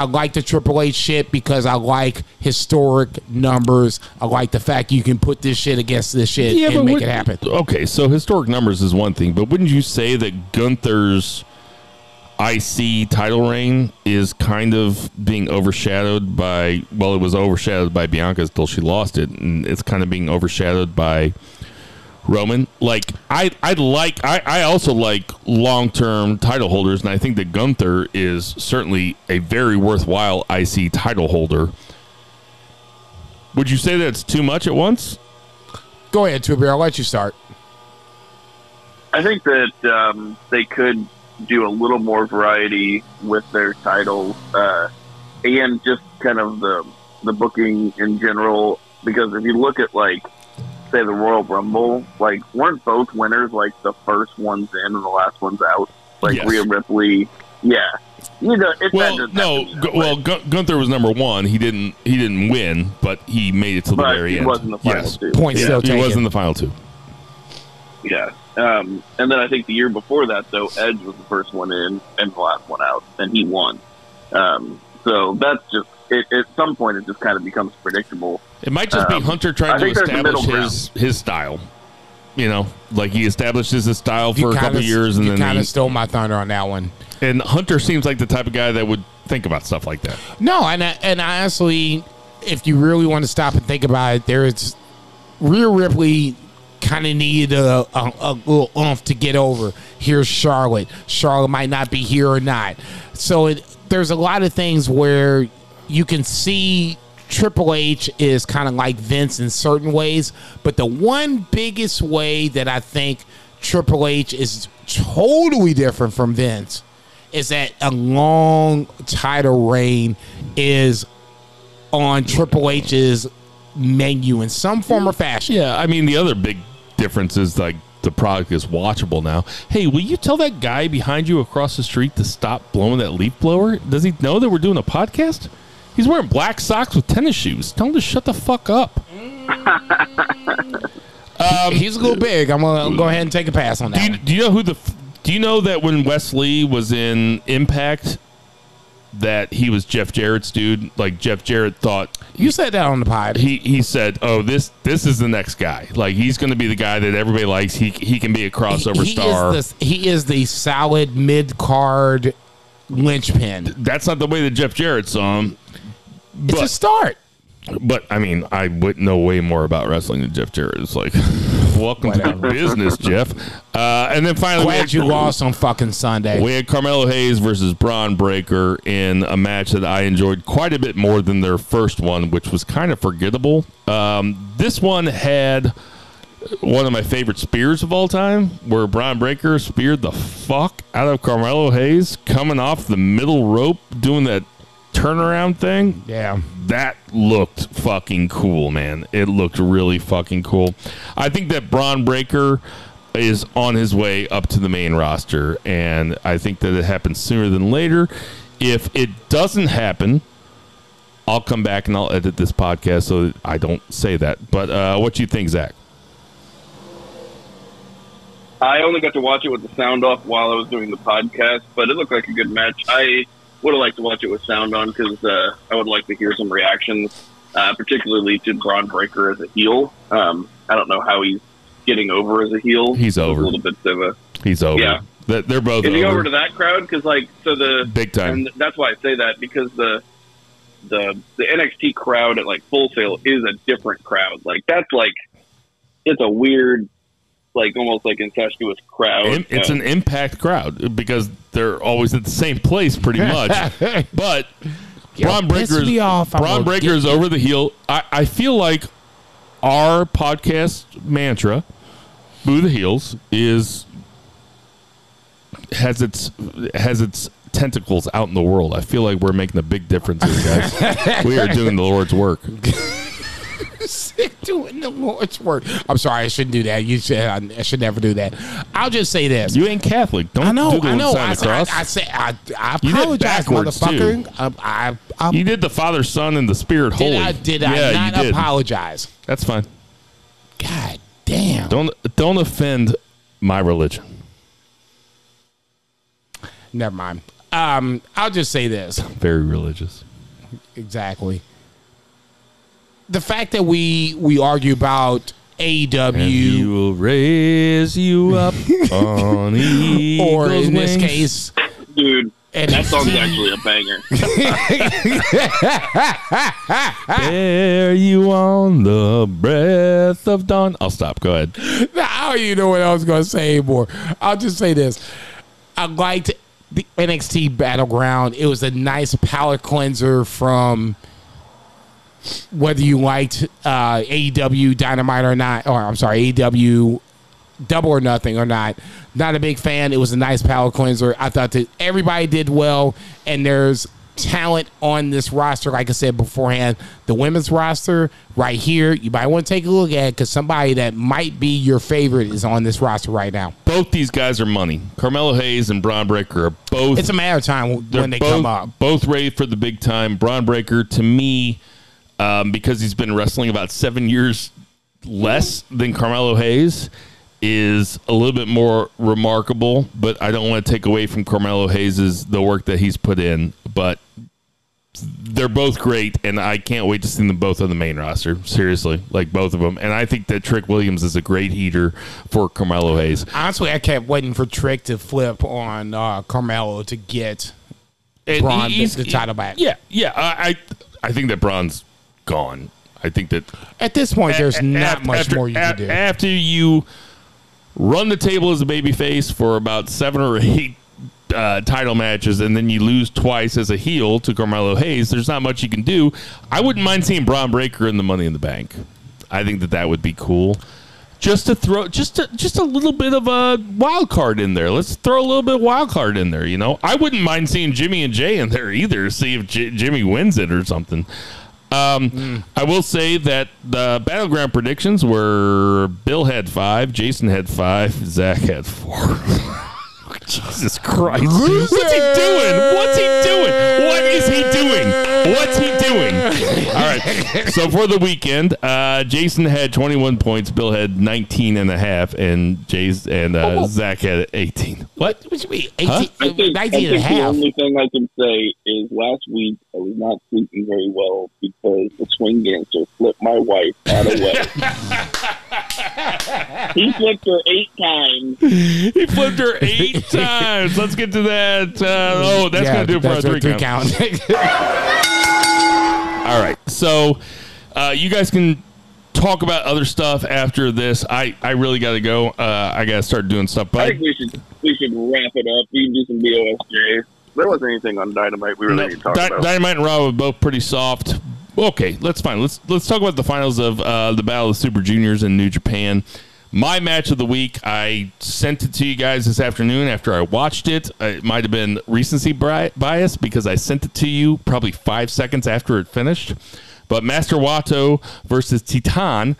C: I like the Triple H shit because I like historic numbers. I like the fact you can put this shit against this shit and make
B: would-
C: it happen.
B: Okay, so historic numbers is one thing, but wouldn't you say that Gunther's IC title reign is kind of being overshadowed by? Well, it was overshadowed by Bianca until she lost it, and it's kind of being overshadowed by Roman. Like I, I like I, I also like long term title holders, and I think that Gunther is certainly a very worthwhile IC title holder. Would you say that's too much at once?
C: Go ahead, Two Beer. I'll let you start.
D: I think that um, they could do a little more variety with their titles, uh, and just kind of the the booking in general. Because if you look at like, say, the Royal Rumble, like weren't both winners like the first one's in and the last one's out? Like
B: Yes.
D: Rhea Ripley, yeah. You know, it, that
B: Well,
D: doesn't
B: no.
D: have to be that
B: Gu-
D: way.
B: well, Gun- Gunther was number one. He didn't. He didn't win, but he made it to the
D: but
B: very
D: he
B: end.
D: was in the final
B: yes,
D: two.
C: Point
D: yeah.
C: still
B: he
C: taken.
B: was in the final two.
D: Yeah. Um, and then I think the year before that, though, Edge was the first one in and the last one out, and he won. Um, so that's just, it, at some point, it just kind of becomes predictable.
B: It might just be
D: Um,
B: Hunter trying to
D: think there's a
B: establish
D: middle
B: his his style. You know, like he establishes his style for a couple
C: kinda-
B: years, and
C: you
B: then
C: kind
B: he,
C: of stole my thunder on that one.
B: and Hunter seems like the type of guy that would think about stuff like that.
C: No, and I, and honestly, if you really want to stop and think about it, there is Rhea Ripley kind of needed a, a, a little oomph to get over. Here's Charlotte. Charlotte might not be here or not. So it, there's a lot of things where you can see Triple H is kind of like Vince in certain ways, but the one biggest way that I think Triple H is totally different from Vince is that a long title reign is on Triple H's menu in some form or fashion.
B: Yeah, I mean the other big difference is like the product is watchable now. Hey, will you tell that guy behind you across the street to stop blowing that leaf blower? Does he know that we're doing a podcast? He's wearing black socks with tennis shoes. Tell him to shut the fuck up. [laughs]
C: Um, he's a little big. I'm gonna go ahead and take a pass on that.
B: Do you, do you know who the? Do you know that when Wes Lee was in Impact, that he was Jeff Jarrett's dude? Like Jeff Jarrett thought
C: You said that on the pod.
B: he he said, "Oh, this this is the next guy. Like he's going to be the guy that everybody likes. He he can be a crossover
C: he,
B: star."
C: Is the, he is the solid mid card linchpin.
B: That's not the way that Jeff Jarrett saw him.
C: It's a start.
B: but I mean, I would know way more about wrestling than Jeff Jarrett. It's like, [laughs] welcome to the business, Jeff. Uh, and then finally, we
C: Glad
B: had,
C: you lost on fucking Sunday.
B: we had Carmelo Hayes versus Bron Breakker in a match that I enjoyed quite a bit more than their first one, which was kind of forgettable. Um, this one had one of my favorite spears of all time, where Bron Breakker speared the fuck out of Carmelo Hayes coming off the middle rope, doing that turnaround thing.
C: yeah.
B: That looked fucking cool, man. It looked really fucking cool. I think that Bron Breakker is on his way up to the main roster, and I think that it happens sooner than later. If it doesn't happen, I'll come back and I'll edit this podcast so that I don't say that. But uh, what do you think, Zach?
D: I only got to watch it with the sound off while I was doing the podcast, but it looked like a good match. I would have liked to watch it with sound on because uh, I would like to hear some reactions, uh, particularly to Bron Breakker as a heel. Um, I don't know how he's getting over as a heel.
B: He's over.
D: a little bit of a.
B: He's over.
D: Yeah.
B: They're both
D: Is he
B: over.
D: over to that crowd? Because like, so the
B: Big time.
D: and that's why I say that because the the the NXT crowd at like Full Sail is a different crowd. Like that's like it's a weird, like almost like incestuous crowd.
B: It's an impact crowd because they're always at the same place pretty much. [laughs] but
C: Bron
B: Breakker is,
C: off,
B: Bron
C: Breakker
B: is over the heel. I, I feel like our podcast mantra, "Boo the Heels," is has its has its tentacles out in the world. I feel like we're making a big difference here, guys. [laughs] we are doing the Lord's work. [laughs]
C: sick doing the Lord's work. I'm sorry, I shouldn't do that. You should. I should never do that. I'll just say this.
B: You ain't Catholic. Don't
C: I know. I know. I. I, I say. I, I apologize, motherfucker. I, I,
B: you did the Father, Son, and the Spirit
C: did
B: Holy.
C: I? Did
B: yeah,
C: I not
B: you did.
C: apologize?
B: That's fine.
C: God damn.
B: Don't don't offend my religion.
C: Never mind. Um, I'll just say this.
B: Very religious.
C: Exactly. The fact that we we argue about AEW
B: And he will raise you up [laughs] on eagle's
C: or in this
B: wings.
C: case
D: Dude,
C: and
D: that song's actually a banger. [laughs]
B: Bear you on the breath of dawn. I'll stop. Go ahead.
C: I don't even know what I was going to say anymore. I'll just say this. I liked the NXT Battleground. It was a nice palate cleanser from whether you liked uh, AEW Dynamite or not, or I'm sorry, AEW Double or Nothing or not. Not a big fan. It was a nice palate cleanser. I thought that everybody did well, and there's talent on this roster. Like I said beforehand, the women's roster right here, you might want to take a look at because somebody that might be your favorite is on this roster right now.
B: Both these guys are money. Carmelo Hayes and Bron Breakker are both.
C: It's a matter of time when they
B: both,
C: come up.
B: Both ready for the big time. Bron Breakker, to me, um, because he's been wrestling about seven years less than Carmelo Hayes, is a little bit more remarkable. But I don't want to take away from Carmelo Hayes's the work that he's put in. But they're both great, and I can't wait to see them both on the main roster. Seriously, like both of them. And I think that Trick Williams is a great heater for Carmelo Hayes.
C: Honestly, I kept waiting for Trick to flip on uh, Carmelo to get
B: And Bron
C: the, the title back.
B: Yeah, yeah. I, I I think that Bron's gone. I think that
C: At this point, there's
B: a-
C: not
B: after-
C: much
B: after-
C: more you
B: a-
C: can do.
B: After you run the table as a babyface for about seven or eight uh, title matches, and then you lose twice as a heel to Carmelo Hayes, there's not much you can do. I wouldn't mind seeing Bron Breakker in the Money in the Bank. I think that that would be cool. Just to throw, just a, just a little bit of a wild card in there. Let's throw a little bit of wild card in there. You know, I wouldn't mind seeing Jimmy and Jey in there either. See if J- Jimmy wins it or something. Um, I will say that the battleground predictions were Bill had five, Jason had five, Zach had four. [laughs] Jesus Christ. What's he doing? What's he doing? What is he doing? What's he doing? [laughs] All right. So for the weekend, uh, Jason had 21 points, Bill had 19 and a half, and Jay's and uh, Zach had 18. What?
C: What you mean?
D: I think,
C: 19
D: I
C: and a half.
D: the only thing I can say is last week I was not sleeping very well because the swing dancer flipped my wife out of way. [laughs] he flipped her eight times.
B: He flipped her eight [laughs] times. Let's get to that. Uh, oh, that's
C: Yeah,
B: going to do it for our
C: that's
B: three
C: our
B: count.
C: count.
B: All right. So uh, you guys can talk about other stuff after this. I, I really got to go. Uh, I got to start doing stuff.
D: I think we should we should wrap it up. We can do some BOSJ. There wasn't anything on Dynamite we really
B: No,
D: need to talk
B: Dy-
D: about.
B: Dynamite and Raw were both pretty soft. Okay, let's fine. Let's let's talk about the finals of uh, the Battle of the Super Juniors in New Japan. My match of the week. I sent it to you guys this afternoon after I watched it. Uh, It might have been recency bias because I sent it to you probably five seconds after it finished. But Master Wato versus Titan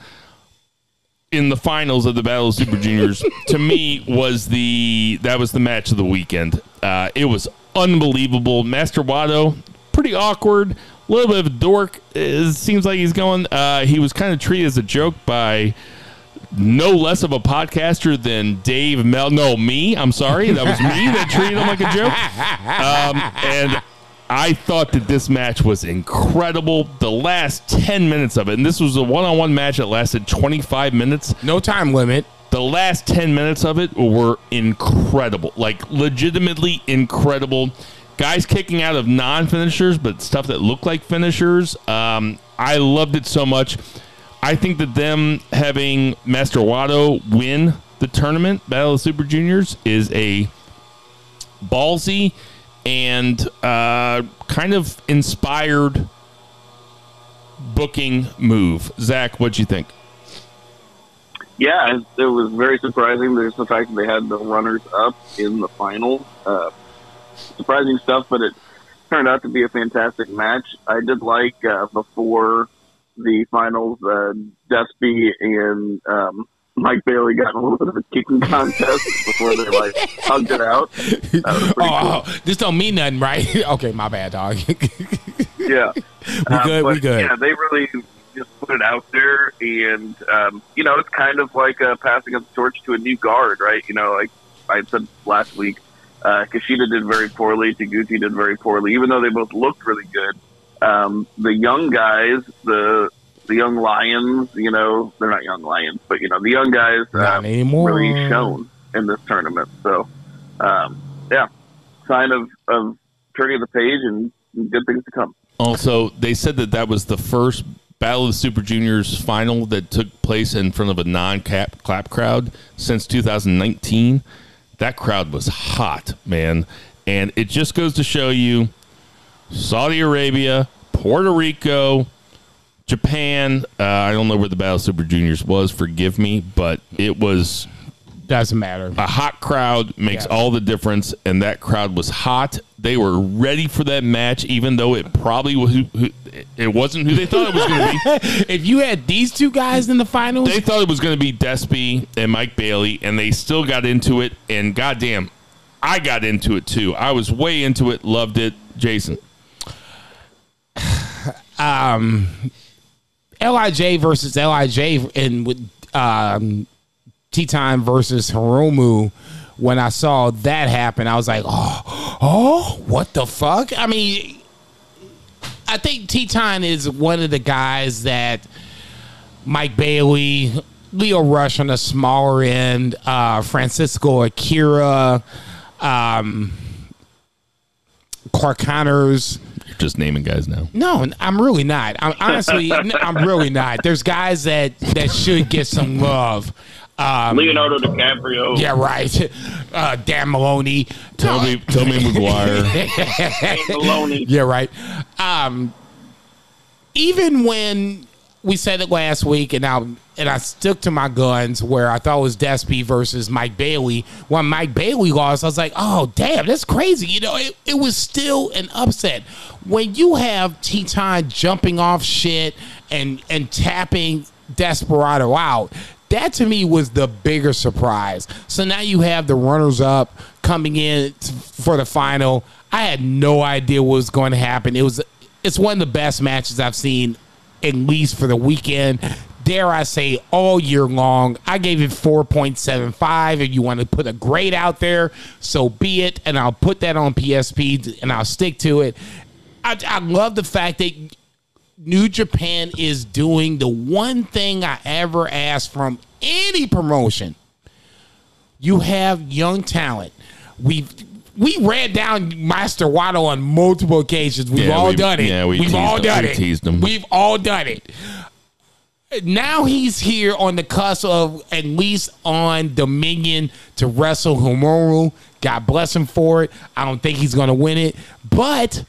B: in the finals of the Battle of Super Juniors [laughs] to me was the that was the match of the weekend. Uh, it was unbelievable. Master Wato, pretty awkward, a little bit of a dork. It seems like he's going. Uh, he was kind of treated as a joke by no less of a podcaster than Dave Mel. No, me. I'm sorry, that was me that treated him like a joke. Um, and I thought that this match was incredible. The last 10 minutes of it, and this was a one on one match that lasted 25 minutes.
C: no time limit.
B: The last 10 minutes of it were incredible. Like, legitimately incredible. Guys kicking out of non finishers, but stuff that looked like finishers. Um, I loved it so much. I think that them having Master Wato win the tournament, Battle of Super Juniors, is a ballsy and uh, kind of inspired booking move. Zach, what'd you think?
D: Yeah, it, it was very surprising. There's the fact that they had the runners up in the final. Uh, surprising stuff, but it turned out to be a fantastic match. I did like uh, before the finals, uh, Despy and um, Mike Bailey got in a little bit of a kicking contest before they like hugged it out. Was pretty
C: Oh, oh, this don't mean nothing, right? [laughs] okay, my bad, dog. [laughs]
D: Yeah.
C: We
D: Um,
C: good, we
D: but,
C: good.
D: Yeah, they really just put it out there, and um, you know, it's kind of like uh, passing up the torch to a new guard, right? You know, like I said last week, uh, Kushida did very poorly, Taguchi did very poorly, even though they both looked really good. Um, the young guys, the the young lions, you know, they're not young lions, but you know, the young guys
C: Not
D: um, really shown in this tournament. So, um, yeah, sign of, of turning the page and good things to come.
B: Also, they said that that was the first Battle of the Super Juniors final that took place in front of a non-cap clap crowd since 2019. That crowd was hot, man, and it just goes to show you Saudi Arabia, Puerto Rico, Japan. Uh, I don't know where the Battle of Super Juniors was. Forgive me, but it was
C: Doesn't matter.
B: a hot crowd makes
C: Yeah.
B: all the difference, and that crowd was hot. They were ready for that match, even though it probably was who, who, it wasn't who they thought it was going to be. [laughs]
C: If you had these two guys in the finals,
B: They thought it was going to be Despy and Mike Bailey, and they still got into it. And goddamn, I got into it too. I was way into it, loved it. Jason,
C: Lij versus Lij and with um, Titan versus Hiromu. When I saw that happen, I was like, "Oh, oh, what the fuck?" I mean, I think Titan is one of the guys that Mike Bailey, Lio Rush on the smaller end, uh, Francisco Akira, um, Clark Connors.
B: You're just naming guys now.
C: No, I'm really not. I'm honestly, I'm really not. There's guys that that should get some love. Um,
D: Leonardo DiCaprio.
C: yeah, right. Uh, Dan Moloney.
B: Toby, Tobey Maguire.
D: Moloney.
C: Yeah, right. Um, even when we said it last week, and I and I stuck to my guns where I thought it was Despy versus Mike Bailey. When Mike Bailey lost, I was like, "Oh, damn, that's crazy." You know, it, it was still an upset. When you have Titan jumping off shit and and tapping Desperado out, that to me was the bigger surprise. So now you have the runners up coming in for the final. I had no idea what was going to happen. It was it's one of the best matches I've seen, at least for the weekend. Dare I say all year long? I gave it four point seven five. If you want to put a grade out there, so be it, and I'll put that on PSP and I'll stick to it. I, I love the fact that New Japan is doing the one thing I ever asked from any promotion. You have young talent. We we ran down Master Waddle on multiple occasions. We've
B: Yeah,
C: all
B: we-
C: done it.
B: yeah, we
C: have all
B: him.
C: done
B: We
C: it.
B: teased him.
C: We've all done it. Now he's here on the cusp of at least on Dominion to wrestle Hiromu. God bless him for it. I don't think he's going to win it, but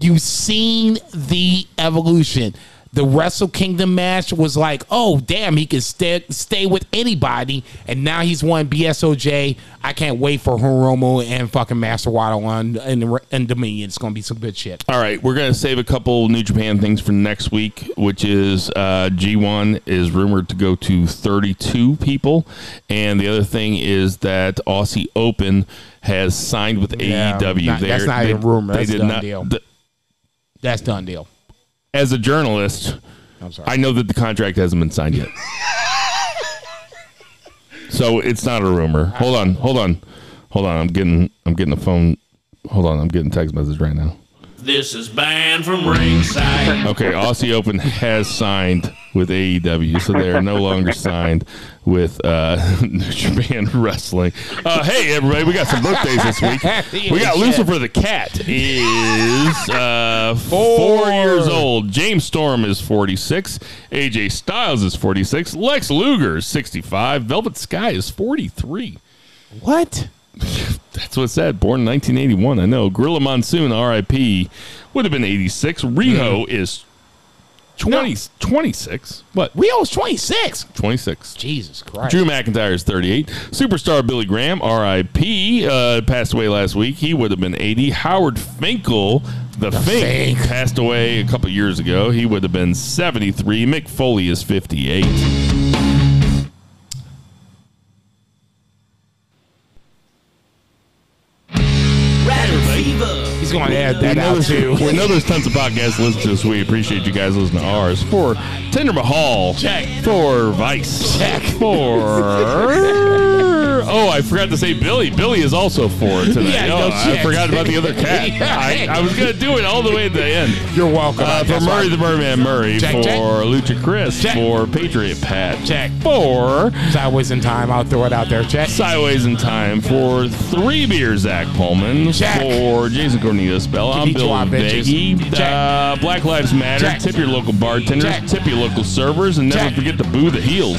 C: you've seen the evolution. The Wrestle Kingdom match was like, oh damn, he can stay stay with anybody, and now he's won BSOJ. I can't wait for Hiromu and fucking Master Waddle on and, in Dominion. It's gonna be some good shit.
B: All right, we're gonna save a couple New Japan things for next week, which is uh, G1 is rumored to go to 32 people, and the other thing is that Aussie Open has signed with
C: Yeah,
B: AEW.
C: not- that's not
B: they-
C: even rumor.
B: They
C: That's a
B: did
C: done
B: not.
C: deal.
B: th-
C: That's done deal.
B: As a journalist,
C: I'm sorry.
B: I know that the contract hasn't been signed yet. [laughs] so it's not a rumor. Hold on, hold on, hold on. I'm getting, I'm getting a phone. Hold on, I'm getting text message right now.
A: This is banned from ringside. [laughs]
B: Okay, Aussie Open has signed with AEW, so they are no longer signed with uh, [laughs] New Japan Wrestling. Uh, hey, everybody, we got some birthdays this week. [laughs] We got Lucifer the Cat is uh, four.
C: Four.
B: years old. James Storm is 46. AJ Styles is 46. Lex Luger is 65. Velvet Sky is 43.
C: What? [laughs]
B: That's what it said. Born in 1981. I know. Gorilla Monsoon, RIP, would have been 86. Riho is 20, 26. What?
C: Riho is 26.
B: 26.
C: Jesus Christ.
B: Drew McIntyre is 38. Superstar Billy Graham, RIP, uh, passed away last week. He would have been 80. Howard Finkel, the, Fink,
C: Fink.
B: passed away a couple years ago. He would have been 73. Mick Foley is 58.
C: He's going to add that
B: we know,
C: out
B: there's,
C: too.
B: we know there's tons of podcasts to listen to us. We appreciate you guys listening to ours. For Tinder Mahal.
C: Check.
B: For Vice.
C: Check.
B: For. [laughs] Oh, I forgot to say Billy. Billy is also for it tonight.
C: Yeah,
B: oh,
C: no
B: I
C: shit.
B: forgot about the other [laughs] cat.
C: Yeah.
B: I, I was going to do it all the way at the end.
C: You're welcome.
B: Uh, for Murray
C: why-
B: the Merman Murray,
C: Check,
B: for
C: check.
B: Lucha Chris,
C: Check.
B: for Patriot Pat,
C: Check.
B: for
C: Sideways in time. I'll throw it out there. Check.
B: Sideways in Time, for Three Beer Zach Pullman,
C: Check.
B: for Jason Cornelius Bell, I'm Bill
C: Konnichiwa, bitches.
B: Veggie,
C: Check.
B: uh, Black Lives Matter,
C: Check.
B: tip your local bartenders,
C: Check.
B: tip your local servers, and never
C: Check.
B: forget to boo the heels.